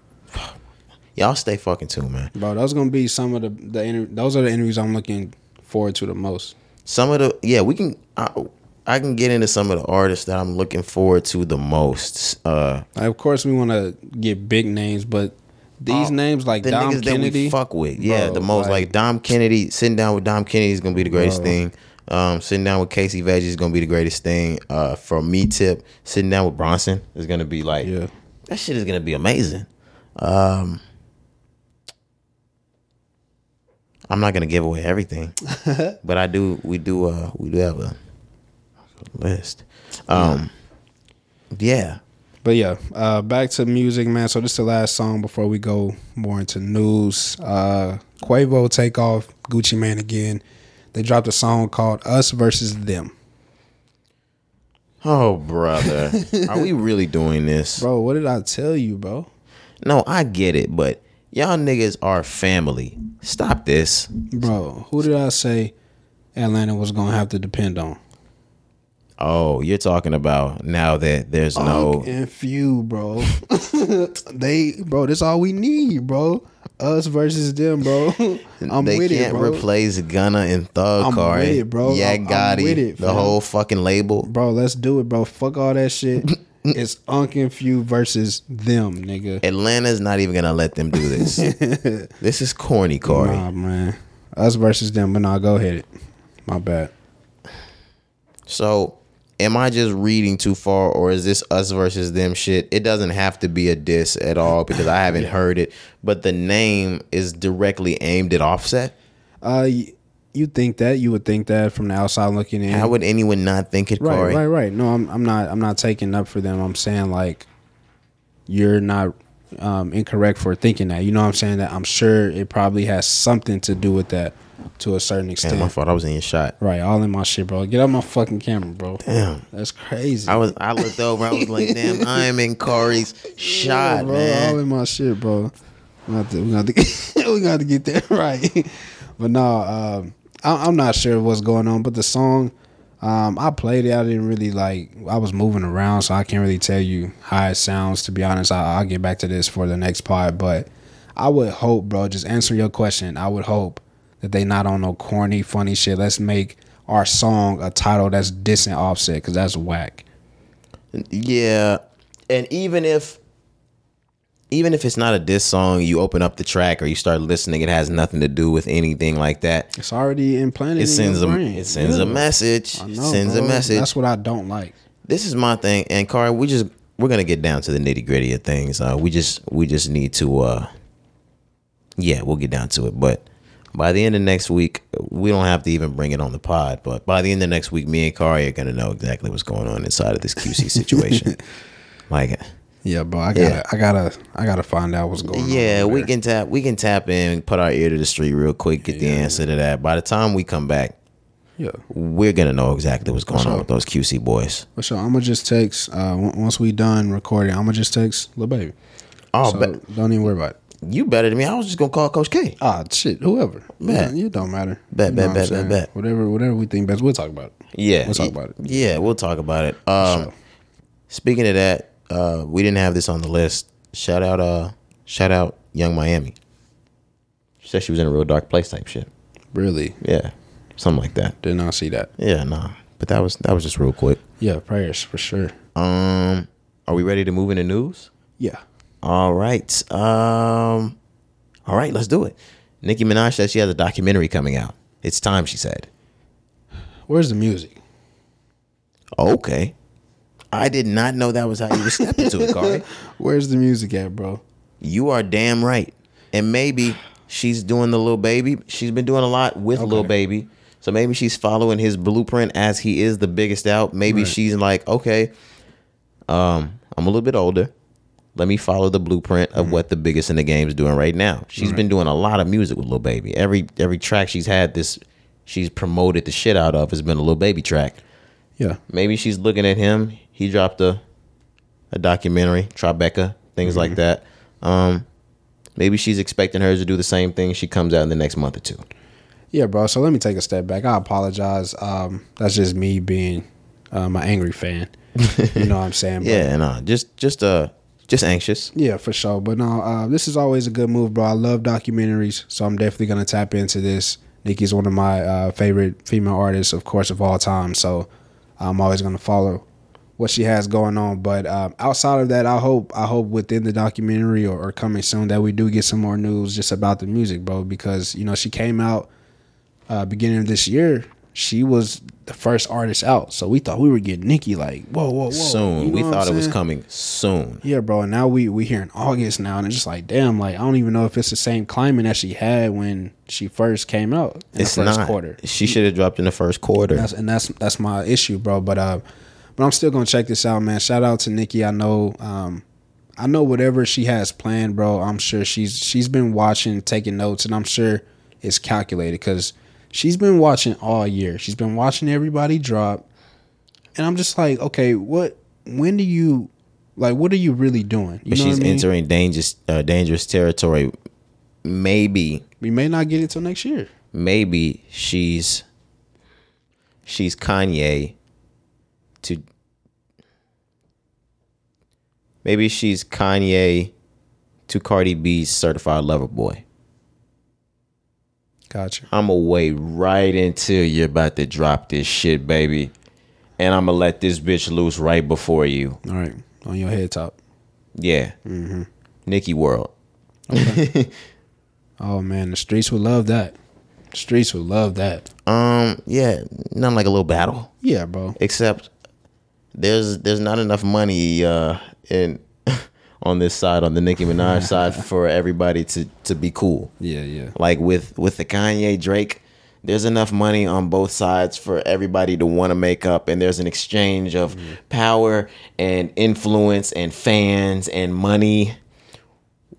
y'all stay fucking tuned, man. Bro, those gonna be some of the the inter- those are the interviews I'm looking forward to the most. Some of the yeah, we can. I, I can get into some of the artists that I'm looking forward to the most. Uh, of course, we want to get big names, but these Oh, names like the Dom niggas that Kennedy, we fuck with. Yeah, Bro, the most like, like- Dom Kennedy. Sitting down with Dom Kennedy is gonna be the greatest Bro. thing. Um, sitting down with Casey Veggie is gonna be the greatest thing. Uh, for me, tip sitting down with Bronson is gonna be like yeah, that shit is gonna be amazing. Um, I'm not gonna give away everything, but I do. We do. Uh, we do have a list. Um, yeah. But yeah, uh, back to music, man. So this is the last song before we go more into news. Uh, Quavo Takeoff Gucci Mane again. They dropped a song called "Us Versus Them." Oh, brother, are we really doing this? Bro, what did I tell you, bro? No, I get it, but y'all niggas are family. Stop this. Bro, who did I say Atlanta was gonna have to depend on? Oh, you're talking about now that there's no. Unc and Phew, bro. they, bro, that's all we need, bro. Us versus them, bro. I'm they with can't it, bro. replace Gunna and Thug I'm Card. with it, bro. Yeah, Gotti, with it, the whole fucking label. Bro, let's do it, bro. Fuck all that shit. it's Unc and Phew versus them, nigga. Atlanta's not even gonna let them do this. this is corny, Corey. Nah, man. Us versus them, but nah, go ahead. My bad. So, am I just reading too far, or is this us versus them shit? It doesn't have to be a diss at all because I haven't heard it. But the name is directly aimed at Offset. Uh, you think that? You would think that from the outside looking in. How would anyone not think it, right, Corey? right, right. No, I'm, I'm not. I'm not taking up for them. I'm saying like, you're not um, incorrect for thinking that. You know what I'm saying? That I'm sure it probably has something to do with that to a certain extent. Damn, my fault. I was in your shot. Right, all in my shit, bro. Get out my fucking camera, bro. Damn. That's crazy. I was. I looked over. I was like, "Damn, I am in Corey's shot, Yeah, bro, man." All in my shit, bro. We got to, we got to, we got to get that right. But no, um, I, I'm not sure what's going on. But the song, um, I played it. I didn't really like. I was moving around, so I can't really tell you how it sounds. To be honest, I, I'll get back to this for the next part. But I would hope, bro. Just answer your question. I would hope that they not on no corny, funny shit. Let's make our song a title that's dissing Offset because that's whack. Yeah, and even if even if it's not a diss song, you open up the track or you start listening, it has nothing to do with anything like that. It's already implanted. It sends in a brain. it sends a message. Know, sends a message. That's what I don't like. this is my thing, and Car, we just we're gonna get down to the nitty gritty of things. Uh, we just we just need to uh, yeah, we'll get down to it. But By the end of next week, we don't have to even bring it on the pod, but by the end of next week, me and Cari are gonna know exactly what's going on inside of this QC situation. like, Yeah, bro. I gotta, Yeah. I gotta, I gotta find out what's going on. yeah, we can tap, we can tap in, put our ear to the street real quick, get the Yeah. answer to that. By the time we come back, Yeah, we're gonna know exactly what's going on with those QC boys. for sure. I'm gonna just text. Uh, once we done recording, I'm gonna just text Lil Baby. Oh, so but don't even worry about it. You better than me. I was just gonna call Coach K. Ah, shit. Whoever. Yeah, it don't matter. Bet, You bet, bet, bet, bet. Whatever, whatever we think best. We'll talk about it. Yeah, We'll talk about it. Yeah, we'll talk about it. Um, Sure. Speaking of that, uh, we didn't have this on the list. Shout out, uh, shout out, Yung Miami. She said she was in a real dark place type shit. Really, Yeah, something like that. did not see that. Yeah, nah. But that was that was just real quick. Yeah, prayers for sure. Um, are we ready to move into news? Yeah. All right. Um, all right, let's do it. Nicki Minaj says she has a documentary coming out. It's time, she said. Where's the music? Okay. I did not know that was how you were stepping to it, Corey. Where's the music at, bro? You are damn right. And maybe she's doing the little baby. She's been doing a lot with Okay. little baby. So maybe she's following his blueprint as he is the biggest out. Maybe Right. she's like, okay, um, I'm a little bit older. Let me follow the blueprint of what the biggest in the game is doing right now. She's been doing a lot of music with Lil Baby. Every every track she's had this she's promoted the shit out of has been a Lil Baby track. Yeah. Maybe she's looking at him. He dropped a a documentary, Tribeca, things like that. Um, maybe she's expecting her to do the same thing. She comes out in the next month or two. Yeah, bro. So let me take a step back. I apologize. Um, that's just me being um, an angry fan. You know what I'm saying? But- Yeah, and uh, just just uh just anxious. Yeah, for sure. But no, uh, this is always a good move, bro. I love documentaries, so I'm definitely gonna tap into this. Nicki's one of my uh, favorite female artists, of course, of all time. So I'm always gonna follow what she has going on. But um, outside of that, I hope I hope within the documentary or, or coming soon that we do get some more news just about the music, bro. Because you know she came out uh, beginning of this year. She was the first artist out, so we thought we were getting Nicki like whoa, whoa, whoa. soon. You we know what thought it was coming soon. Yeah, bro. And now we we here in August now, and it's just like, damn, like I don't even know if it's the same climate that she had when she first came out in It's the first not. quarter. She should have dropped in the first quarter. That's and that's that's my issue, bro. But uh, but I'm still gonna check this out, man. Shout out to Nicki. I know, um, I know whatever she has planned, bro. I'm sure she's she's been watching, taking notes, and I'm sure it's calculated because she's been watching all year. She's been watching everybody drop, and I'm just like, okay, what? When do you? Like, what are you really doing? You but know she's what I mean? entering dangerous uh, dangerous territory. Maybe We may not get it till next year. maybe she's she's Kanye to maybe she's Kanye to Cardi B's certified lover boy. Gotcha. I'm gonna wait right until you're about to drop this shit, baby. And I'm gonna let this bitch loose right before you. All right, on your head top. Yeah. Mm-hmm. Nicki World. Oh man, the streets would love that. The streets would love that. Um, yeah, nothing like a little battle. Yeah, bro. Except there's there's not enough money uh in on this side, on the Nicki Minaj side, for everybody to to be cool. Yeah, yeah. Like with with the Kanye Drake, there's enough money on both sides for everybody to want to make up, and there's an exchange of power and influence and fans and money.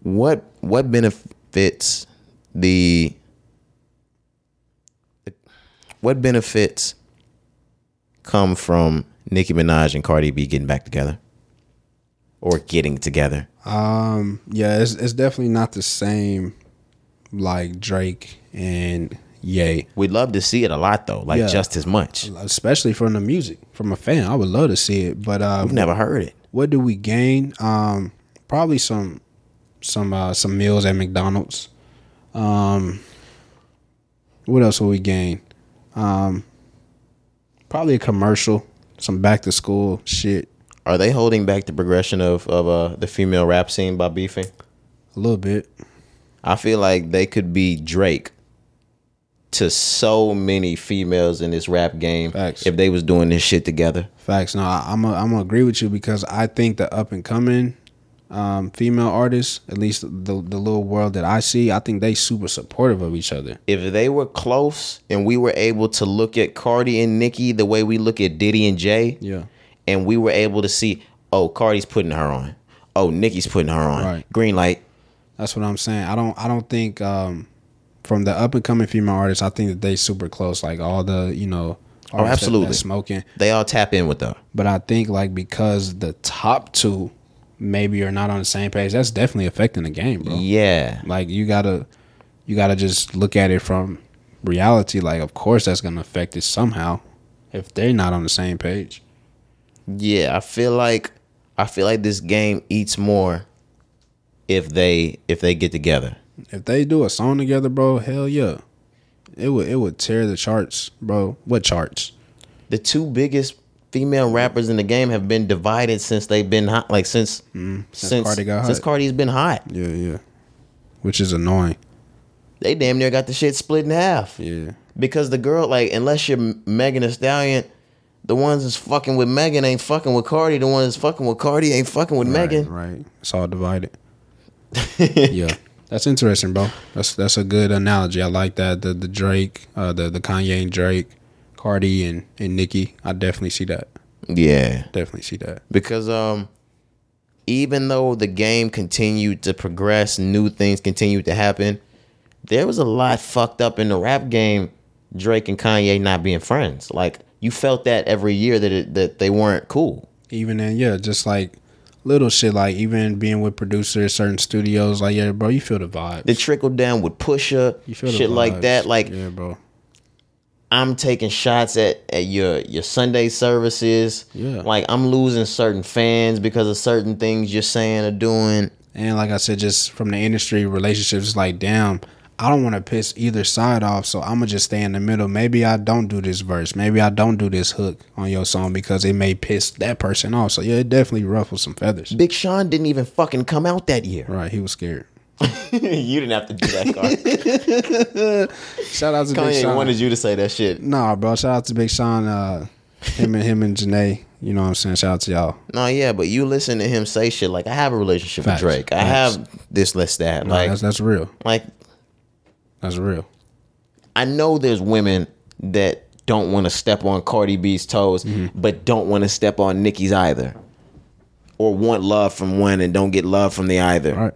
What what benefits the what benefits come from Nicki Minaj and Cardi B getting back together or getting together? Um, yeah, it's it's definitely not the same like Drake and Ye. We'd love to see it a lot though, like Yeah. just as much. Especially from the music, from a fan. I would love to see it. But um I've never heard it. what do we gain? Um probably some some uh some meals at McDonald's. Um what else will we gain? Um probably a commercial, some back to school shit. Are they holding back the progression of of uh, the female rap scene by beefing? A little bit. I feel like they could be Drake to so many females in this rap game Facts. if they was doing this shit together. Facts. No, I, I'm a, I'm gonna agree with you because I think the up and coming um, female artists, at least the the little world that I see, I think they super supportive of each other. If they were close and we were able to look at Cardi and Nicki the way we look at Diddy and Jay, Yeah. And we were able to see, oh, Cardi's putting her on, oh, Nicki's putting her on, Right. green light. That's what I'm saying. I don't I don't think um, from the up and coming female artists, I think that they super close. Like all the you know, Oh, absolutely. that's smoking. They all tap in with them. But I think like because the top two maybe are not on the same page, that's definitely affecting the game, bro. Yeah, Like you gotta you gotta just look at it from reality. Like of course that's gonna affect it somehow if they're not on the same page. Yeah. I feel like I feel like this game eats more if they if they get together. If they do a song together, bro, hell yeah. It would it would tear the charts, bro. What charts? The two biggest female rappers in the game have been divided since they've been hot. Like since mm, since Cardi got since hot. Cardi's been hot. Yeah, yeah. Which is annoying. They damn near got the shit split in half. Yeah. Because the girl, like, unless you're Megan Thee Stallion, the ones that's fucking with Megan ain't fucking with Cardi. The ones that's fucking with Cardi ain't fucking with Megan. Right, right. It's all divided. yeah. That's interesting, bro. That's that's a good analogy. I like that. The the Drake, uh the, the Kanye and Drake, Cardi and, and Nicki. I definitely see that. Yeah. Definitely see that. Because um even though the game continued to progress, new things continued to happen, there was a lot fucked up in the rap game, Drake and Kanye not being friends. Like you felt that every year that it, that they weren't cool. Even then, yeah, just like little shit like even being with producers, certain studios, like yeah, bro, you feel the vibe. The trickle down with Pusha, You feel shit like that. Like yeah, bro. I'm taking shots at, at your your Sunday services. Yeah. Like I'm losing certain fans because of certain things you're saying or doing. And like I said, just from the industry relationships, like, damn, I don't want to piss either side off, so I'm gonna just stay in the middle. Maybe I don't do this verse, maybe I don't do this hook on your song because it may piss that person off. So yeah, it definitely ruffled some feathers. Big Sean didn't even fucking come out that year. Right, he was scared. you didn't have to do that. Shout out to Big Kanye Sean. wanted you to say that shit. Nah, bro. Shout out to Big Sean. Uh, him and him and Jhené. You know what I'm saying? Shout out to y'all. No, yeah, but you listen to him say shit like I have a relationship Facts. with Drake. I Facts. have this, this, that. Nah, like, that's that's real. like That's real. I know there's women that don't want to step on Cardi B's toes, Mm-hmm. but don't want to step on Nicki's either, or want love from one and don't get love from the either. All right.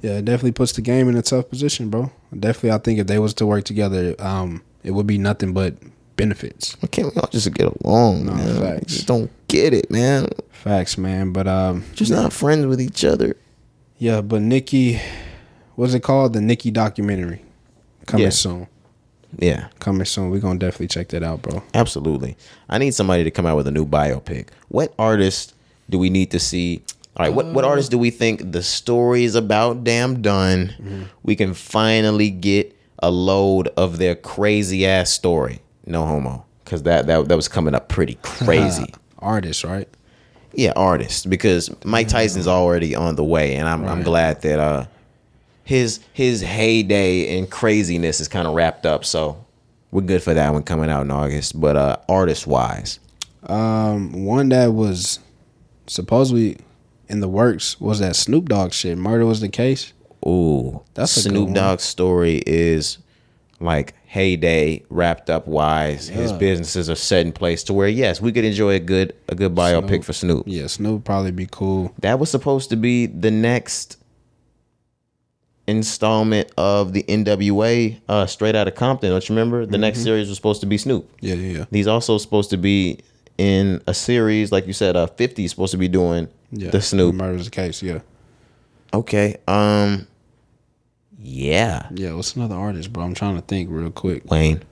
Yeah, it definitely puts the game in a tough position, bro. Definitely, I think if they was to work together, um, it would be nothing but benefits. Why can't we all just get along? No, man? facts. Just don't get it, man. Facts, man. But um, Just not friends with each other. yeah, but Nicki, what's it called? The Nicki documentary coming Yeah. soon. Yeah, Coming soon. We're gonna definitely check that out, bro. absolutely. I need somebody to come out with a new biopic. What artist do we need to see? All right, what what Uh. artist do we think the story is about? Damn done. Mm-hmm. We can finally get a load of their crazy ass story. No homo, because that that that was coming up pretty crazy. Artist, right? yeah, artists because Mike Tyson's already on the way, and I'm I'm glad that uh his his heyday and craziness is kind of wrapped up. So we're good for that one coming out in August. But uh artist wise, Um, one that was supposedly in the works was that Snoop Dogg shit. Murder was the case. ooh, That's a good Snoop. Dogg's story is like heyday wrapped up wise. His businesses are set in place to where yes, we could enjoy a good a good biopic Snoop. for Snoop. Yeah, Snoop probably be cool. That was supposed to be the next installment of the NWA uh, Straight Outta Compton. Don't you remember? The Mm-hmm. next series was supposed to be Snoop. Yeah, yeah, yeah. He's also supposed to be in a series, like you said, uh, 50 is supposed to be doing yeah. the Snoop. Murder was the case. Yeah, Okay. Um. Yeah. yeah. What's another artist, bro? I'm trying to think real quick. Wayne.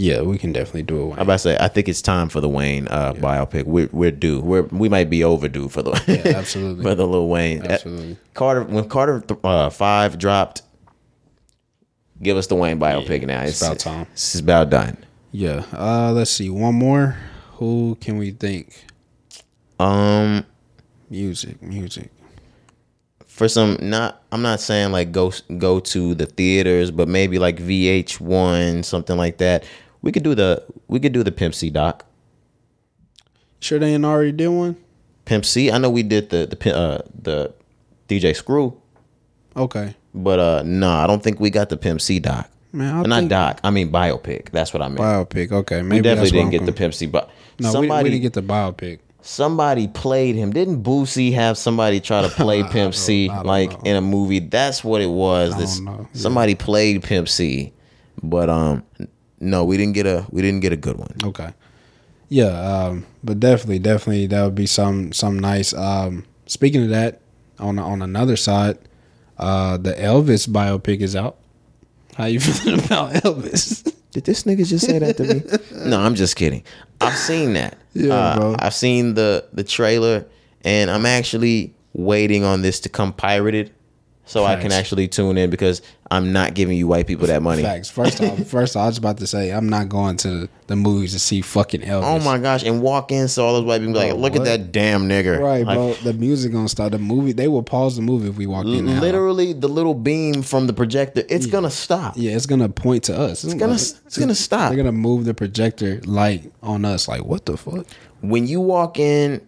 Yeah, we can definitely do it. I'm about to say, I think it's time for the Wayne uh, biopic. We're we're due. We're we might be overdue for the Yeah, absolutely. for the Lil Wayne. Absolutely. Carter when Carter uh, five dropped, give us the Wayne biopic now. it's about time. This is about done. Yeah. Uh, let's see. One more. Who can we think? Um, Music, music. for some not, I'm not saying like go go to the theaters, but maybe like VH1, something like that. We could do the we could do the Pimp C doc. Sure, they ain't already did one. Pimp C. I know we did the the uh, the DJ Screw, Okay. but uh, no, I don't think we got the Pimp C doc. Man, I not doc. I mean biopic. That's what I meant. Biopic. Okay. Maybe we definitely didn't get the com- Pimp C, but No, somebody we didn't get the biopic. somebody played him. Didn't Boosie have somebody try to play Pimp C like know. in a movie? That's what it was. This. Yeah. somebody played Pimp C, but um, no, we didn't get a we didn't get a good one. Okay. Yeah, um, but definitely, definitely that would be some some nice. Um, speaking of that, on on another side, uh, the Elvis biopic is out. How you feeling about Elvis? Did this nigga just say that to me? no, I'm just kidding. I've seen that. Yeah, Uh, bro. I've seen the the trailer, and I'm actually waiting on this to come pirated, so I can actually tune in because I'm not giving you white people that money. Facts. First off, first off, I was about to say I'm not going to the movies to see fucking Elvis. Oh my gosh! And walk in, so all those white people like, "Look what? at that damn nigga!" Right, Like, bro. The music gonna start. The movie. They will pause the movie if we walk in. now. Literally, the little beam from the projector, it's gonna stop. Yeah, it's gonna point to us. It's, gonna- it's gonna stop. They're gonna move the projector light on us. Like what the fuck? When you walk in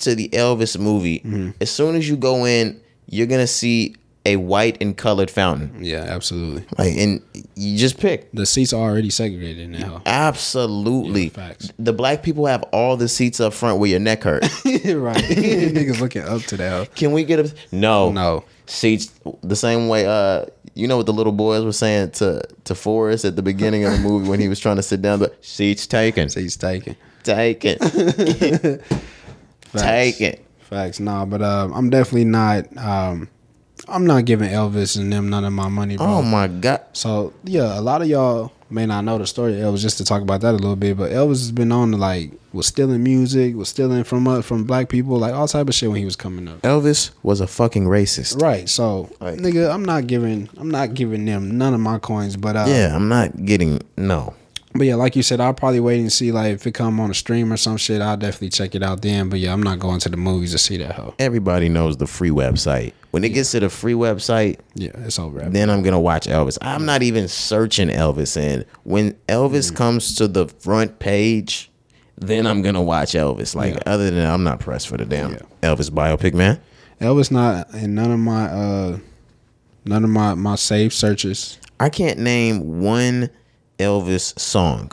to the Elvis movie, Mm-hmm. as soon as you go in, you're gonna see a white and colored fountain. Yeah, absolutely. Like, and you just pick. The seats are already segregated now. Absolutely. Yeah, facts. The black people have all the seats up front where your neck hurt. right. Niggas looking up to that. Can we get a no? No. Seats the same way. Uh, you know what the little boys were saying to to Forrest at the beginning of the movie when he was trying to sit down, but seats taken, Seats taken. taken, taken. Facts. Nah, but um, I'm definitely not. Um, I'm not giving Elvis and them none of my money, bro. Oh my god! So yeah, a lot of y'all may not know the story of Elvis. Just to talk about that a little bit, but Elvis has been on to like was stealing music, was stealing from uh, from black people, like all type of shit when he was coming up. Elvis was a fucking racist. Right. So Right. nigga, I'm not giving I'm not giving them none of my coins, but uh, Yeah, I'm not getting no. But yeah, like you said, I'll probably wait and see like if it come on a stream or some shit. I'll definitely check it out then. But yeah, I'm not going to the movies to see that hoe. Everybody knows the free website. When it gets to the free website, Yeah, it's over. then I'm gonna watch Elvis. I'm not even searching Elvis, and when Elvis comes to the front page, then I'm gonna watch Elvis. Like Yeah. other than that, I'm not pressed for the damn Yeah. Elvis biopic, man. Elvis not in none of my uh none of my my saved searches. I can't name one Elvis song.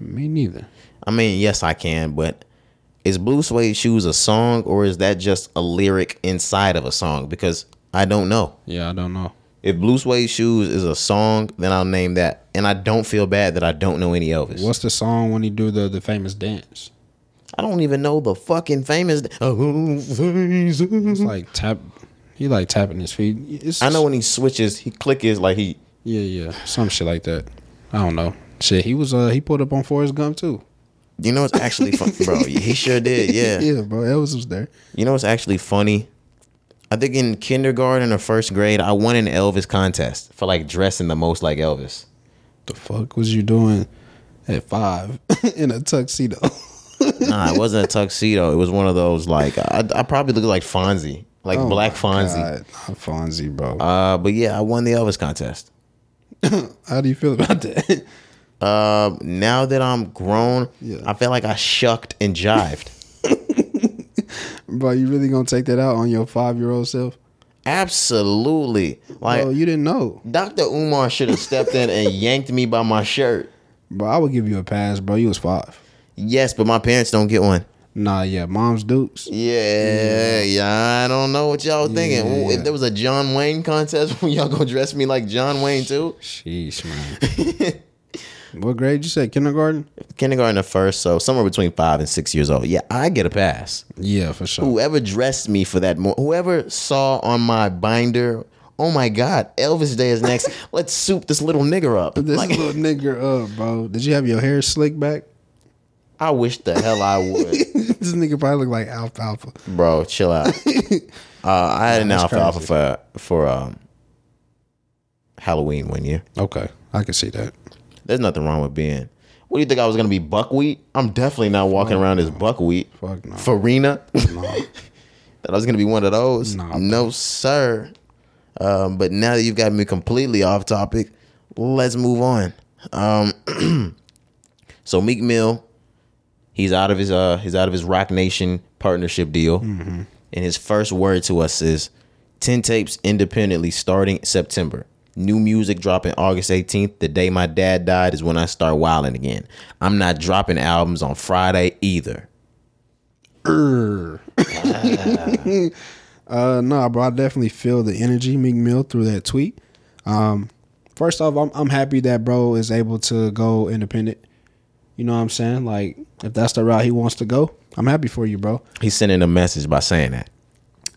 Me neither. I mean, yes, I can, but is Blue Suede Shoes a song or is that just a lyric inside of a song? Because I don't know. Yeah, I don't know. If Blue Suede Shoes is a song, then I'll name that. And I don't feel bad that I don't know any Elvis. What's the song when he do the the famous dance? I don't even know the fucking famous. Oh, it's like tap. He like tapping his feet. It's, I know when he switches, he click is like he. Yeah, yeah, some shit like that. I don't know. Shit, he was uh he pulled up on Forrest Gump too. You know what's actually fun, bro? He sure did. Yeah. yeah, bro. Elvis was there. You know what's actually funny? I think in kindergarten or first grade, I won an Elvis contest for like dressing the most like Elvis. The fuck was you doing at five in a tuxedo? Nah, it wasn't a tuxedo. It was one of those like I, I probably looked like Fonzie, like Oh Black Fonzie. God, not Fonzie, bro. Uh, but yeah, I won the Elvis contest. How do you feel about that? Uh, now that I'm grown, Yeah. I feel like I shucked and jived. bro, you really gonna take that out on your five year old self? Absolutely. Like Bro, you didn't know. Dr. Umar should have stepped in and yanked me by my shirt. Bro, I would give you a pass, bro. You was five. Yes, but my parents don't get one. Nah, yeah, mom's dukes. Yeah, yeah, I don't know what y'all thinking. Yeah. If there was a John Wayne contest, y'all gonna dress me like John Wayne too? Sheesh, man. what grade you say? Kindergarten? Kindergarten to first, so somewhere between five and six years old. Yeah, I get a pass. Yeah, for sure. Whoever dressed me for that, whoever saw on my binder, oh my God, Elvis Day is next. Let's soup this little nigger up. This Like, little nigga up, bro. Did you have your hair slicked back? I wish the hell I would. this nigga probably look like alfalfa. Bro, chill out. Uh, I had an That's alfalfa for for um, Halloween one year. Okay, I can see that. There's nothing wrong with being. What do you think I was gonna be buckwheat? I'm definitely not walking around as buckwheat. Fuck no. Farina. No. that I was gonna be one of those. Nah, bro. no, sir. Um, but now that you've got me completely off topic, let's move on. Um, so Meek Mill, He's out of his uh he's out of his Roc Nation partnership deal. Mm-hmm. And his first word to us is 10 tapes independently starting September. New music dropping August 18th. The day my dad died is when I start wilding again. I'm not dropping albums on Friday either. Err. uh, nah, bro. I definitely feel the energy, Meek Mill, through that tweet. Um, first off, I'm I'm happy that bro is able to go independent. You know what I'm saying? Like, if that's the route he wants to go, I'm happy for you, bro. He's sending a message by saying that.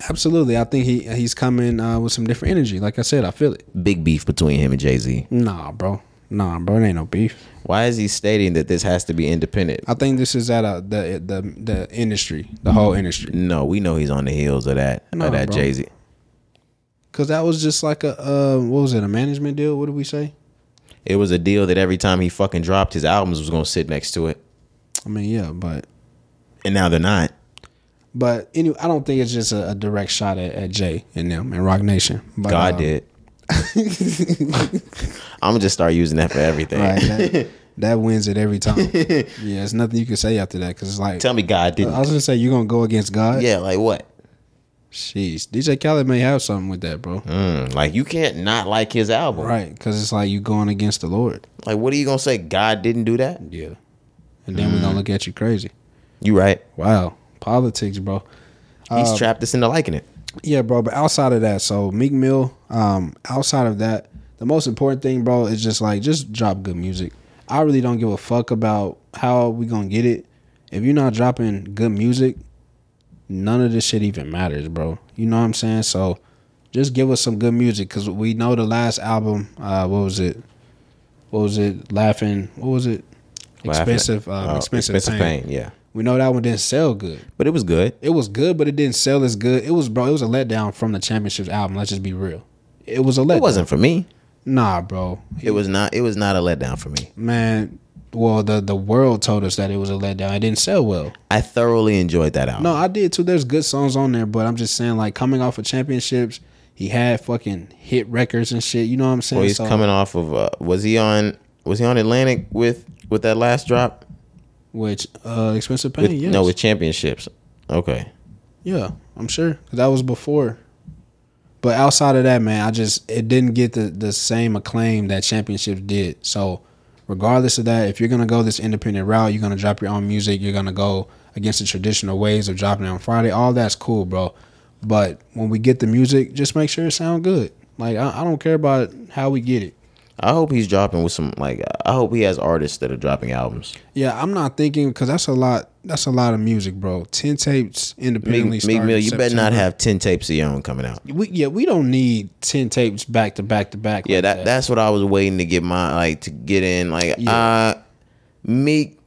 Absolutely. I think he he's coming uh, with some different energy. Like I said, I feel it. Big beef between him and Jay Z. Nah, bro. Nah, bro. It ain't no beef. Why is he stating that this has to be independent? I think this is at a, the the the industry, the whole industry. No, we know he's on the heels of that No, of that. Jay Z. Cause that was just like a uh, what was it? A management deal? What did we say? It was a deal that every time he fucking dropped his albums was gonna sit next to it, I mean, yeah, but and now they're not. but anyway, I don't think it's just a, a direct shot at, at Jay and them and Roc Nation. But, God uh, did. I'm gonna just start using that for everything. Right, that, that wins it every time. yeah, there's nothing you can say after that because it's like Tell me God I didn't. was gonna say you're gonna go against God. yeah, like what? Jeez, DJ Khaled may have something with that, bro. Mm, like you can't not like his album. Right, because it's like you going against the Lord. Like what are you gonna say? God didn't do that? Yeah, and then we're gonna look at you crazy. You right. Wow, politics, bro. He's Um, trapped us into liking it. Yeah, bro. But outside of that, so Meek Mill. Um, outside of that, the most important thing, bro, is just like just drop good music. I really don't give a fuck about how we gonna get it. If you're not dropping good music, none of this shit even matters, bro. You know what I'm saying? So just give us some good music because we know the last album. Uh, what was it? What was it? Laughing. What was it? Expensive. Uh, Oh, expensive, pain. Yeah, We know that one didn't sell good. but it was good. It was good, but it didn't sell as good. It was bro. It was a letdown from the championships album. Let's just be real. It was a letdown. It wasn't for me. Nah, bro. It was not. It was not a letdown for me. Man, well, the the world told us that it was a letdown. It didn't sell well. I thoroughly enjoyed that album. No, I did too. There's good songs on there, but I'm just saying, like coming off of championships, he had fucking hit records and shit. You know what I'm saying? Well, he's So- coming off of. Uh, was he on? Was he on Atlantic with with that last drop? Which uh, expensive pain? With, yes. No, with championships. Okay. Yeah, I'm sure that was before. But outside of that, man, I just it didn't get the the same acclaim that championships did. So, regardless of that, if you're gonna go this independent route, you're gonna drop your own music. You're gonna go against the traditional ways of dropping it on Friday. All that's cool, bro. But when we get the music, just make sure it sound good. Like I, I don't care about how we get it. I hope he's dropping with some like. I hope he has artists that are dropping albums. Yeah, I'm not thinking because that's a lot. That's a lot of music, bro. Ten tapes independently. Meek, Meek Mill, you better not have ten tapes of your own coming out. We, yeah, we don't need ten tapes back to back to back. Yeah, like that, that's what I was waiting to get my like to get in. Like, uh, Meek,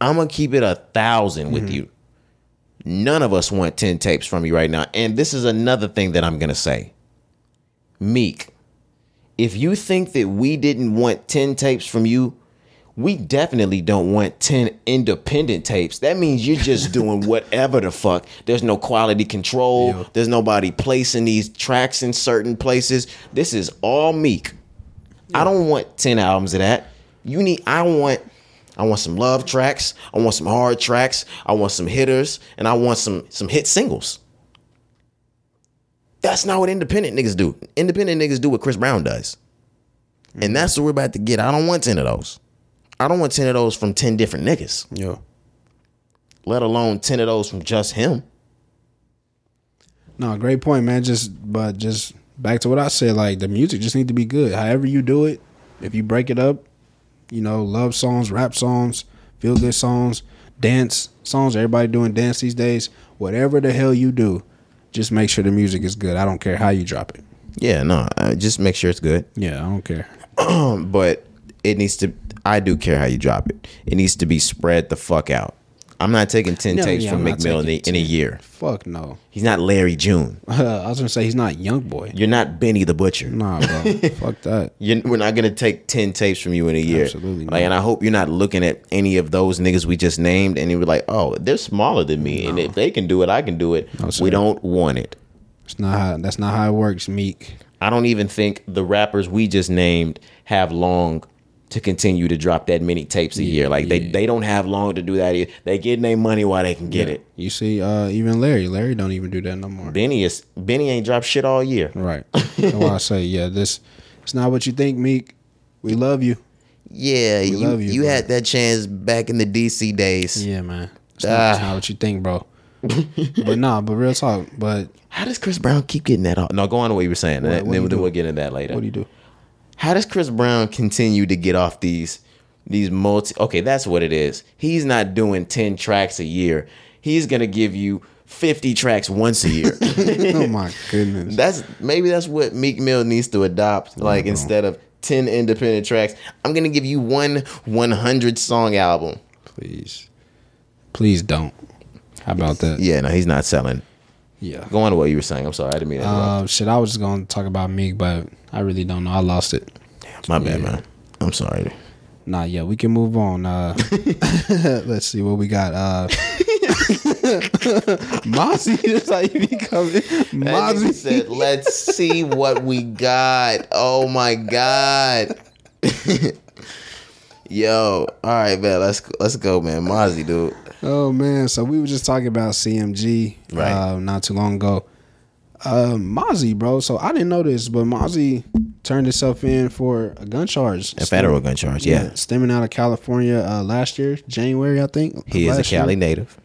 I'm gonna keep it a 1000 Mm-hmm. with you. None of us want ten tapes from you right now, and this is another thing that I'm gonna say. Meek, if you think that we didn't want ten tapes from you, we definitely don't want 10 independent tapes. That means you're just doing whatever the fuck. There's no quality control. Yeah. There's nobody placing these tracks in certain places. This is all Meek. I don't want 10 albums of that. You need I want I want some love tracks, I want some hard tracks, I want some hitters, and I want some some hit singles. That's not what independent niggas do. Independent niggas do what Chris Brown does. And that's what we're about to get. I don't want 10 of those. I don't want 10 of those from 10 different niggas, Yeah. let alone 10 of those from just him. No, great point, man. Just but just back to what I said, like the music just need to be good. However you do it, if you break it up, you know, love songs, rap songs, feel good songs, dance songs, everybody doing dance these days. Whatever the hell you do, just make sure the music is good. I don't care how you drop it. Yeah, no, uh, just make sure it's good. Yeah, I don't care. but it needs to I do care how you drop it. It needs to be spread the fuck out. I'm not taking 10 No, tapes yeah, from I'm not in a, in a year. Fuck no. He's not Larry June. I was gonna say he's not young boy. You're not Benny the Butcher. Nah, bro. Fuck that. You're, we're not gonna take ten tapes from you in a year. Absolutely Like, not. and I hope you're not looking at any of those niggas we just named and you're like, oh, they're smaller than me, and if they can do it, I can do it. No, we don't want it. It's not how. That's not how it works, Meek. I don't even think the rappers we just named have long to continue to drop that many tapes a year. Like they, yeah. they don't have long to do that. Either. They getting their money while they can get it. You see, uh, even Larry, Larry don't even do that no more. Benny is Benny ain't dropped shit all year. Right. That's why I say, yeah, this it's not what you think, Meek. We love you. Yeah, you love you, you bro. had that chance back in the DC days. Yeah, man. It's, not, it's Ah. not what you think, bro. but nah, but real talk. But How does Chris Brown keep getting that off? No, go on to what you were saying. What- what then, then we'll get into that later. what do you do? How does Chris Brown continue to get off these these multi? Okay, that's what it is. He's not doing ten tracks a year. He's gonna give you fifty tracks once a year. oh my goodness. that's maybe that's what Meek Mill needs to adopt. Like instead of ten independent tracks, I'm gonna give you one 100 song album. Please. Please don't. How about that? Yeah, no, he's not selling. Yeah. Go on to what you were saying. I'm sorry, I didn't mean to interrupt. Uh, shit, I was just gonna talk about Meek, but I really don't know. I lost it. My bad, yeah. man. I'm sorry. Nah, yeah, we can move on. Uh, let's see what we got. Uh, Mozzy, that's how you be coming. Mozzy said, "Let's see what we got." Oh my god. Yo, all right, man. Let's let's go, man. Mozzy, dude. Oh man, so we were just talking about CMG Right. uh, not too long ago. Um, Mozzy, bro. So I didn't know this, but Mozzy turned himself in for a gun charge. A federal gun charge. Yeah, stemming out of California uh, last year, January, I think. he is a last year. Cali native.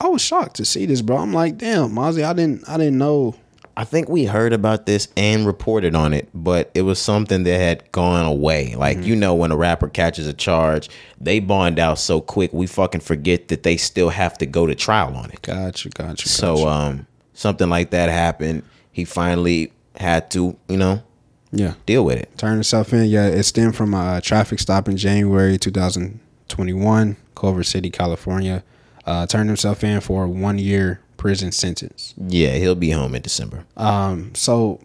I was shocked to see this, bro. I'm like, damn, Mozzy, I didn't, I didn't know. I think we heard about this and reported on it, but it was something that had gone away. Like Mm-hmm. you know, when a rapper catches a charge, they bond out so quick, we fucking forget that they still have to go to trial on it. Gotcha, gotcha. So, um, something like that happened. He finally had to, you know, yeah, deal with it. turned himself in. Yeah, it stemmed from a traffic stop in January 2021, Culver City, California. Uh, turned himself in for one year prison sentence. Yeah, he'll be home in December. Um, so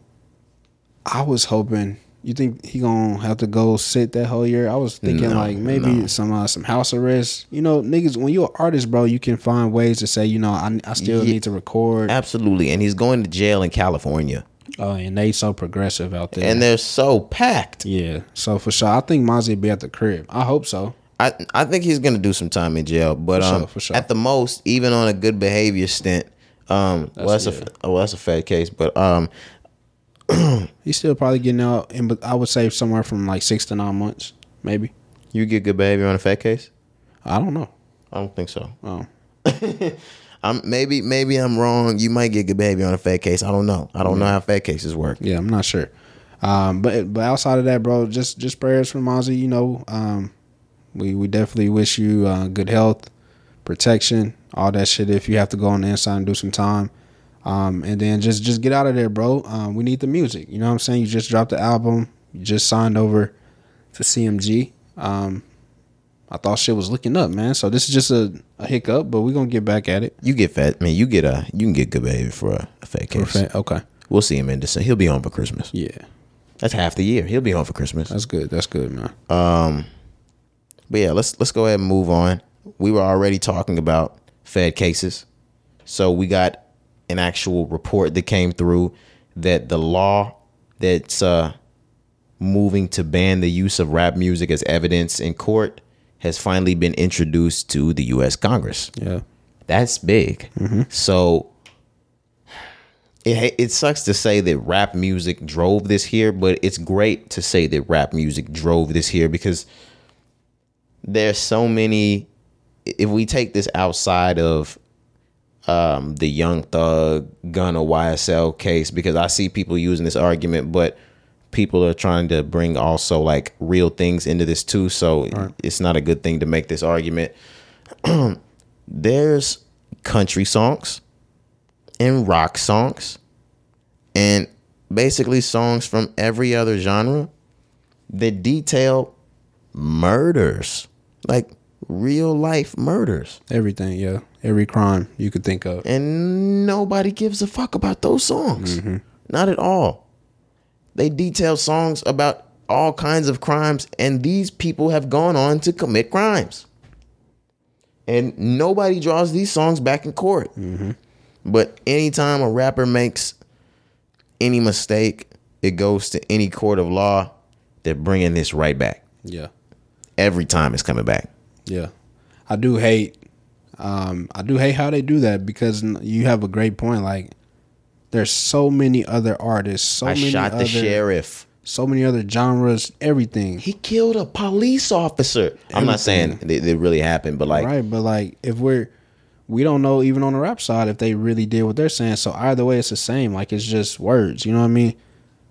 I was hoping. You think he gonna have to go sit that whole year? I was thinking No, like maybe no. some uh, some house arrest. You know, niggas, when you're an artist, bro, you can find ways to say, you know, I, I still Yeah. need to record. Absolutely, and he's going to jail in California, Oh, and they so progressive out there. and they're so packed. yeah, so for sure, I think Mozzy be at the crib. I hope so. I I think he's gonna do some time in jail, but For sure, um, for sure. at the most, even on a good behavior stint, um, well, that's yeah. a well, that's a fed case, but um, He's still probably getting out, in, but I would say somewhere from like six to nine months, maybe. you get good behavior on a fed case. I don't know. I don't think so. Oh, I'm maybe maybe I'm wrong. You might get good behavior on a fed case. I don't know. I don't know how fed cases work. yeah, I'm not sure. Um, but but outside of that, bro, just just prayers for Mozzy. You know, um, we we definitely wish you uh, good health, protection, all that shit. If you have to go on the inside and do some time, um, and then just just get out of there, bro. Um, we need the music. You know what I'm saying? You just dropped the album. You just signed over to CMG. Um, I thought shit was looking up, man. So this is just a, a hiccup, but we're gonna get back at it. You get fat, I mean, you get a you can get good behavior for a, a fed case. Perfect. Okay. We'll see him in December. He'll be home for Christmas. Yeah, That's half the year. He'll be home for Christmas. that's good. That's good, man. Um, but yeah, let's let's go ahead and move on. We were already talking about Fed cases, so we got an actual report that came through that the law that's uh, moving to ban the use of rap music as evidence in court has finally been introduced to the U.S. Congress. Yeah. That's big. So it it sucks to say that rap music drove this here, but it's great to say that rap music drove this here because there's so many. If we take this outside of um, the Young Thug gun or YSL case, because I see people using this argument, but people are trying to bring also like real things into this too. So it's not a good thing to make this argument there's country songs and rock songs and basically songs from every other genre that detail murders. Like real life murders. Everything, yeah. Every crime you could think of. and nobody gives a fuck about those songs. Mm-hmm. Not at all. They detail songs about all kinds of crimes and these people have gone on to commit crimes. And nobody draws these songs back in court. Mm-hmm. But anytime a rapper makes any mistake it goes to any court of law they're bringing this right back. Yeah. Every time it's coming back. Yeah, I do hate. Um, I do hate how they do that because you have a great point. Like, there's so many other artists, so many other genres. I many shot other, the sheriff. so many other genres, everything. He killed a police officer. I'm not saying it, it really happened, but like right, but like if we're, we don't know even on the rap side if they really did what they're saying. So either way, it's the same. Like it's just words. You know what I mean?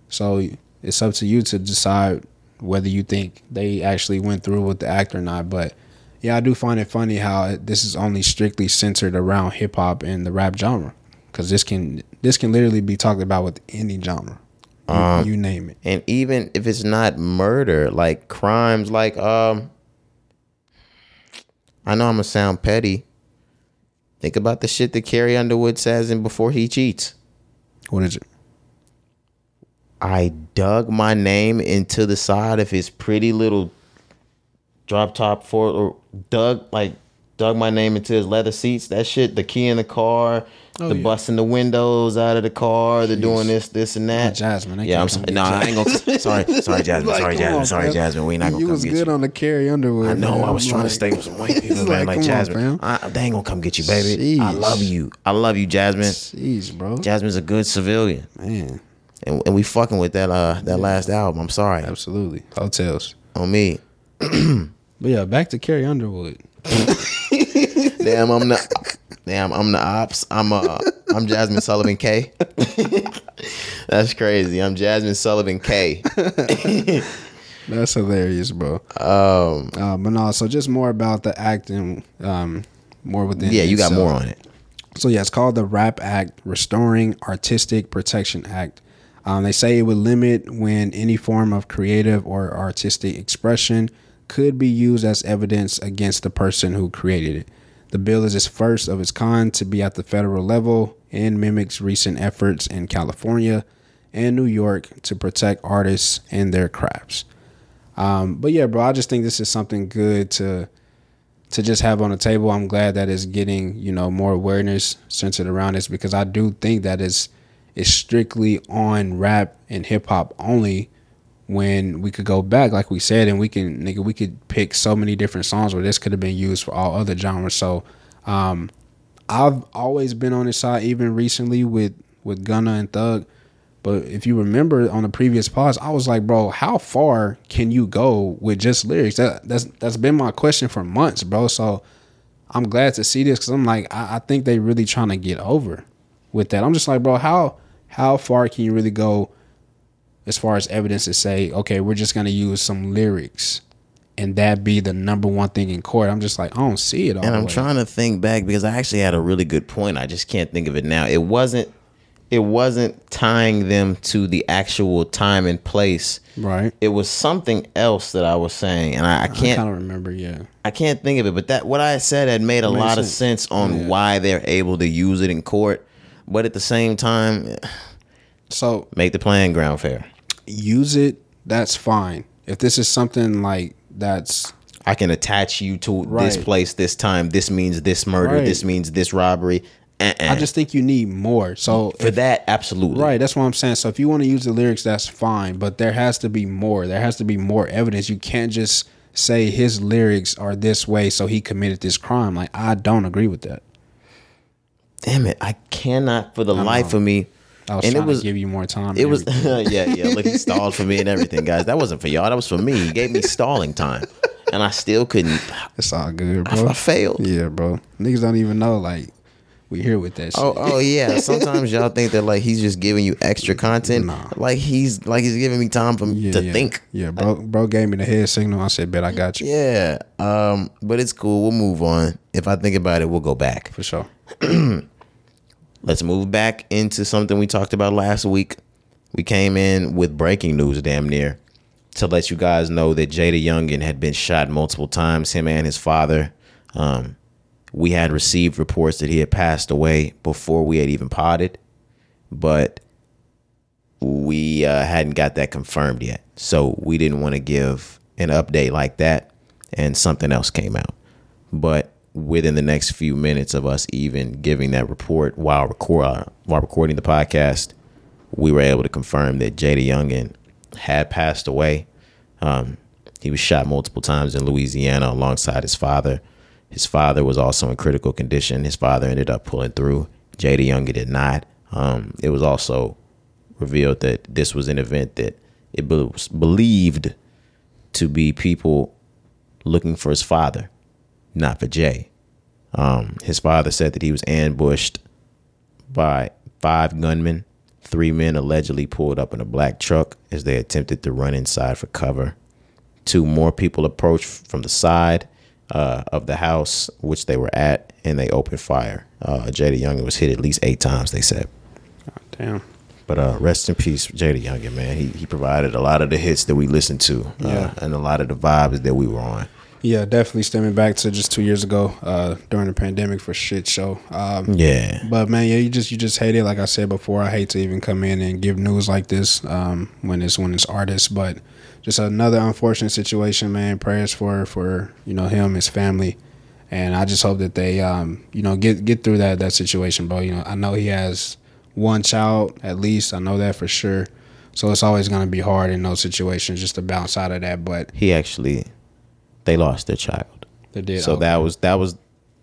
So it's up to you to decide whether you think they actually went through with the act or not. But yeah, I do find it funny how this is only strictly centered around hip hop and the rap genre, because this can this can literally be talked about with any genre. You, you name it. and even if it's not murder, like crimes like um I know I'm gonna sound petty. Think about the shit that Carrie Underwood says in Before He Cheats. What is it? I dug my name into the side of his pretty little drop top for or dug like dug my name into his leather seats. That shit, the key in the car, Oh, the yeah. busting the windows out of the car, the doing this, this and that. Oh, Jazmine, they Yeah, I'm sorry. No, I ain't gonna. Sorry, sorry, Jazmine. Like, sorry, Jazmine. on, sorry, fam. Jazmine. We ain't not gonna You come was get good you. on the Carrie Underwood. I know. man. I was I'm trying to stay with some white people, man. like, Like, come on, Jazmine. I, they ain't gonna come get you, baby. I love you. I love you, Jazmine. Jeez, bro. Jazmine's a good civilian, Man, and, and we fucking with that uh that last album. I'm sorry absolutely. Heaux Tales. on me. But yeah, back to Carrie Underwood. Damn, I'm the damn, I'm the ops. I'm uh I'm Jazmine Sullivan K. That's crazy. I'm Jazmine Sullivan K. That's hilarious, bro. Um, Uh, but no, so just more about the acting, um, more within. yeah, you got itself. more on it. So yeah, it's called the RAP Act, Restoring Artistic Protection Act. Um, they say it would limit when any form of creative or artistic expression could be used as evidence against the person who created it. The bill is its first of its kind to be at the federal level and mimics recent efforts in California and New York to protect artists and their crafts. Um, but yeah, bro, I just think this is something good to to just have on the table. I'm glad that it's getting you know more awareness centered around this because I do think that it's it's strictly on rap and hip hop only. When we could go back, like we said, and we can nigga, we could pick so many different songs where this could have been used for all other genres. So, um, I've always been on this side, even recently with with Gunna and Thug. But if you remember on the previous pause, I was like, bro, how far can you go with just lyrics? That that's that's been my question for months, bro. So I'm glad to see this because I'm like, I, I think they really trying to get over with that. I'm just like, bro, how how far can you really go as far as evidence to say, okay, we're just gonna use some lyrics and that be the number one thing in court? I'm just like, I don't see it all. And I'm way. trying to think back because I actually had a really good point. I just can't think of it now. It wasn't it wasn't tying them to the actual time and place. right. It was something else that I was saying, and I, I I can't kind of remember, yeah. I can't think of it. But that what I said had made a lot of sense. sense on Yeah. why they're able to use it in court. But at the same time, So make the playing ground fair. use it, that's fine. If this is something like that's I can attach you to this place this time. This means this murder. Right. This means this robbery. Uh-uh. I just think you need more. So for that, absolutely. right, that's what I'm saying. So if you want to use the lyrics, that's fine, but there has to be more. There has to be more evidence. You can't just say his lyrics are this way, so he committed this crime. Like I don't agree with that. Damn it! I cannot for the life of me. I was and trying it was to give you more time. it was yeah yeah. Look, he stalled for me and everything, guys. That wasn't for y'all. That was for me. He gave me stalling time, and I still couldn't. it's all good, bro. I failed. Yeah, bro. Niggas don't even know like we here with that shit. Oh, oh yeah. Sometimes y'all think that like he's just giving you extra content. Nah. Like he's like he's giving me time for yeah, to yeah. think. Yeah, bro. Bro gave me the head signal. I said, "Bet I got you Yeah. Um. But it's cool. We'll move on. If I think about it, we'll go back. for sure." Let's move back into something we talked about last week. We came in with breaking news, damn near, to let you guys know that JayDaYoungan had been shot multiple times. Him and his father. Um, we had received reports that he had passed away before we had even potted, but we uh, hadn't got that confirmed yet. So we didn't want to give an update like that, and something else came out. But within the next few minutes of us even giving that report while record uh, while recording the podcast, we were able to confirm that JayDaYoungan had passed away. Um, he was shot multiple times in Louisiana alongside his father. His father was also in critical condition. His father ended up pulling through. JayDaYoungan did not. Um, it was also revealed that this was an event that it was believed to be people looking for his father, not for Jay. Um, his father said that he was ambushed by five gunmen. Three men allegedly pulled up in a black truck as they attempted to run inside for cover. Two more people approached from the side uh, of the house which they were at, and they opened fire. Uh, JayDaYoungan was hit at least eight times. They said. God Damn. But uh, rest in peace, JayDaYoungan, man. He he provided a lot of the hits that we listened to, uh, Yeah. and a lot of the vibes that we were on. Yeah, definitely stemming back to just two years ago, uh, during the pandemic for shit show. Um, Yeah, But man, yeah, you just you just hate it. Like I said before, I hate to even come in and give news like this um, when it's when it's artists. But just another unfortunate situation, man. Prayers for for you know him, his family, and I just hope that they um, you know get get through that that situation, bro. You know, I know he has one child at least. I know that for sure. So it's always gonna be hard in those situations just to bounce out of that. But he actually they lost their child. they did. So oh, that was that was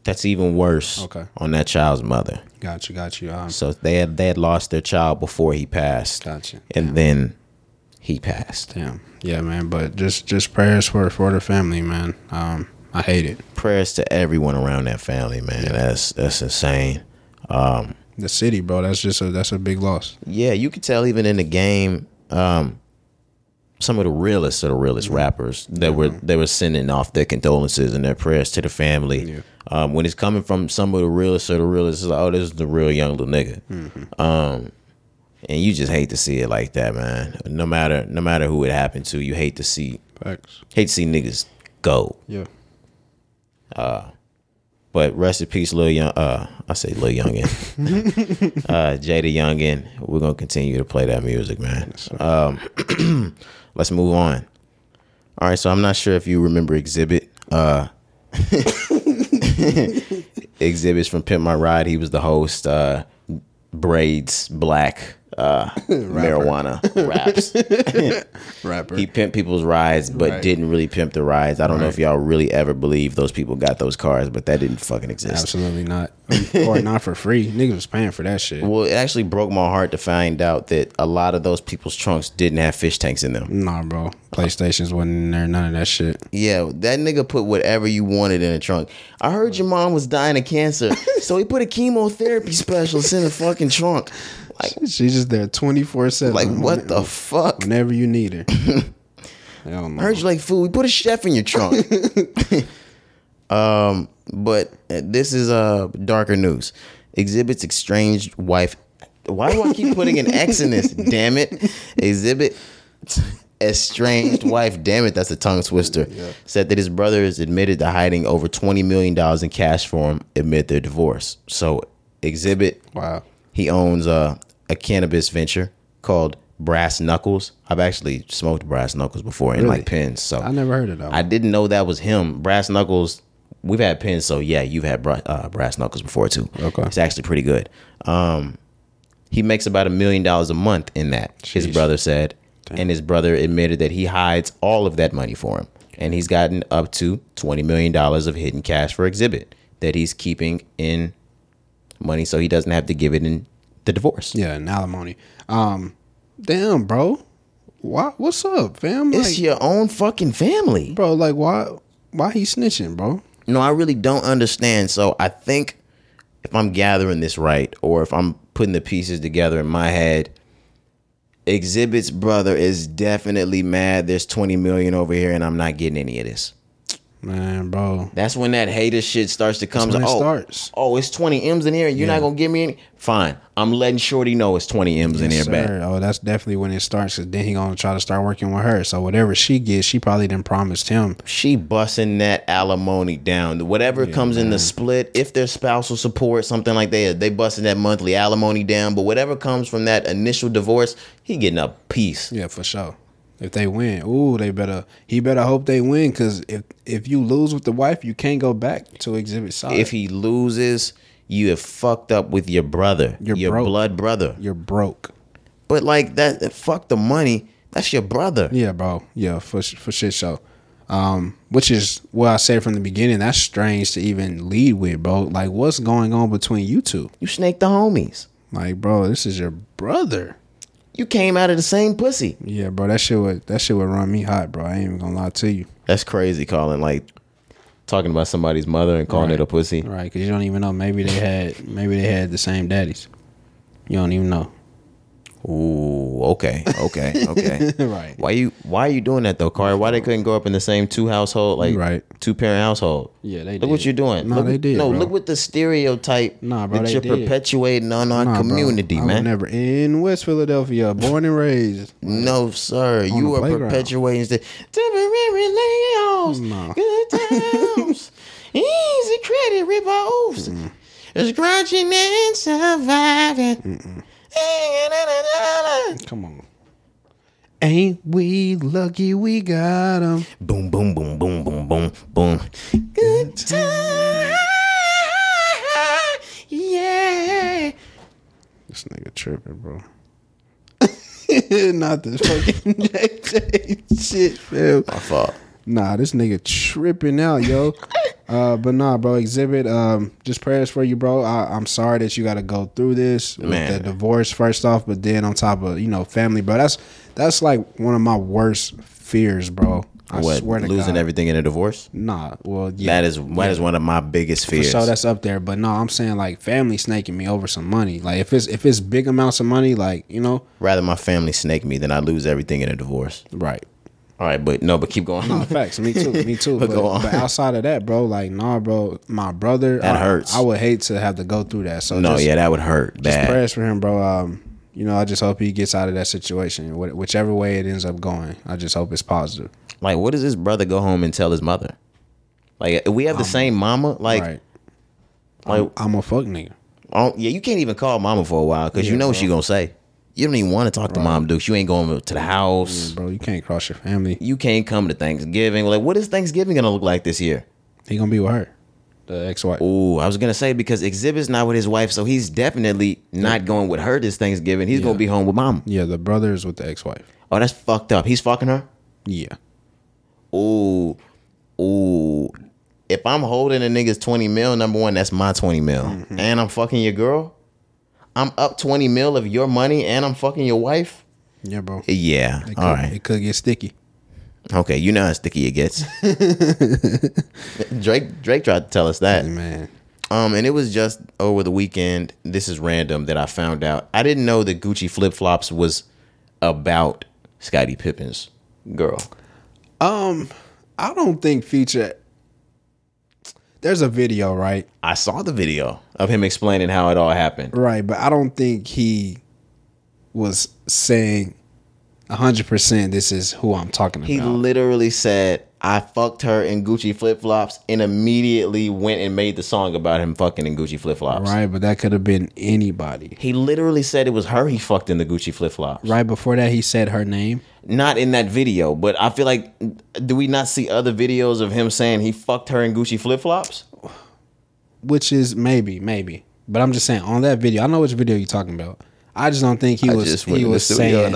that's even worse. Okay. on that child's mother. got you, got you. Um, So they had they had lost their child before he passed, Gotcha. and then he passed. Damn. Yeah, man. But just just prayers for for the family, man. Um, I hate it. Prayers to everyone around that family, man. That's that's insane. Um, the city, bro. That's just a that's a big loss. Yeah, you could tell even in the game, um, some of the realest of the realest rappers that were they were sending off their condolences and their prayers to the family. Yeah. Um, when it's coming from some of the realest of the realest, it's like, oh, this is the real young little nigga. Um, and you just hate to see it like that, man. No matter no matter who it happened to, you hate to see Facts. hate to see niggas go. Yeah. But rest in peace, Lil Young. Uh, I say Lil Youngin. uh, JayDaYoungan. We're gonna continue to play that music, man. Um, let's move on. All right, so I'm not sure if you remember Xzibit. Uh, Xzibit's from Pimp My Ride. He was the host. Uh, braids, black, uh, marijuana raps. Rapper. He pimped people's rides, but Right. didn't really pimp the rides. I don't know if y'all really ever believe those people got those cars, but that didn't fucking exist. Absolutely not. or not for free. Niggas was paying for that shit. Well, it actually broke my heart to find out that a lot of those people's trunks didn't have fish tanks in them. Nah, bro. PlayStations wasn't in there. None of that shit. Yeah, that nigga put whatever you wanted in a trunk. I heard your mom was dying of cancer, so he put a chemotherapy specialist in the fucking trunk. Like, She's just there twenty four seven. like what the fuck? Whenever you need her. I heard you like food. We put a chef in your trunk. um, but uh, this is uh darker news. Xzibit's estranged wife. Why do I keep putting an X in this? Damn it! Xzibit estranged wife. Damn it! That's a tongue twister. Said that his brother is admitted to hiding over twenty million dollars in cash for him amid their divorce. So, Xzibit Wow. He owns a, a cannabis venture called Brass Knuckles. I've actually smoked Brass Knuckles before in Really? like pens. So I never heard of that. I didn't know that was him. Brass Knuckles. We've had pens, so yeah, you've had bra- uh, Brass Knuckles before too. Okay. it's actually pretty good. Um, he makes about a million dollars a month in that. His brother said, and his brother admitted that he hides all of that money for him, and he's gotten up to twenty million dollars of hidden cash for Xzibit that he's keeping in money, so he doesn't have to give it in the divorce. Yeah, and alimony. Um, damn, bro. Why? What's up, fam? It's Like, your own fucking family. bro. Like, why? Why he snitching, bro? No, I really don't understand. So I think if I'm gathering this right, or if I'm putting the pieces together in my head, Xzibit's brother is definitely mad. There's 20 million over here, and I'm not getting any of this. Man, bro. That's when that hater shit starts to come. when it oh, starts. oh, it's 20 M's in here. and You're Yeah. not gonna give me any. Fine, I'm letting Shorty know it's 20 M's in here. Yes, Bet. Oh, that's definitely when it starts. Cause then he gonna try to start working with her. So whatever she gets, she probably didn't promised him. she busting that alimony down. Whatever comes in the split, if there's spousal support, something like that, they busting that monthly alimony down. But whatever comes from that initial divorce, he getting a piece. Yeah, for sure. If they win, ooh, they better. He better hope they win. Cause if if you lose with the wife, you can't go back to Xzibit side. If he loses, you have fucked up with your brother, You're your broke. blood brother. you're broke. But like that, fuck the money. That's your brother. Yeah, bro. Yeah, for for shit show. Um, which is what I said from the beginning. That's strange to even lead with, bro. Like, what's going on between you two? You snake the homies. Like, bro, this is your brother. You came out of the same pussy. Yeah, bro, that shit would that shit would run me hot, bro. I ain't even gonna lie to you. That's crazy, calling like talking about somebody's mother and calling Right. it a pussy. Right, because you don't even know. Maybe they had maybe they had the same daddies. You don't even know. Ooh, okay, okay, okay. Right. Why you Why are you doing that though, Cari? Why they couldn't grow up in the same two household, like Right. two parent household? Yeah, they did. Look what you're doing. No, look, they did, No, bro. look what the stereotype Nah, bro, that you're did. perpetuating on our Nah, bro. community, was man. never in West Philadelphia, born and raised. No, sir. You are playground. perpetuating the temporary layoffs, No. good times, easy credit reposts, scratching and surviving. Come on. Ain't we lucky we got him? Boom, boom, boom, boom, boom, boom, boom. Good time, yeah. This nigga tripping, bro. Not this fucking JJ shit, fam. My fault. Nah, this nigga tripping out, yo. Uh, but nah, bro, Xzibit. Um, just prayers for you, bro. I, I'm sorry that you got to go through this with Man. the divorce first off, but then on top of you know family, bro. That's that's like one of my worst fears, bro. I what? swear to Losing God. everything in a divorce? Nah, well, yeah, That is that is one of my biggest fears. so that's up there. But no, I'm saying like family snaking me over some money. Like if it's if it's big amounts of money, like you know, Rather my family snake me than I lose everything in a divorce. right. All right, but no, but keep going. No, facts. Me too. Me too. But but, go on. but outside of that, bro, like, nah, bro, my brother, That I, hurts. I would hate to have to go through that. So no, just, yeah, that would hurt just bad. prayers for him, bro. Um, you know, I just hope he gets out of that situation, whichever way it ends up going. I just hope it's positive. Like, what does his brother go home and tell his mother? Like, we have the same mama. Like, right. like, I'm a fuck nigga. oh, yeah, you can't even call mama for a while because you Yeah, know what she gonna say. You don't even want to talk to mom, Dukes. You ain't going to the house. Bro, you can't cross your family. You can't come to Thanksgiving. Like, what is Thanksgiving gonna look like this year? He gonna be with her, the ex-wife. Ooh, I was gonna say because Xzibit's not with his wife, so he's definitely not going with her this Thanksgiving. He's gonna be home with mom. Yeah, the brother is with the ex-wife. Oh, that's fucked up. He's fucking her. Yeah. Ooh, ooh. If I'm holding a nigga's 20 mil, number one, that's my 20 mil. Mm-hmm. And I'm fucking your girl. I'm up 20 mil of your money and I'm fucking your wife. Yeah, bro. Yeah. Could, All right. It could get sticky. Okay. You know how sticky it gets. Drake Drake tried to tell us that. Man. Um, and it was just over the weekend. This is random that I found out. I didn't know that Gucci flip flops was about Scottie Pippen's girl. Um, I don't think Future. There's a video, right? I saw the video of him explaining how it all happened. Right, but I don't think he was saying hundred percent. This is who I'm talking about. He literally said, "I fucked her in Gucci flip flops," and immediately went and made the song about him fucking in Gucci flip flops. right, but that could have been anybody. He literally said it was her he fucked in the Gucci flip flops. Right before that, he said her name. Not in that video, but I feel like do we not see other videos of him saying he fucked her in Gucci flip flops? which is maybe, maybe. But I'm just saying on that video, I know which video you're talking about. I just don't think he was he was saying.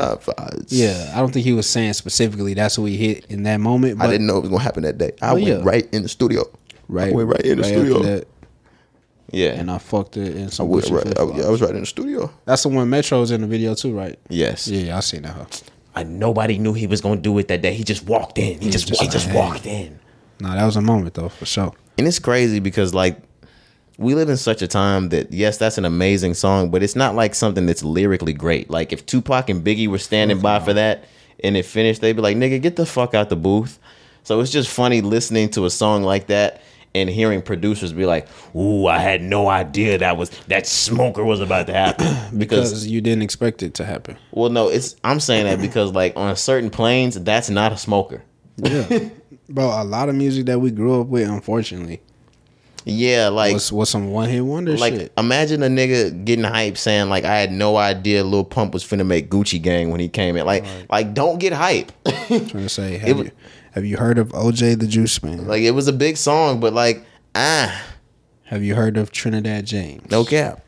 yeah, I don't think he was saying specifically that's what he hit in that moment. But I didn't know it was gonna happen that day. I Oh, went yeah. right in the studio. right, I went right in the after studio. that, yeah, and I fucked it in I some. went Gucci right, I, flip-flops. I was right in the studio. That's the one Metro's in the video too, right? Yes. Yeah, I seen that. Huh? I, nobody knew he was gonna do it that day. He just walked in. He, was just, just he like, just hey. walked in. No, that was a moment though, for sure. And it's crazy because like we live in such a time that yes, that's an amazing song, but it's not like something that's lyrically great. Like if Tupac and Biggie were standing by for that and it finished, they'd be like, "Nigga, get the fuck out the booth." So it's just funny listening to a song like that and hearing producers be like, "Ooh, I had no idea that was that smoker was about to happen." because Because you didn't expect it to happen. well, no, it's I'm saying that because like on certain planes, that's not a smoker. Yeah, bro. A lot of music that we grew up with, unfortunately, Yeah, like what's, was some one hit wonder Like, shit. imagine a nigga getting hype saying like, "I had no idea Lil Pump was finna make Gucci Gang when he came in." Like, like don't get hype. trying to say, have wa- you have you heard of OJ da Juiceman? like, it was a big song, but like, ah, have you heard of Trinidad James? no cap.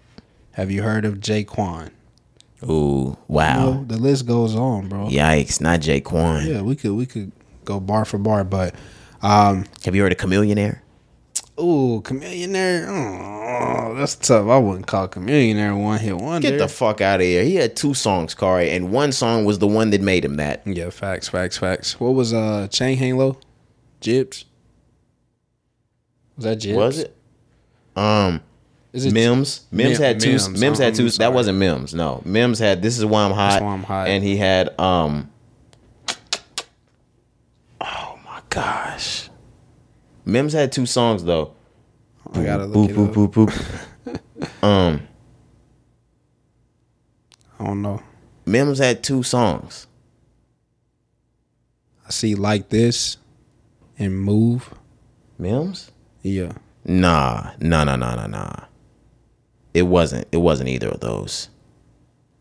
Have you heard of J-Kwon? Ooh, wow, No, the list goes on, bro. yikes! Not J-Kwon. Yeah, we could we could go bar for bar. But um, Have you heard of Chamillionaire? Ooh, Chamillionaire, oh, that's tough. I wouldn't call Chamillionaire one hit wonder. Get the fuck out of here. He had two songs, Cari, and one song was the one that made him that. yeah, facts, facts, facts. What was uh Chain Hang Low? Jibbs. Was that Jibbs? Was it? Um, Is it Mims. Mims Mim- had two. Mims. Mims, had two. sorry. That wasn't Mims. No, Mims had. This is why I'm hot. Why I'm Hot. And he had. Um. Oh my gosh. Mims had two songs though. I gotta Boop look it boop up. boop boop. um, I don't know. Mims had two songs. I see like this and move. Mims? Yeah. Nah, nah, nah, nah, nah, nah. It wasn't. It wasn't either of those.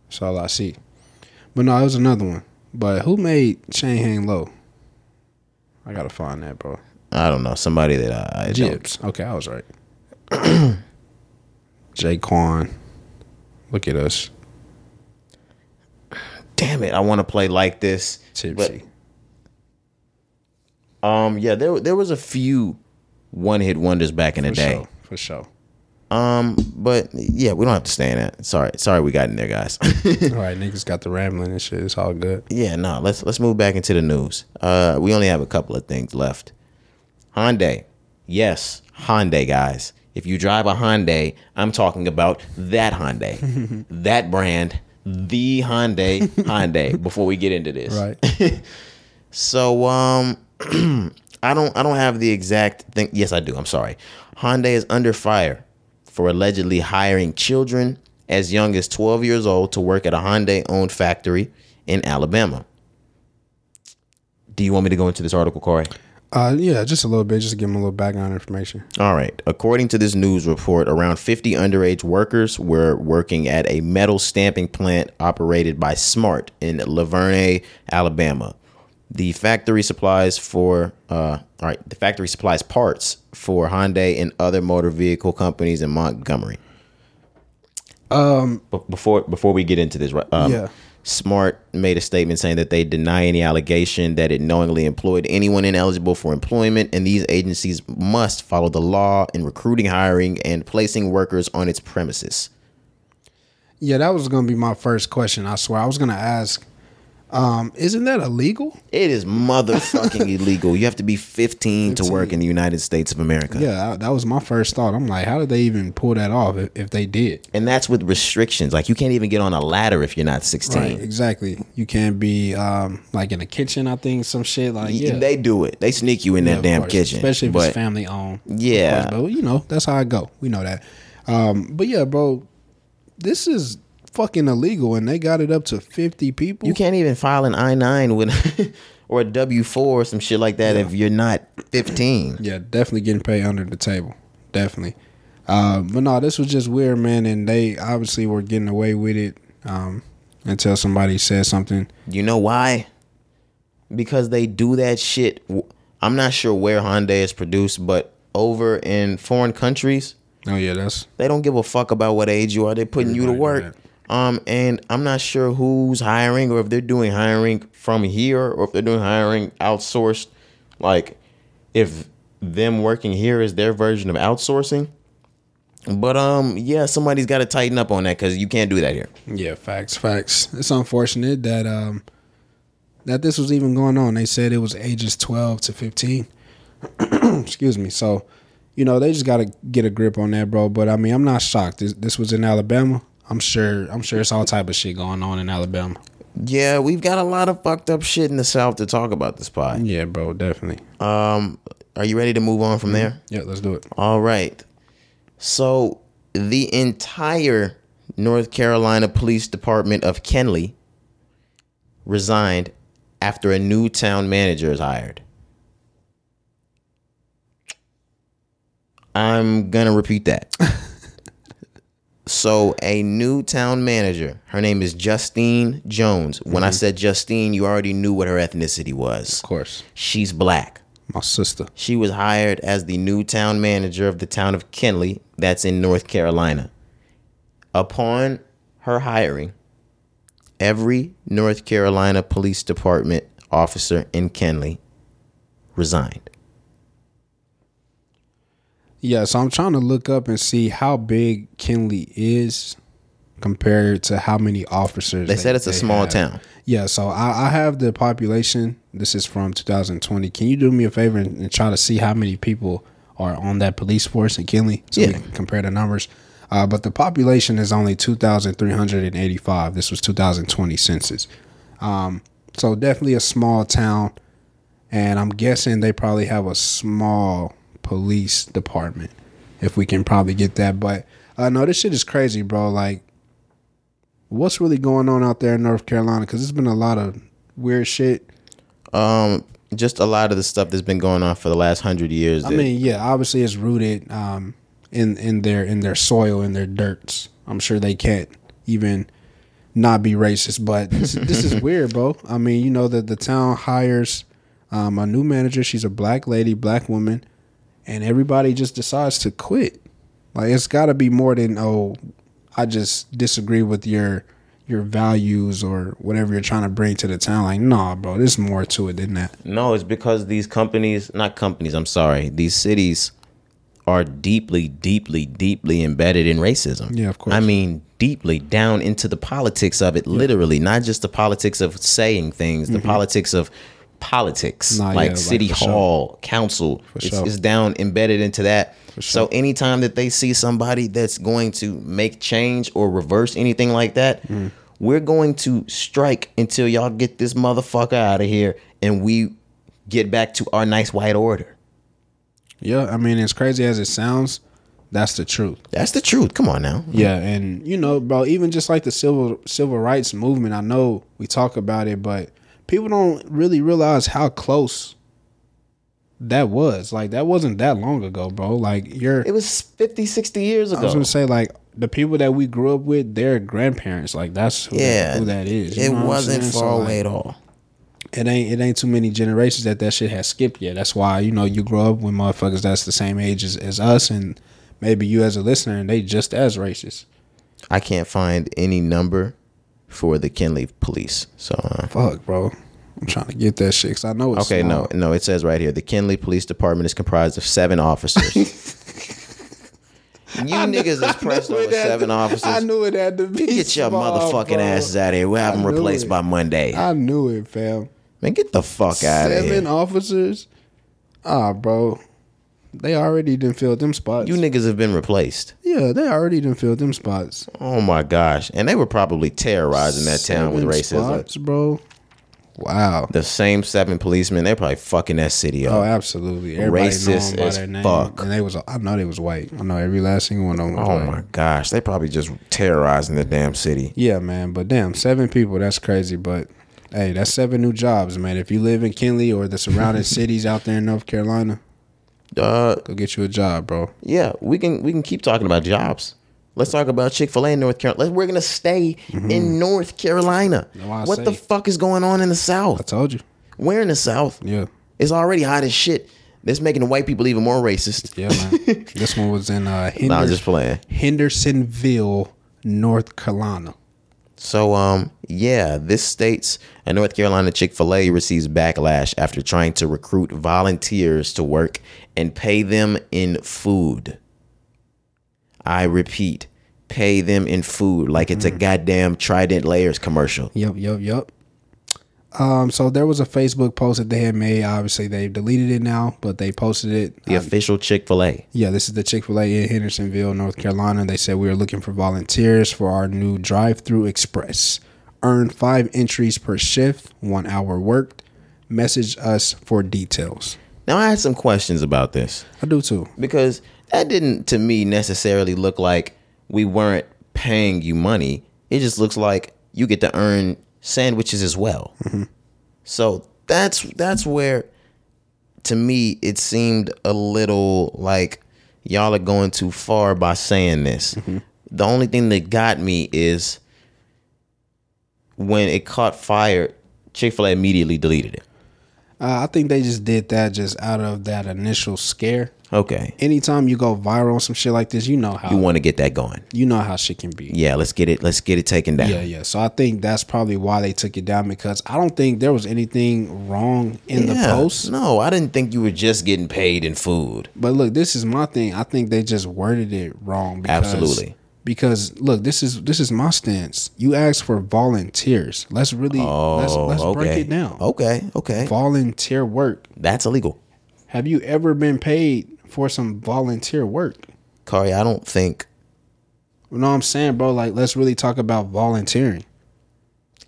That's all I see. But no, it was another one. But who made Chain Hang Low? I gotta find that, bro. I don't know. Somebody that I, I don't. Okay, I was right. J-Kwon. Look at us. Damn it! I want to play like this. Tipsy. But, um, yeah, there there was a few one hit wonders back in the day. sure. For sure. Um, but yeah, we don't have to stay in that. Sorry, sorry, we got in there, guys. All right, niggas got the rambling and shit. It's all good. yeah, no, let's let's move back into the news. Uh, we only have a couple of things left. Hyundai, yes, Hyundai, guys. If you drive a Hyundai, I'm talking about that Hyundai, that brand, the Hyundai Hyundai. Before we get into this, Right. So um I don't I don't have the exact thing. Yes, I do. I'm sorry. Hyundai is under fire for allegedly hiring children as young as 12 years old to work at a Hyundai owned factory in Alabama. Do you want me to go into this article, Corey? Uh, yeah, just a little bit, just to give them a little background information. All right. According to this news report, around 50 underage workers were working at a metal stamping plant operated by Smart in Luverne, Alabama. The factory supplies for uh, all right. The factory supplies parts for Hyundai and other motor vehicle companies in Montgomery. Um, before before we get into this, right? Um, Yeah. Smart made a statement saying that they deny any allegation that it knowingly employed anyone ineligible for employment, and these agencies must follow the law in recruiting, hiring, and placing workers on its premises. Yeah, that was gonna be my first question. I swear, I was gonna ask. Um, isn't that illegal? It is motherfucking illegal. You have to be 15, to work in the United States of America. Yeah, that was my first thought. I'm like, how did they even pull that off if, if they did? And that's with restrictions. Like you can't even get on a ladder if you're not 16. Right, exactly. You can't be um like in the kitchen. I think some shit like yeah. They do it. They sneak you in Yeah, that damn course, kitchen. especially if but it's family owned. Yeah. course, but you know that's how I go. We know that. Um, but yeah, bro, this is fucking illegal, and they got it up to fifty people. you can't even file an I nine with or a W four or some shit like that if you're not 15. Yeah, definitely getting paid under the table. Definitely. Um, but no, this was just weird, man, and they obviously were getting away with it um, until somebody said something. You know why? Because they do that shit. I'm not sure where Hyundai is produced, but over in foreign countries, Oh yeah, that's they don't give a fuck about what age you are. They're putting you to work. Um, and I'm not sure who's hiring or if they're doing hiring from here or if they're doing hiring outsourced. Like, if them working here is their version of outsourcing. But um, yeah, somebody's got to tighten up on that because you can't do that here. yeah, facts, facts. It's unfortunate that um that this was even going on. They said it was ages twelve to fifteen. Excuse me. So, you know, they just got to get a grip on that, bro. But I mean, I'm not shocked. This this was in Alabama. I'm sure. I'm sure it's all type of shit going on in Alabama. Yeah, we've got a lot of fucked up shit in the South to talk about this pod. Yeah, bro. Definitely. Um, are you ready to move on from there? Yeah, let's do it. All right. So the entire North Carolina Police Department of Kenly resigned after a new town manager is hired. I'm going to repeat that. so, a new town manager, her name is Justine Jones. When I mm-hmm. said Justine, you already knew what her ethnicity was. Of course, She's black. my sister. She was hired as the new town manager of the town of Kenly, that's in North Carolina. Upon her hiring, every North Carolina Police Department officer in Kenly resigned. Yeah, so I'm trying to look up and see how big Kenly is compared to how many officers. They said it's a small have. town. Yeah, so I, I have the population. This is from 2020. Can you do me a favor and, and try to see how many people are on that police force in Kenly so we Yeah. can compare the numbers? Uh, but the population is only 2,385. This was 2020 census. Um, so definitely a small town, and I'm guessing they probably have a small police department. If we can probably get that, but uh, no, this shit is crazy, bro. Like what's really going on out there in North Carolina? Because there's been a lot of weird shit. Um, just a lot of the stuff that's been going on for the last hundred years. I mean, yeah, obviously it's rooted um, in in their in their soil in their dirts. I'm sure they can't even not be racist, but this, this is weird, bro. I mean, you know that the town hires um, a new manager. She's a black lady, black woman, and everybody just decides to quit. Like it's got to be more than oh, I just disagree with your your values or whatever you're trying to bring to the town. Like, nah, bro, there's more to it than that. No, it's because these companies, not companies, I'm sorry, these cities are deeply, deeply, deeply embedded in racism. Yeah, of course. I mean, deeply down into the politics of it, literally, not just the politics of saying things, the mm-hmm. politics of politics. Nah, like yeah, like, city sure. hall, council. It's, sure. it's down embedded into that. sure. So anytime that they see somebody that's going to make change or reverse anything like that, Mm. we're going to strike until y'all get this motherfucker out of here and we get back to our nice white order. Yeah, I mean, as crazy as it sounds, that's the truth. That's the truth. Come on now. Yeah, and you know, bro, even just like the civil civil rights movement, I know we talk about it, but people don't really realize how close that was. Like that wasn't that long ago, bro. Like you're It was 50, 60 years ago. I was gonna say like the people that we grew up with, their grandparents, like that's who, Yeah. that, who that is. You It wasn't saying? So, far like, away at all. it ain't it ain't too many generations that that shit has skipped yet. That's why you know you grow up with motherfuckers that's the same age as, as us, and maybe you as a listener, and they just as racist. I can't find any number for the Kenly police. So, uh, Fuck, bro. I'm trying to get that shit because I know it's okay, small. no, no, it says right here the Kenly Police Department is comprised of seven officers. you niggas is pressed over seven to- officers. I knew it had to be. Get your small, motherfucking bro. asses out of here. We'll have them replaced it. by Monday. I knew it, fam. Man, get the fuck out of here. Seven officers. Ah, bro. They already didn't fill them spots. You niggas have been replaced. yeah, they already didn't fill them spots. Oh my gosh. And they were probably terrorizing that town with racism. spots, bro. Wow. The same seven policemen, they're probably fucking that city up. Oh, absolutely. Everybody Racist as name. fuck. And they was. I know they was white. I know every last single one of them. Oh white. my gosh. They probably just terrorizing the damn city. Yeah, man. But damn, seven people. That's crazy. But hey, that's seven new jobs, man. If you live in Kenly or the surrounding cities out there in North Carolina, Uh go get you a job, bro. yeah, we can we can keep talking about jobs. Let's talk about Chick Fil A in North Carolina. We're gonna stay in North Carolina. That's why I What the fuck is going on in the South? I told you. Where in the South? Yeah. It's already hot as shit. That's making the white people even more racist. Yeah, man. this one was in uh, Hender- Nah, just playing. Hendersonville, North Carolina. So, um, yeah, this states a North Carolina Chick fil A receives backlash after trying to recruit volunteers to work and pay them in food. I repeat, pay them in food like it's a goddamn Trident Layers commercial. Yep, yep, yep. Um, so there was a Facebook post that they had made. Obviously, they've deleted it now, but they posted it. The official Chick fil A. Yeah, this is the Chick fil A in Hendersonville, North Carolina. They said we are looking for volunteers for our new drive through express. Earn five entries per shift, one hour worked. Message us for details. Now, I had some questions about this. I do too. because that didn't to me necessarily look like we weren't paying you money. It just looks like you get to earn sandwiches as well. Mm-hmm. So that's that's where to me it seemed a little like y'all are going too far by saying this. Mm-hmm. The only thing that got me is when it caught fire, Chick-fil-A immediately deleted it. Uh, I think they just did that just out of that initial scare. Okay. Anytime you go viral on some shit like this, you know how You want to get that going. you know how shit can be. Yeah, let's get it. Let's get it taken down. Yeah, yeah. So I think that's probably why they took it down because I don't think there was anything wrong in the post. No, I didn't think you were just getting paid in food. But look, this is my thing. I think they just worded it wrong. Because, Absolutely. Because look, this is this is my stance. You asked for volunteers. Let's really let's Oh, let's okay. break it down. Okay, okay. Volunteer work. That's illegal. Have you ever been paid for some volunteer work? Cari, I don't think You know what I'm saying, bro? Like, let's really talk about volunteering.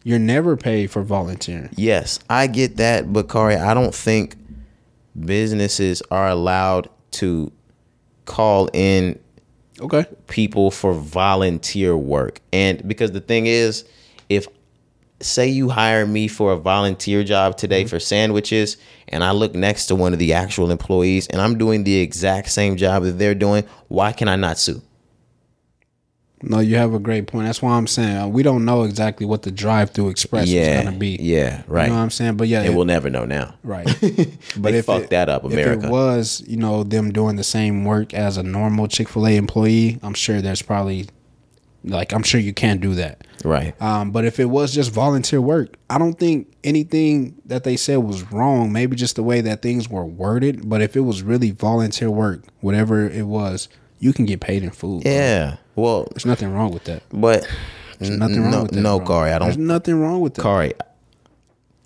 You're never paid for volunteering. Yes, I get that, but Cari, I don't think businesses are allowed to call in Okay. people for volunteer work. And because the thing is, if say you hire me for a volunteer job today mm-hmm. for sandwiches and I look next to one of the actual employees and I'm doing the exact same job that they're doing, why can I not sue? No, you have a great point. That's why I'm saying uh, we don't know exactly what the drive-through express yeah, is gonna be. yeah, right. You know what I'm saying? But yeah, and we'll never know now. right. but They fucked that up, America. If it was, you know, them doing the same work as a normal Chick Fil A employee, I'm sure there's probably, like, I'm sure you can't do that. Right. Um, but if it was just volunteer work, I don't think anything that they said was wrong. Maybe just the way that things were worded. But if it was really volunteer work, whatever it was, you can get paid in food. Yeah. Well, There's nothing wrong with that. but There's nothing wrong no, with that. no, bro. Cari, I don't. There's nothing wrong with that. Cari,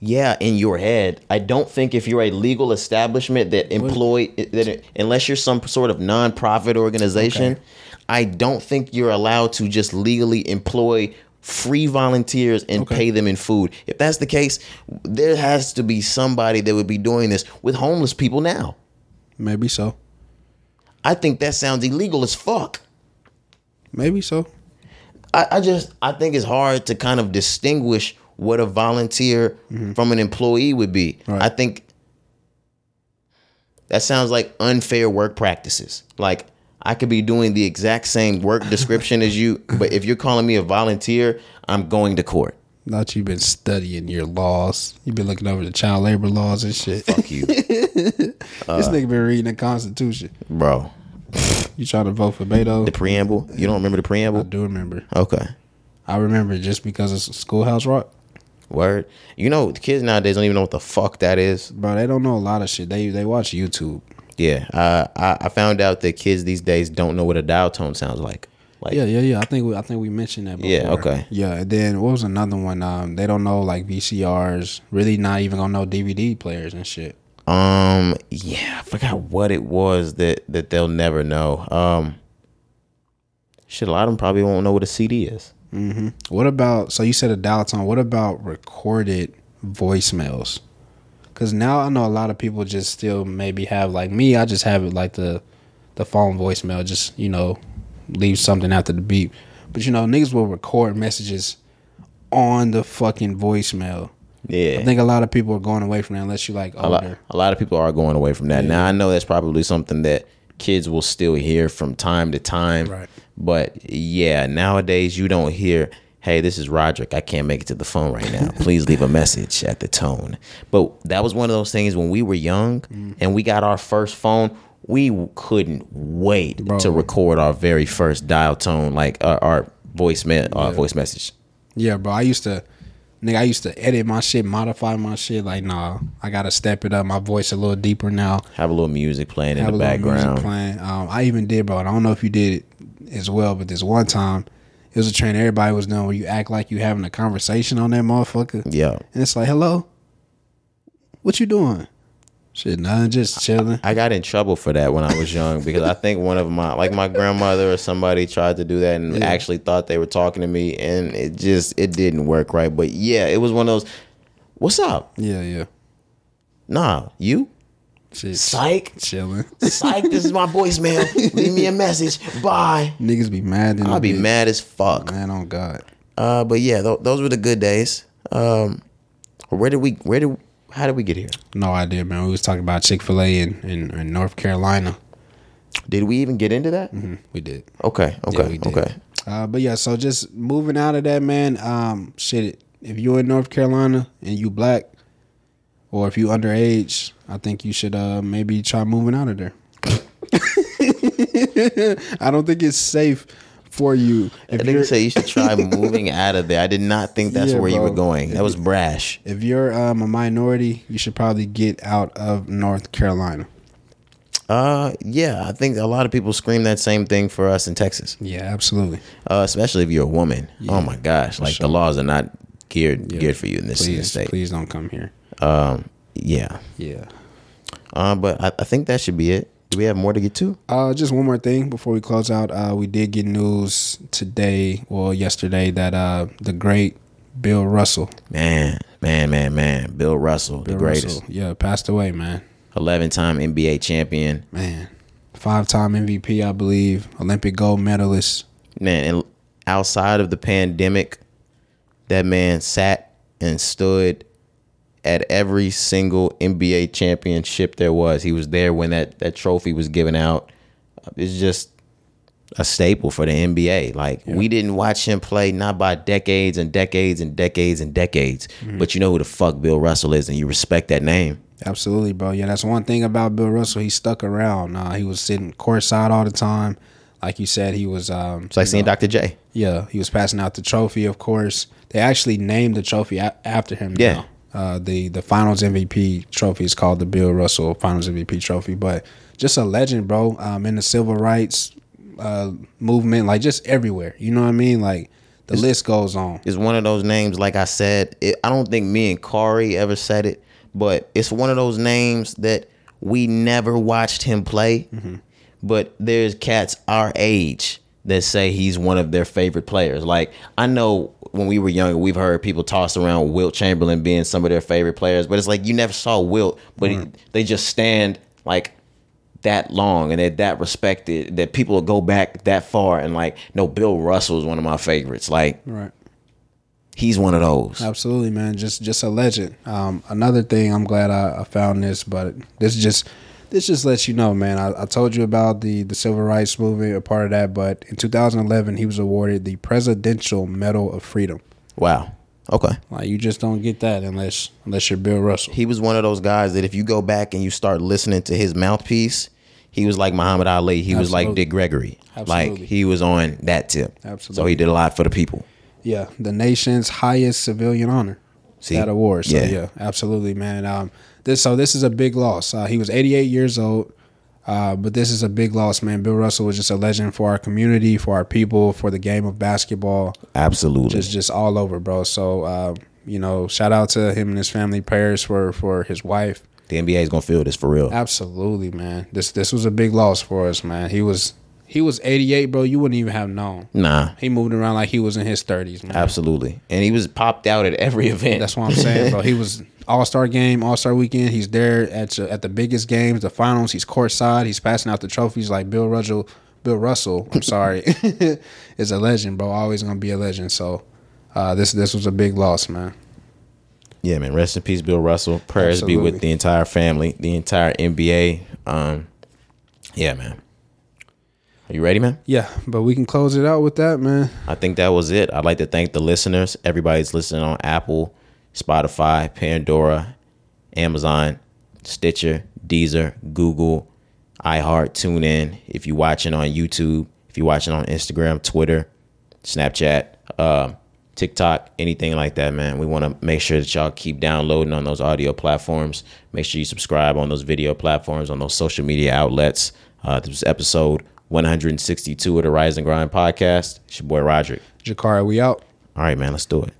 yeah, in your head, I don't think if you're a legal establishment that employ that unless you're some sort of nonprofit organization, Okay. I don't think you're allowed to just legally employ free volunteers and Okay. pay them in food. If that's the case, there has to be somebody that would be doing this with homeless people now. Maybe so. I think that sounds illegal as fuck. Maybe so. I, I just I think it's hard to kind of distinguish what a volunteer mm-hmm. from an employee would be. Right. I think that sounds like unfair work practices. Like I could be doing the exact same work description as you, but if you're calling me a volunteer, I'm going to court. Not you've been studying your laws. You've been looking over the child labor laws and shit. Fuck you, this uh, nigga been reading the Constitution. bro. You trying to vote for Beto? The preamble. You don't remember the preamble? I do remember. Okay. I remember just because it's Schoolhouse Rock. Word. You know, the kids nowadays don't even know what the fuck that is. Bro, they don't know a lot of shit. They they watch YouTube. Yeah. Uh, I I found out that kids these days don't know what a dial tone sounds like. Like Yeah, yeah, yeah. I think we I think we mentioned that before. Yeah, okay. Yeah, and then what was another one? Um, they don't know like VCRs. Really, not even gonna know DVD players and shit. Um, yeah, I forgot what it was that that they'll never know. Um, shit, a lot of them probably won't know what a CD is. Mm-hmm. What about? So you said a dial tone. What about recorded voicemails? Because now I know a lot of people just still maybe have like me. I just have it like the the phone voicemail. Just you know, leave something after the beep. But you know, niggas will record messages on the fucking voicemail. Yeah, I think a lot of people are going away from that unless you like a lot, older. a lot of people are going away from that. Now I know that's probably something that kids will still hear from time to time. Right. But yeah, nowadays you don't hear, "Hey, this is Roderick. I can't make it to the phone right now. Please leave a message at the tone." But that was one of those things when we were young Mm. and we got our first phone. We couldn't wait Bro. to record our very first dial tone, like uh, our voice me- uh, voice message. Yeah, bro. I used to, nigga. I used to edit my shit, modify my shit. Like, nah, I gotta step it up. My voice a little deeper now. Have a little music playing in the a little music background. playing. Um, I even did, bro. I don't know if you did it as well, but this one time, it was a train everybody was doing where you act like you having a conversation on that motherfucker, Yeah. and it's like, hello, what you doing? Shit, nothing, just chilling. I got in trouble for that when I was young because I think one of my like my grandmother or somebody tried to do that and Yeah. actually thought they were talking to me and it just it didn't work right. But yeah, it was one of those What's up? Yeah, yeah. Nah, you? Shit, Psych. chilling. Psych, this is my voicemail. Leave me a message. Bye. Niggas be mad. I'll be bitch. mad as fuck. Man, on God. Uh, but yeah, th- those were the good days. Um, where did we? Where did? How did we get here? No idea, man. We was talking about Chick Fil A in, in, in North Carolina. Did we even get into that? Mhm, We did. Okay. Okay. we did. okay. Uh, but yeah, so just moving out of that, man. Um, shit. If you're in North Carolina and you black, or if you underage, I think you should uh, maybe try moving out of there. I don't think it's safe for you. I If think you you're, say you should try moving out of there. I did not think that's Yeah, where you were going. That was brash. if you're um, a minority, you should probably get out of North Carolina. Uh, yeah, I think a lot of people scream that same thing for us in Texas, Yeah, absolutely. uh, especially if you're a woman. oh my gosh, like sure. the laws are not geared Yeah. geared for you in this, in this Please, state. please don't come here. Um, yeah. Yeah. Uh, but I, I think that should be it. Do we have more to get to? Uh, just one more thing before we close out. Uh, we did get news today, or yesterday, that uh, the great Bill Russell, Man, man, man, man. Bill Russell, Bill the greatest, Russell, yeah, passed away, man. eleven-time NBA champion. Man, five-time MVP, I believe, Olympic gold medalist. Man, and outside of the pandemic, that man sat and stood at every single NBA championship there was. He was there when that, that trophy was given out. It's just a staple for the NBA. Like we didn't watch him play not by decades and decades and decades and decades, but you know who the fuck Bill Russell is, and you respect that name. Absolutely, bro. Yeah, that's one thing about Bill Russell. He stuck around. Uh, he was sitting courtside all the time. Like you said, he was. Um, It's like seeing Dr. J. Yeah, he was passing out the trophy. Of course, they actually named the trophy a- after him. Yeah. now. Uh, the the Finals MVP trophy is called the Bill Russell Finals MVP trophy. But just a legend, bro. Um, in the civil rights uh, movement, like just everywhere. You know what I mean? Like the list goes on. is one of those names. Like I said, it, I don't think me and Corey ever said it, but it's one of those names that we never watched him play. But there's cats our age that say he's one of their favorite players. Like I know when we were younger, we've heard people toss around Wilt Chamberlain being some of their favorite players, but it's like you never saw Wilt, but he, they just stand like that long and they're that respected that people will go back that far and like no Bill Russell is one of my favorites. Like Right. he's one of those. Absolutely, man. Just just a legend. Um, another thing, I'm glad I, I found this, but this just this just lets you know, man. I, I told you about the the civil rights movement, a part of that, but in 2011, he was awarded the Presidential Medal of Freedom. Wow. Okay. Like you just don't get that unless unless you're Bill Russell. He was one of those guys that if you go back and you start listening to his mouthpiece, he was like Muhammad Ali. He was like Dick Gregory. Like he was on that tip. Absolutely. So he did a lot for the people. Yeah, the nation's highest civilian honor. See? that award. So Yeah. yeah, absolutely, man. Um, this so this is a big loss. Uh, he was 88 years old, uh, but this is a big loss, man. Bill Russell was just a legend for our community, for our people, for the game of basketball, Absolutely. just just all over, bro. So uh, you know, shout out to him and his family. Prayers for for his wife. the NBA is gonna feel this for real. Absolutely, man. This this was a big loss for us, man. He was he was 88, bro. You wouldn't even have known. Nah. He moved around like he was in his 30s, man. Absolutely. And he was popped out at every event. That's what I'm saying, bro. He was All Star game, All Star weekend. He's there at at the biggest games, the finals. He's courtside. He's passing out the trophies like Bill Russell. Bill Russell, I'm sorry, is a legend, bro. Always gonna be a legend. So uh, this this was a big loss, man. Yeah, man. Rest in peace, Bill Russell. Prayers be with the entire family, the entire NBA. Um, yeah, man. Are you ready, man? Yeah, but we can close it out with that, man. I think that was it. I'd like to thank the listeners. Everybody's listening on Apple, Spotify, Pandora, Amazon, Stitcher, Deezer, Google, iHeart, TuneIn. If you're watching on YouTube, if you're watching on Instagram, Twitter, Snapchat, uh, TikTok, anything like that, man. We want to make sure that y'all keep downloading on those audio platforms. Make sure you subscribe on those video platforms, on those social media outlets. Uh, this is episode 162 of the Rise and Grind podcast. It's your boy Roderick. Jakari, we out. All right, man, let's do it.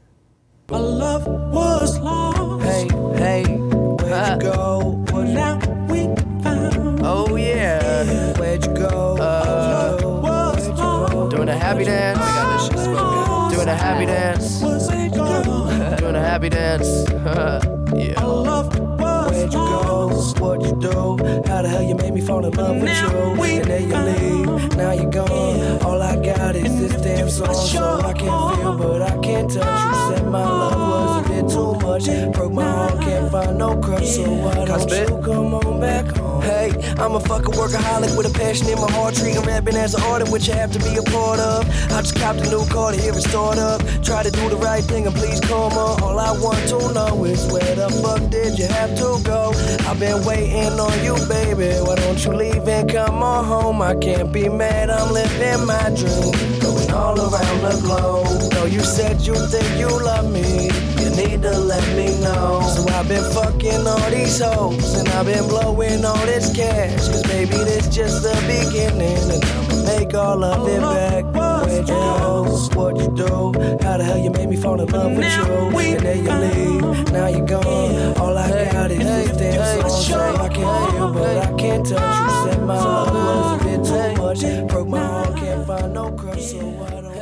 Happy dance. yeah. Love was Where'd you go? What'd you do? How the hell you made me fall in love with you? And then you leave. Now you're gone. All I got is this damn song. So I can feel, but I can't touch you. Said my love was a bit too much. Broke my heart, can't find no crutch, so why don't you come on back home? Hey, I'm a fucking workaholic with a passion in my heart, treating rapping as an art, which you have to be a part of. I just copped a new car to hear it start up. Try to do the right thing and please come on. All I want to know is where the fuck did you have to go? I've been waiting on you, baby. Why don't you leave and come on home? I can't be mad, I'm living my dream. Going all around the globe. No, you said you think you love me. You need to let me know. So I've been fucking all these hoes. And I've been blowing all this cash. Cause baby, this just the beginning. And I'ma make all of it back. Where'd you go? What'd you do? How the hell you made me fall in love with you? And then you leave. Now you're gone. All I got is this damn song. So I can feel, but I can't touch you. Said my love was a bit too much. Broke my heart, can't find no crush. So why don't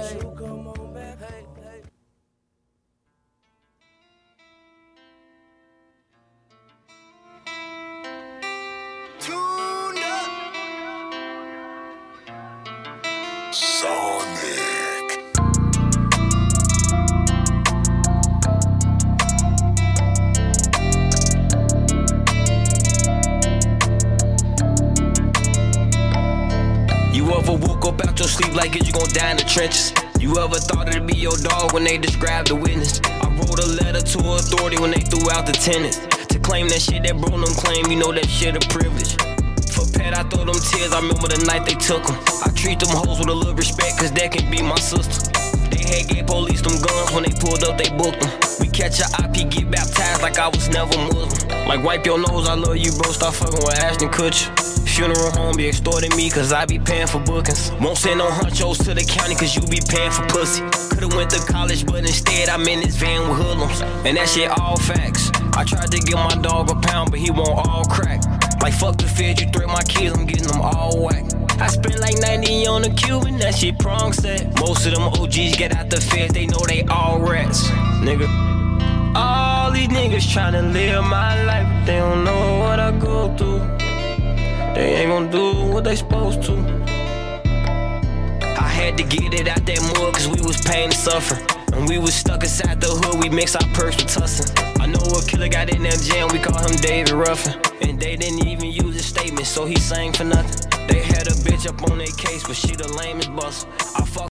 like it, you gon' die in the trenches? You ever thought it'd be your dog when they described the witness? I wrote a letter to authority when they threw out the tenant. To claim that shit that bro them claim, you know that shit a privilege. For pet, I throw them tears, I remember the night they took them. I treat them hoes with a little respect, cause that can be my sister. They had gay police them guns when they pulled up, they booked them. Catch a IP, get baptized like I was never Muslim. Like wipe your nose, I love you, bro. Stop fucking with Ashton Kutcher. Funeral home be extorting me cause I be paying for bookings. Won't send no hunchos to the county cause you be paying for pussy. Could've went to college, but instead I'm in this van with hoodlums. And that shit all facts. I tried to give my dog a pound, but he won't all crack. Like fuck the feds, you threat my kids, I'm getting them all whack. I spent like 90 on a Cuban, that shit prong set. Most of them OGs get out the feds, they know they all rats. Nigga. All these niggas tryna live my life, but they don't know what I go through. They ain't gon' do what they supposed to. I had to get it out that mud cause we was pain and suffering. And we was stuck inside the hood, we mix our perks with tussin'. I know a killer got in that jam, we call him David Ruffin. And they didn't even use his statement, so he sang for nothing. They had a bitch up on their case, but she the lamest bust. I fuck